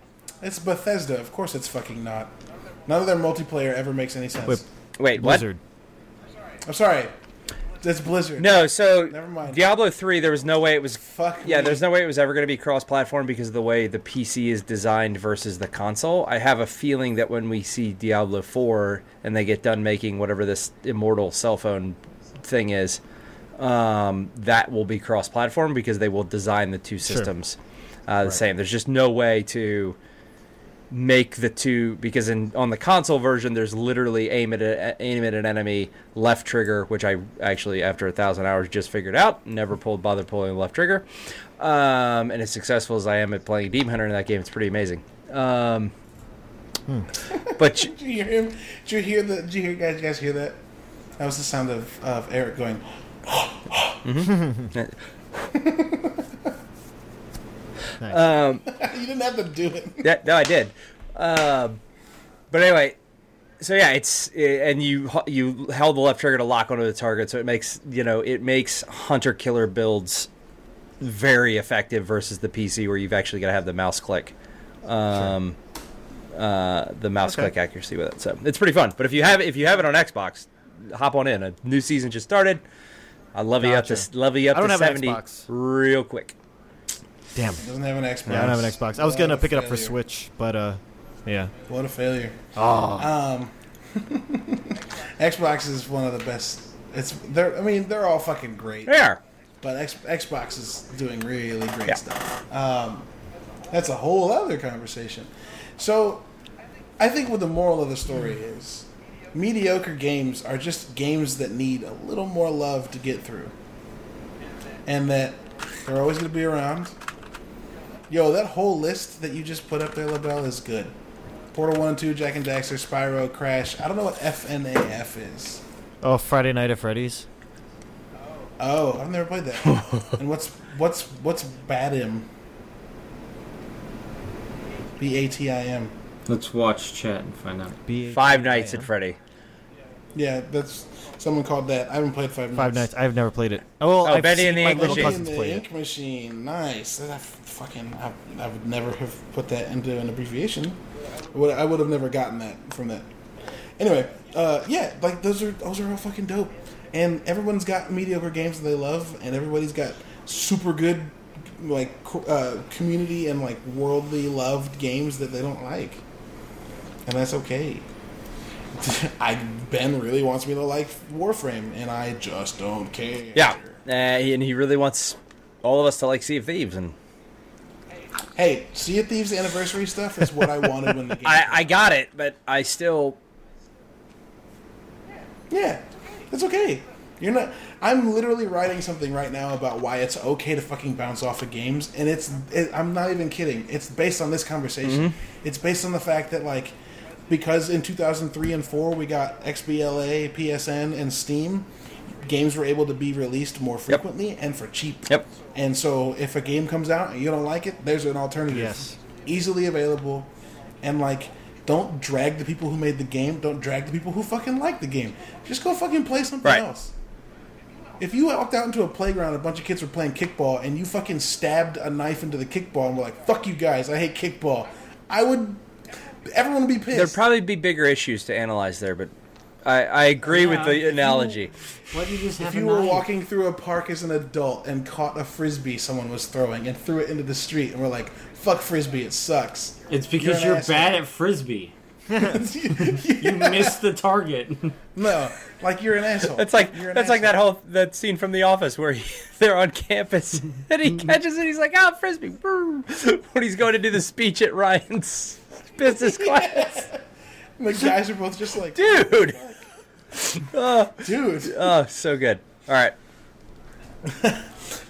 It's Bethesda. Of course it's fucking not. None of their multiplayer ever makes any sense. Wait, Wait. What? Blizzard. I'm sorry. It's Blizzard. No. So Never mind. Diablo three. There was no way it was. Fuck Yeah. me. There's no way it was ever going to be cross-platform because of the way the PC is designed versus the console. I have a feeling that when we see Diablo four and they get done making whatever this immortal cell phone thing is, um, that will be cross-platform because they will design the two systems uh, the same. There's just no way to make the two because in on the console version there's literally aim at a, aim at an enemy left trigger which I actually after a thousand hours just figured out never pulled bother pulling the left trigger um, and as successful as I am at playing Demon Hunter in that game it's pretty amazing um, but you- Did you hear him? Did you hear the? Did you hear guys? You guys hear that? That was the sound of, of Eric going. um, you didn't have to do it. Yeah, no, I did. Um, but anyway, so yeah, it's and you you held the left trigger to lock onto the target, so it makes you know it makes hunter killer builds very effective versus the PC where you've actually got to have the mouse click, um, uh, the mouse Okay. click accuracy with it. So it's pretty fun. But if you have if you have it on Xbox, hop on in. A new season just started. I love you up to love you up I don't to have an seventy Xbox. real quick. Damn. it. Doesn't have an Xbox. Yeah, I don't have an Xbox. I was What gonna a pick it up for failure. Switch, but uh, yeah. What a failure. Oh. Um, Xbox is one of the best. It's they're. I mean, they're all fucking great. There. But X, Xbox is doing really great Yeah. stuff. Um, that's a whole other conversation. So, I think what the moral of the story is mediocre games are just games that need a little more love to get through. And that they're always going to be around. Yo, that whole list that you just put up there, LaBelle, is good. Portal 1 and 2, Jak and Daxter, Spyro, Crash. I don't know what FNAF is. Oh, Friday Night at Freddy's. Oh, Oh, I've never played that. and what's what's what's Batim? B A T I M. Let's watch chat and find out. B- Five Nights at Freddy. Yeah, that's someone called that. I haven't played Five Nights. Five Nights. I've never played it. Oh, well, Oh, I've Betty seen and the my Ink little Machine. cousins in the play it. Ink Machine. Nice. That fucking. I, I would never have put that into an abbreviation. I would, I would have never gotten that from that. Anyway, uh, yeah, like those are those are all fucking dope. And everyone's got mediocre games that they love, and everybody's got super good like uh, community and like worldly loved games that they don't like, and that's okay. I Ben really wants me to like Warframe, and I just don't care. Yeah, uh, and he really wants all of us to like Sea of Thieves, and Hey, Sea of Thieves anniversary stuff is what I wanted when the game. I, I got it, but I still yeah, it's okay. You're not. I'm literally writing something right now about why it's okay to fucking bounce off of games, and it's. It, I'm not even kidding. It's based on this conversation. It's based on the fact that like, because in 2003 and four we got XBLA, PSN, and Steam, games were able to be released more frequently and for cheap. Yep. And so if a game comes out and you don't like it, there's an alternative. Yes. Easily available. And like don't drag the people who made the game, don't drag the people who fucking like the game. Just go fucking play something Right. else. If you walked out into a playground a bunch of kids were playing kickball and you fucking stabbed a knife into the kickball and were like, fuck you guys, I hate kickball, I would. Everyone would be pissed. there'd probably be bigger issues to analyze there, but I, I agree with the if you- analogy. What you just if you were knife? walking through a park as an adult and caught a frisbee someone was throwing and threw it into the street and were like, fuck frisbee, it sucks. It's You're because you're, bad at frisbee. You missed the target. No, like you're an asshole. That's like You're an that's like that whole that scene from The Office where he, they're on campus and he catches it. He's like, "Ah, frisbee!" when he's going to do the speech at Ryan's business class. the guys are both just like, dude. oh, dude. oh, so good. All right.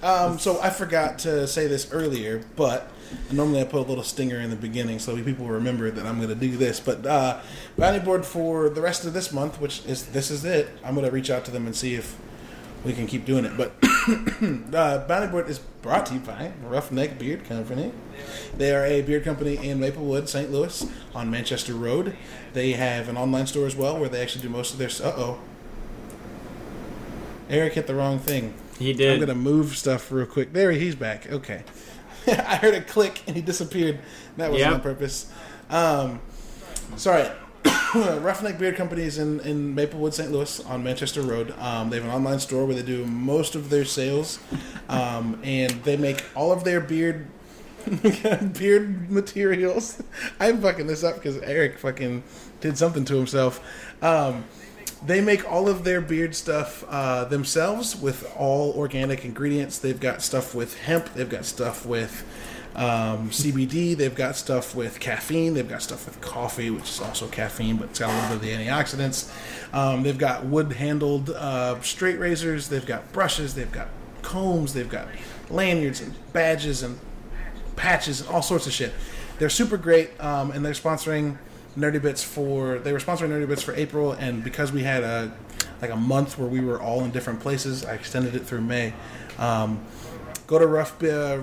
Um, so I forgot to say this earlier, but normally I put a little stinger in the beginning so people remember that I'm going to do this. But uh, bounty board for the rest of this month, which is this is it. I'm going to reach out to them and see if we can keep doing it. But uh, bounty board is brought to you by Roughneck Beard Company. They are a beard company in Maplewood, St. Louis, on Manchester Road. They have an online store as well where they actually do most of their. Uh oh. Eric hit the wrong thing. He did. I'm gonna move stuff real quick. There, he's back. Okay, I heard a click and he disappeared. That wasn't Yep. on purpose. Um, sorry. Roughneck Beard Company is in, in Maplewood, St. Louis, on Manchester Road. Um, they have an online store where they do most of their sales, um, and they make all of their beard beard materials. I'm fucking this up because Eric fucking did something to himself. Um, they make all of their beard stuff uh, themselves with all organic ingredients. They've got stuff with hemp. They've got stuff with um, CBD. They've got stuff with caffeine. They've got stuff with coffee, which is also caffeine, but it's got a little bit of the antioxidants. Um, they've got wood-handled uh, straight razors. They've got brushes. They've got combs. They've got lanyards and badges and patches and all sorts of shit. They're super great, um, and they're sponsoring Nerdy Bits for. They were sponsoring Nerdy Bits for April, and because we had a like a month where we were all in different places, I extended it through May. Um, go to rough uh,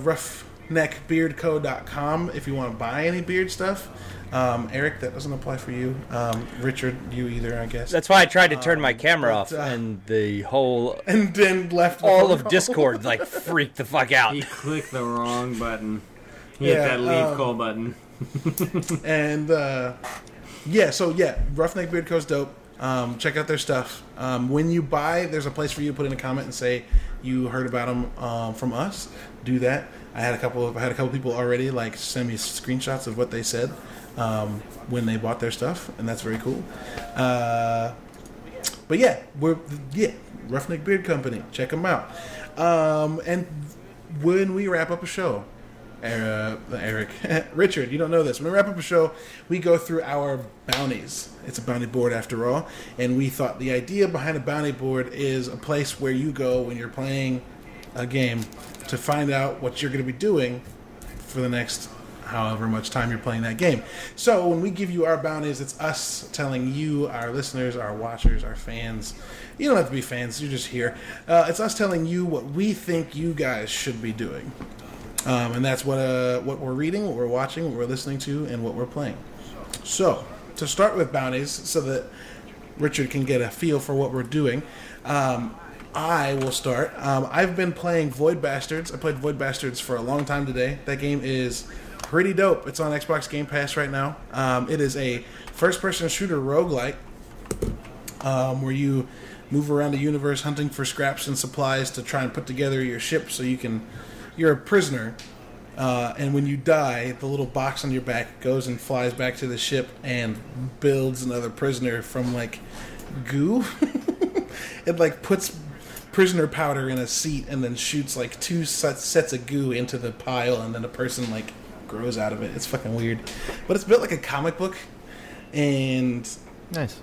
roughneckbeardco.com if you want to buy any beard stuff. Um, Eric, that doesn't apply for you. Um, Richard, you either, I guess. That's why I tried to turn my camera but, off, uh, and the whole and then left all of call. Discord like freaked the fuck out. He clicked the wrong button. He Yeah, hit that leave um, call button. and uh, yeah, so yeah, Roughneck Beard Co's dope. Um, check out their stuff. Um, when you buy, there's a place for you to put in a comment and say you heard about them um, from us. Do that. I had a couple of I had a couple people already like send me screenshots of what they said um, when they bought their stuff, and that's very cool. Uh, but yeah, we're yeah Roughneck Beard Company. Check them out. Um, and when we wrap up a show, uh, Eric, Richard, you don't know this. When we wrap up a show, we go through our bounties. It's a bounty board after all, and we thought the idea behind a bounty board is a place where you go when you're playing a game to find out what you're going to be doing for the next however much time you're playing that game. So when we give you our bounties, it's us telling you, our listeners, our watchers, our fans. You don't have to be fans; you're just here. Uh, it's us telling you what we think you guys should be doing. Um, and that's what uh, what we're reading, what we're watching, what we're listening to, and what we're playing. So, to start with bounties, so that Richard can get a feel for what we're doing, um, I will start. Um, I've been playing Void Bastards. I played Void Bastards for a long time today. That game is pretty dope. It's on Xbox Game Pass right now. Um, it is a first-person shooter roguelike um, where you move around the universe hunting for scraps and supplies to try and put together your ship so you can. You're a prisoner, uh, and when you die, the little box on your back goes and flies back to the ship and builds another prisoner from like goo. it like puts prisoner powder in a seat and then shoots like two sets, of goo into the pile, and then a person like grows out of it. It's fucking weird, but it's built like a comic book, and Nice.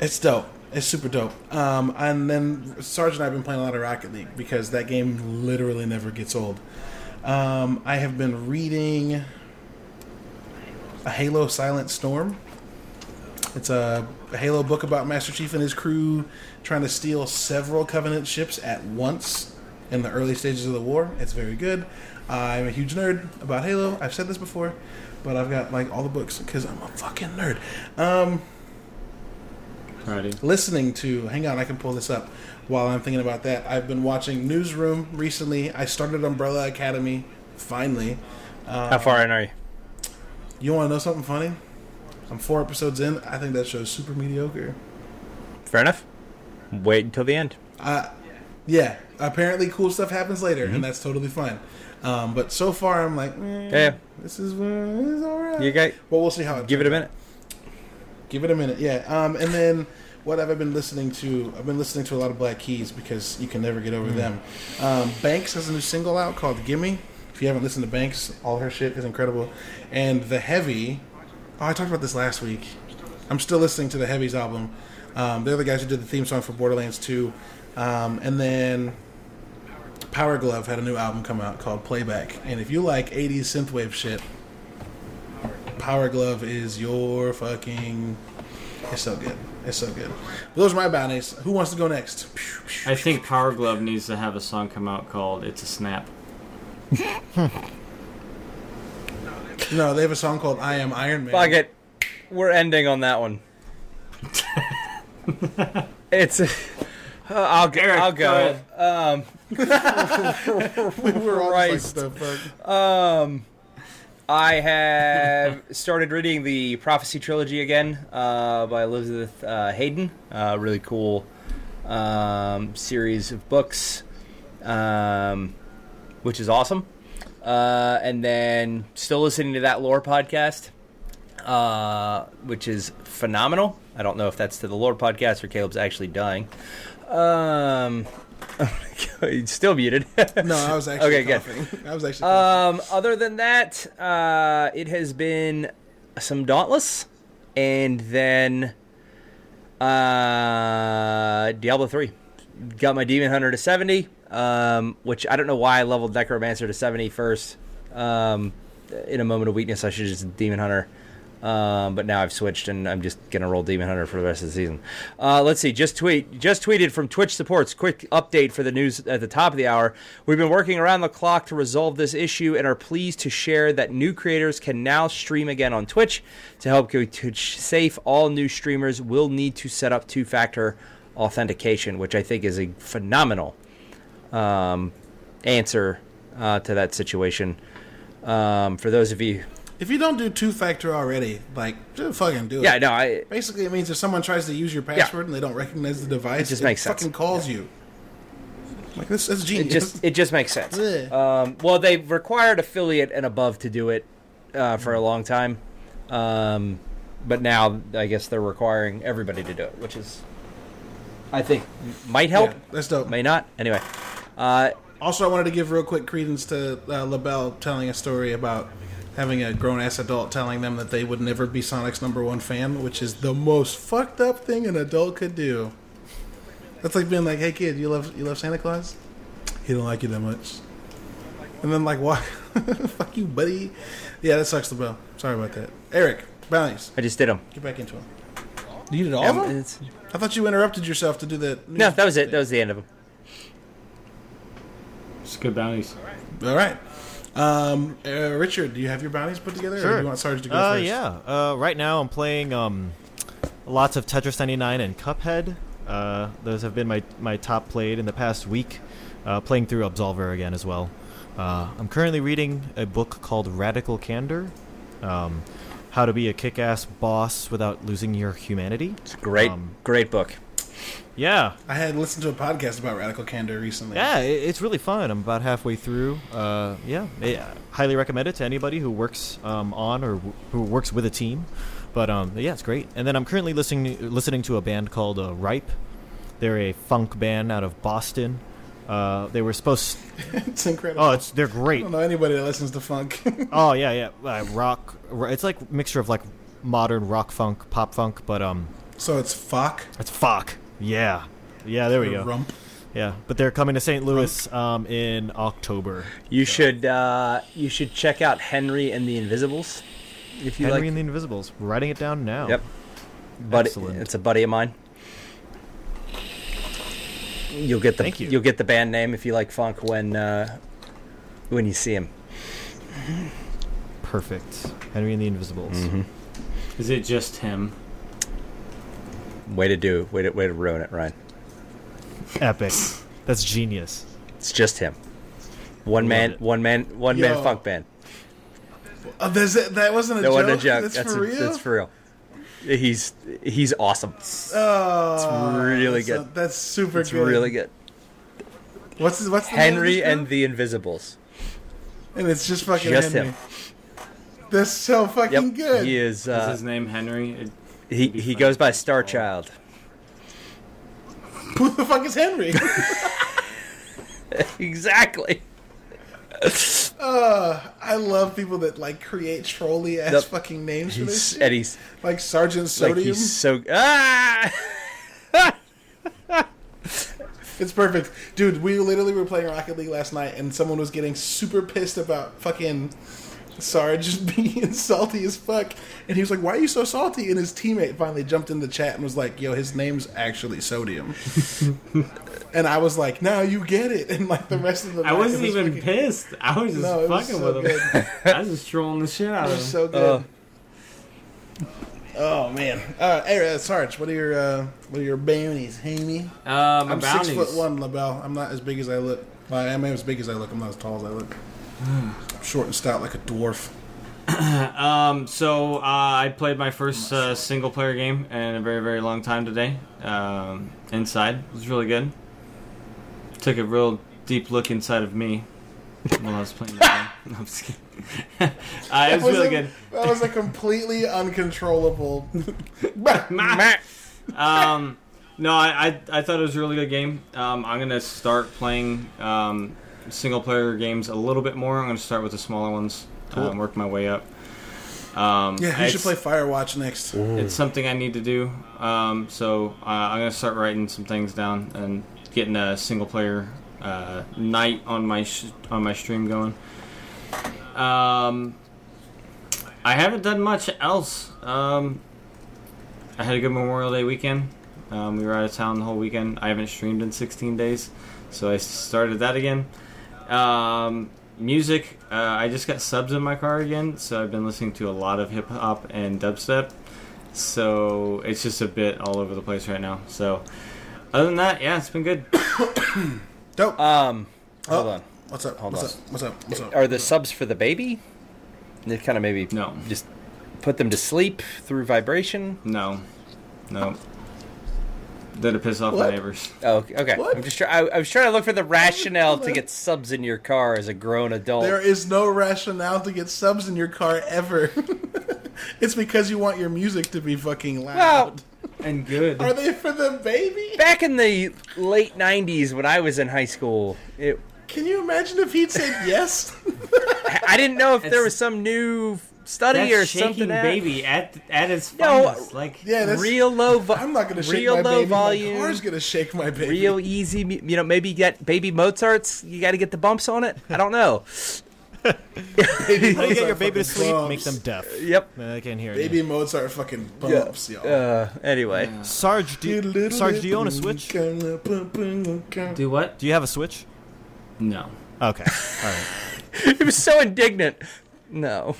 it's dope. It's super dope. Um, and then Sarge and I have been playing a lot of Rocket League because that game literally never gets old. Um, I have been reading a Halo Silent Storm. It's a Halo book about Master Chief and his crew trying to steal several Covenant ships at once in the early stages of the war. It's very good. I'm a huge nerd about Halo. I've said this before, but I've got like all the books because I'm a fucking nerd. Um, Righty. listening to hang on i can pull this up while i'm thinking about that i've been watching newsroom recently i started umbrella academy finally uh, How far in are you? you want to know something funny i'm four episodes in i think that show's super mediocre Fair enough. Wait until the end. uh, yeah apparently cool stuff happens later Mm-hmm. and that's totally fine um, but so far i'm like eh, Yeah. this is, uh, this is all right You got but we'll see how it give it a minute. Give it a minute, yeah. Um, and then what have I been listening to? I've been listening to a lot of Black Keys because you can never get over them. Um, Banks has a new single out called "Gimme." If you haven't listened to Banks, all her shit is incredible. And the Heavy, oh, I talked about this last week. I'm still listening to the Heavy's album. Um, they're the guys who did the theme song for Borderlands 2. Um, and then Power Glove had a new album come out called Playback. And if you like 80s synthwave shit, Power Glove is your fucking. It's so good. It's so good. But those are my bounties. Who wants to go next? I think Power Glove needs to have a song come out called "It's a Snap." No, they have a song called "I Am Iron Man." Fuck it. We're ending on that one. it's. Uh, I'll go. Eric, I'll go go. Um, we were all Christ. like, um, I have started reading the Prophecy trilogy again uh, by Elizabeth uh, Haydon. Uh, really cool um, series of books, um, which is awesome. Uh, and then still listening to that lore podcast, uh, which is phenomenal. I don't know if that's to the Lord podcast or Caleb's actually dying. Um, he's still muted. No, I was actually Okay, good. I was actually. coughing. Um, other than that, uh, it has been some Dauntless, and then uh, Diablo three. Got my Demon Hunter to seventy, um, which I don't know why I leveled Necromancer to 70 first. Um, in a moment of weakness, I should just Demon Hunter. Um, but now I've switched and I'm just gonna roll Demon Hunter for the rest of the season. Uh, let's see. Just tweet. Just tweeted from Twitch supports. Quick update for the news at the top of the hour. We've been working around the clock to resolve this issue and are pleased to share that new creators can now stream again on Twitch. To help keep Twitch safe, all new streamers will need to set up two-factor authentication, which I think is a phenomenal um, answer uh, to that situation. Um, for those of you, if you don't do two factor already, like just fucking do it. yeah, no, I Basically, it means if someone tries to use your password and they don't recognize the device, It just makes sense. fucking calls you. Like this, that's it genius. just it just makes sense. Um, well, they've required affiliate and above to do it uh, for a long time, um, but now I guess they're requiring everybody to do it, which is I think might help, Yeah, that's dope. may not. Anyway, uh, Also, I wanted to give real quick credence to uh, LaBelle telling a story about having a grown ass adult telling them that they would never be Sonic's number one fan, which is the most fucked up thing an adult could do. That's like being like, "Hey kid, you love you love Santa Claus? He don't like you that much." And then like, "Why? Fuck you, buddy." Yeah, that sucks, LaBelle. Sorry about that. Eric, bounties, I just did them. get back into it. You did all of them? I thought you interrupted yourself to do that. no, that was it. That was the end of them. It's good bounties. All right. Um, uh, Richard, do you have your bounties put together, or Sure. do you want Sarge to go Uh, first? yeah. Uh, right now I'm playing um, lots of Tetris 99 and Cuphead. Uh, those have been my, my top played in the past week. Uh, playing through Absolver again as well. Uh, I'm currently reading a book called Radical Candor. Um, how to be a kick-ass boss without losing your humanity. It's a great, Um, great book. Yeah, I had listened to a podcast about radical candor recently. Yeah, it's really fun. I'm about halfway through. Uh, yeah, I highly recommend it to anybody who works um, on or w- who works with a team. But um, yeah, it's great. And then I'm currently listening listening to a band called uh, Ripe. They're a funk band out of Boston. Uh, they were supposed. it's incredible. Oh, it's they're I great. don't know anybody that listens to funk. Oh yeah, yeah. Uh, rock. It's like a mixture of like modern rock funk, pop funk, but um, so it's fuck. it's fuck. Yeah, yeah. There we go. Rump. Yeah, but they're coming to St. Louis um, in October. You should, uh, you should check out Henry and the Invisibles. If you Henry like, and the Invisibles. Writing it down now. Yep. buddy, Excellent. it's a buddy of mine. You'll get the Thank you. will get the band name if you like funk when uh, when you see him. Perfect. Henry and the Invisibles. Mm-hmm. Is it just him? Way to do, way to way to ruin it, Ryan. Epic. That's genius. It's just him. One man, it. one man, one man Yo. funk band. Oh, there's a, that wasn't a That joke. wasn't a joke. That's, That's, for a- real. that's for real. He's he's awesome. oh, really that's good. that's super It's good. really good. What's his, what's the name of Henry this and the Invisibles. and it's just fucking Just Henry. him. That's so fucking Yep, good. he is. Is Uh, his name Henry? It- he he goes by Star Child. Who the fuck is Henry? exactly. Uh, I love people that like create trolly ass Yep. fucking names for this shit. and he's Like Sergeant like Sodium. he's so ah. It's perfect. Dude, we literally were playing Rocket League last night and someone was getting super pissed about fucking Sarge just being salty as fuck. And he was like, Why are you so salty? And his teammate finally jumped in the chat and was like, Yo, his name's actually Sodium. and I was like, Now you get it. And like the rest of the I wasn't was even fucking- pissed. I was just No, it was fucking so with him. I was just trolling the shit out of him. so good. Uh, oh man. Uh, hey, uh, Sarge, what are your uh, what are your bounties, Hamey? Uh, I'm bounties. six foot one, LaBelle. I'm not as big as I look. Well, I am as big as I look. I'm not as tall as I look. I'm short and stout like a dwarf. Um, so uh, I played my first uh, single player game in a very very long time today. Um, inside it was really good. Took a real deep look inside of me while I was playing the game. No, I'm just kidding. uh, it was really a, good. That was a completely uncontrollable. um, no, I, I I thought it was a really good game. Um, I'm gonna start playing um, single player games a little bit more. I'm gonna start with the smaller ones, Cool. um, work my way up. Um, yeah, you should play Firewatch next. It's something I need to do. Um, so uh, I'm gonna start writing some things down and getting a single player uh, night on my sh- on my stream going. Um, I haven't done much else. Um, I had a good Memorial Day weekend. Um, we were out of town the whole weekend. I haven't streamed in 16 days, so I started that again. Um, music, uh, I just got subs in my car again, so I've been listening to a lot of hip hop and dubstep. So it's just a bit all over the place right now. So other than that, yeah, it's been good. Dope. um, hold Oh. on. What's up? hold What's on. up? What's up? What's up? Are the subs for the baby? They kind of maybe No. just put them to sleep through vibration. No, no. That'll piss off What? my neighbors. Oh, okay. What? I'm just try- I, I was trying to look for the rationale to get subs in your car as a grown adult. There is no rationale to get subs in your car ever. it's because you want your music to be fucking loud. Well, And good. Are they for the baby? back in the late '90s when I was in high school, it, Can you imagine if he'd said yes? I didn't know if there was some new study That's or shaking something. out- baby at at its No, finest. like yeah, real low. Vo- I'm not gonna shake real my low baby. volume. My car's gonna shake my baby. real easy. You know, maybe get baby Mozart's. You got to get the bumps on it. I don't know. How do you get your baby to sleep? bumps. Make them deaf. Yep. Uh, They can't hear you. Baby Mozart fucking bumps, y'all. Uh, anyway, Sarge, do you, Sarge, do you own a Switch? Do do what? Do you have a Switch? No. Okay, all right. he was so indignant. No.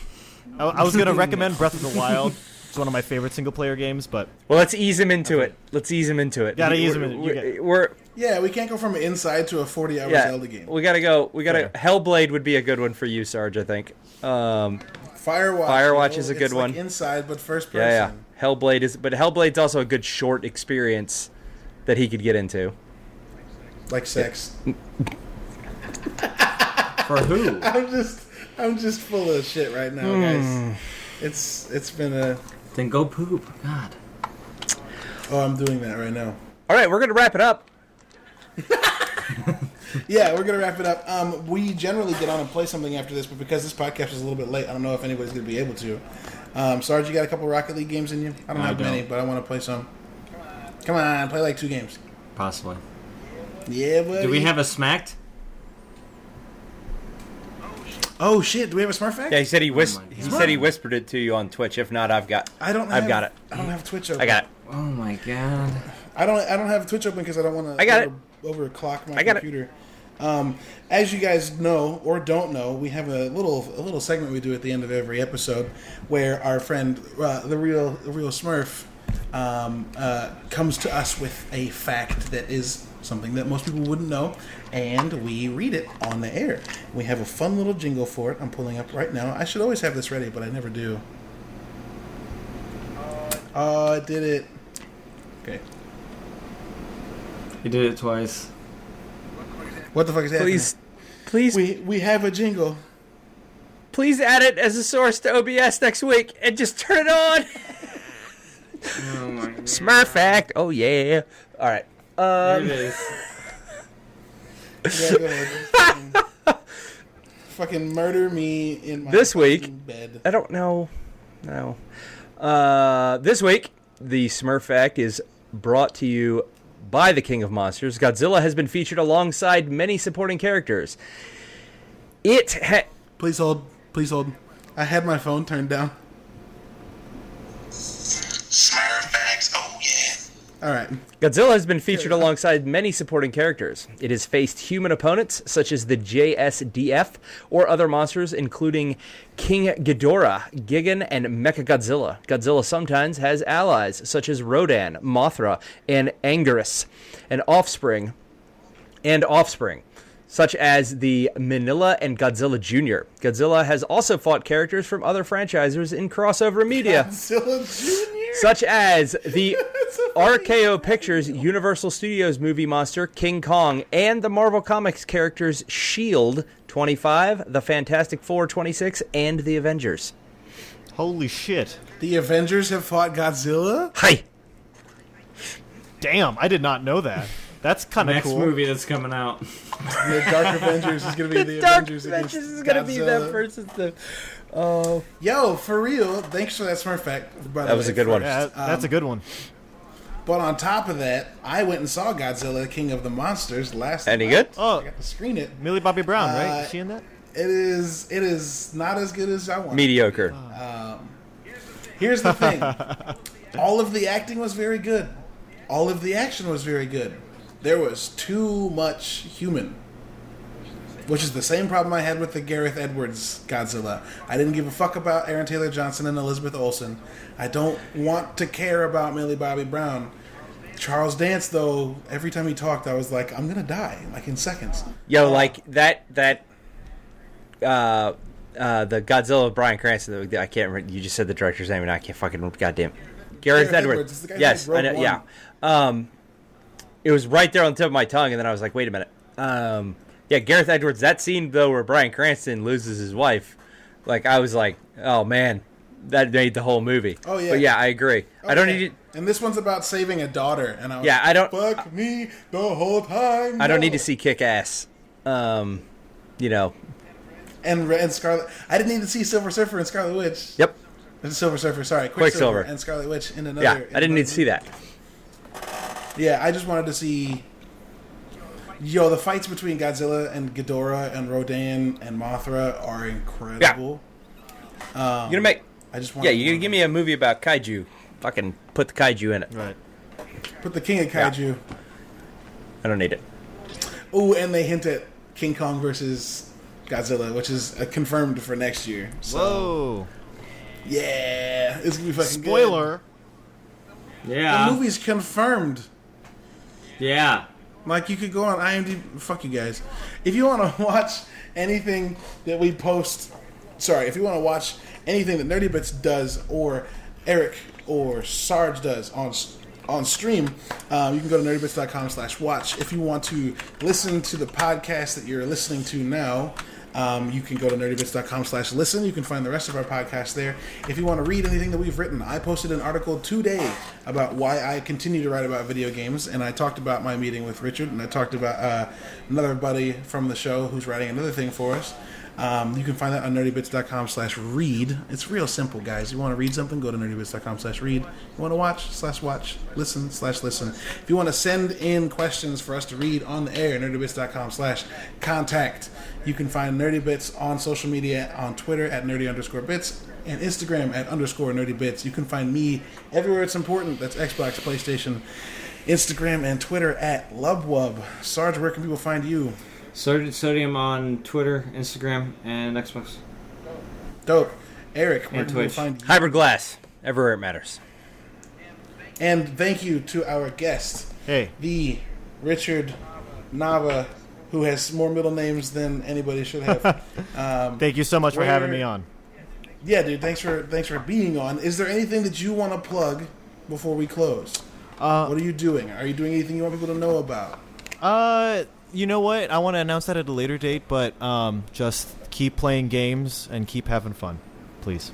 I, I was gonna recommend Breath of the Wild. It's one of my favorite single-player games, but Well, let's ease him into it. Let's ease him into it. Gotta We- ease him we're- you We're, get- we're Yeah, we can't go from inside to a 40 hour yeah. Zelda game. We gotta go. We gotta. Fair. Hellblade would be a good one for you, Sarge. I think. Um, Firewatch. Firewatch is a it's good like one. inside, but first person. yeah, yeah. Hellblade is, but Hellblade's also a good short experience that he could get into. Like sex. For who? I'm just, I'm just full of shit right now, Hmm. guys. It's, it's been a. then go poop. God. Oh, I'm doing that right now. All right, we're gonna wrap it up. Yeah, we're gonna wrap it up. Um, we generally get on and play something after this, but because this podcast is a little bit late, I don't know if anybody's gonna be able to. Um, Sarge, you got a couple Rocket League games in you? I don't I have don't. many, but I want to play some. Come on, play like two games. Possibly. Yeah, buddy. Do we have a smacked? Oh shit! Do we have a Smurf fact? Yeah, he said he whis- my He God. said he whispered it to you on Twitch. If not, I've got. I don't. I've have, got it. I don't have Twitch open. I got it. Oh my god. I don't. I don't have Twitch open because I don't want to. I got it. Overclock my I got it. computer. Um, as you guys know or don't know, we have a little a little segment we do at the end of every episode where our friend, uh, the real the real Smurf, um, uh, comes to us with a fact that is something that most people wouldn't know, and we read it on the air. We have a fun little jingle for it. I'm pulling up right now. I should always have this ready, but I never do. Uh, oh, I did it. Okay. You did it twice. What the fuck is happening? Please, please, We we have a jingle. please add it as a source to OBS next week and just turn it on. Oh my god. Smurf fact. Oh yeah. All right. There Um, it is. Yeah, go ahead. fucking murder me in my This week- bed. I don't know. No. Uh, this week, the Smurf Fact is brought to you by the King of Monsters. Godzilla has been featured alongside many supporting characters. It ha- Please hold. Please hold. I had my phone turned down. Smurf facts, oh yeah. All right. Godzilla has been featured alongside many supporting characters. It has faced human opponents such as the JSDF or other monsters, including King Ghidorah, Gigan, and Mechagodzilla. Godzilla sometimes has allies such as Rodan, Mothra, and Anguirus, and offspring, and offspring. Such as the Minilla and Godzilla Jr. Godzilla has also fought characters from other franchises in crossover media Godzilla Jr. such as the That's RKO Pictures Universal Studios movie monster King Kong and the Marvel Comics characters Shield 25, the Fantastic Four 26, and the Avengers. Holy shit! The Avengers have fought Godzilla. Hi. Damn, I did not know that. That's kind of Next cool. movie that's coming out. The Dark Avengers is going to be the, the Dark Avengers Avengers is going to be that Godzilla. versus the. Oh. Yo, for real. Thanks for that Smurf fact. by the That was way, a good one. Yeah, that's a good one. But on top of that, I went and saw Godzilla, the King of the Monsters last. Any night. good? Oh, I got to screen it. Millie Bobby Brown, right? Uh, Is she in that? It is. It is not as good as I want. Mediocre. Um, Here's the thing. All of the acting was very good. All of the action was very good. There was too much human. Which is the same problem I had with the Gareth Edwards Godzilla. I didn't give a fuck about Aaron Taylor Johnson and Elizabeth Olsen. I don't want to care about Millie Bobby Brown. Charles Dance, though, every time he talked, I was like, I'm gonna die, like in seconds. Yo, like that, that, uh, uh, the Godzilla of Bryan Cranston, I can't remember, you just said the director's name and I can't fucking, goddamn. Gareth Gareth Edwards. Edwards, it's the guy who yes, I know, yeah. Um, it was right there on the tip of my tongue and then I was like, wait a minute. Um, yeah, Gareth Edwards, that scene though where Bryan Cranston loses his wife, like I was like, oh man, that made the whole movie. Oh, yeah. But yeah, I agree. I don't need to, And this one's about saving a daughter, and I was Yeah, I don't- fuck me the whole time. I don't need to see kick ass. Um, you know, and and Scarlet. I didn't need to see Silver Surfer and Scarlet Witch. yep. Silver Surfer, sorry, Quicksilver. and Scarlet Witch in another. Yeah, in I didn't need to see that. Yeah, I just wanted to see. Yo, the fights between Godzilla and Ghidorah and Rodan and Mothra are incredible. You're gonna make I just want. Yeah, you're gonna give me a movie about kaiju. Fucking put the kaiju in it. Right. put the King of Kaiju. I don't need it. Oh, and they hint at King Kong versus Godzilla, which is uh, confirmed for next year. So, Whoa. yeah, it's gonna be fucking good. Spoiler. Yeah. The movie's confirmed. Yeah. Like you could go on IMDb. Fuck you guys. If you want to watch anything that we post, sorry, if you want to watch anything that Nerdy Bits does or Eric or Sarge does on on stream, um, you can go to nerdybits.com slash watch. If you want to listen to the podcast that you're listening to now, um, you can go to nerdybits.com slash listen. You can find the rest of our podcast there. If you want to read anything that we've written, I posted an article today about why I continue to write about video games, and I talked about my meeting with Richard, and I talked about uh, another buddy from the show who's writing another thing for us. Um, you can find that on nerdybits.com slash read. It's real simple, guys. You want to read something, go to nerdybits.com slash read. You want to watch, slash watch, listen, slash listen. If you want to send in questions for us to read on the air, nerdybits.com slash contact. You can find Nerdy Bits on social media on Twitter at nerdy underscore bits and Instagram at underscore nerdy bits. You can find me everywhere it's important. That's Xbox, PlayStation, Instagram, and Twitter at Lubwub. Sarge, where can people find you? Sodium, sodium on Twitter, Instagram, and Xbox. Dope. Eric, where And can people Twitch. find you? Hybrid glass. Everywhere it matters. And thank you to our guest, Hey. the Richard Nava, who has more middle names than anybody should have. um, Thank you so much for having me on. yeah, dude. Thanks for thanks for being on. Is there anything that you want to plug before we close? Uh, what are you doing? Are you doing anything you want people to know about? Uh, you know what? I want to announce that at a later date, but um, just keep playing games and keep having fun, please.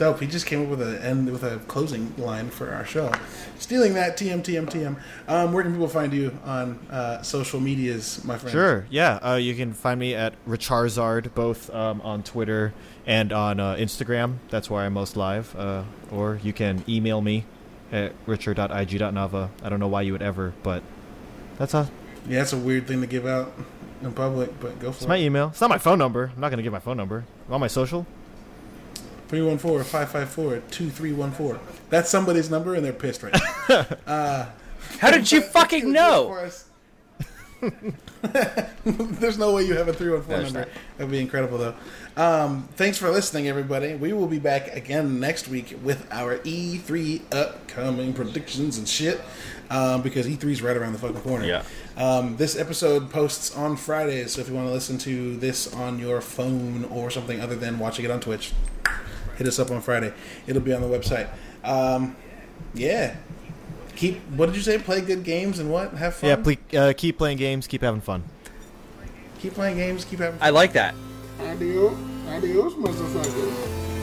Dope. He just came up with a end with a closing line for our show. Stealing that TM TM TM. Um, where can people find you on uh, social medias, my friend? Sure. Yeah. Uh, you can find me at Richarzard both um, on Twitter and on uh, Instagram. That's where I'm most live. Uh, or you can email me at richard.ig.nava. I don't know why you would ever, but that's a, Yeah, that's a weird thing to give out in public, but go for it's my email. It's not my phone number. I'm not gonna give my phone number. On my social. 314-554-2314. That's somebody's number, and they're pissed right now. How did you fucking know? There's no way you have a 314 There's number. not. That'd be incredible, though. Um, thanks for listening, everybody. We will be back again next week with our E3 upcoming predictions and shit. Um, because E3's right around the fucking corner. Yeah. Um, this episode posts on Fridays, so if you want to listen to this on your phone or something other than watching it on Twitch, hit us up on Friday. It'll be on the website. Um, yeah. Keep. What did you say? Play good games and what? Have fun. Yeah. Please uh, keep playing games. Keep having fun. Keep playing games. Keep having. fun. I like that. Adios. Adios, motherfucker.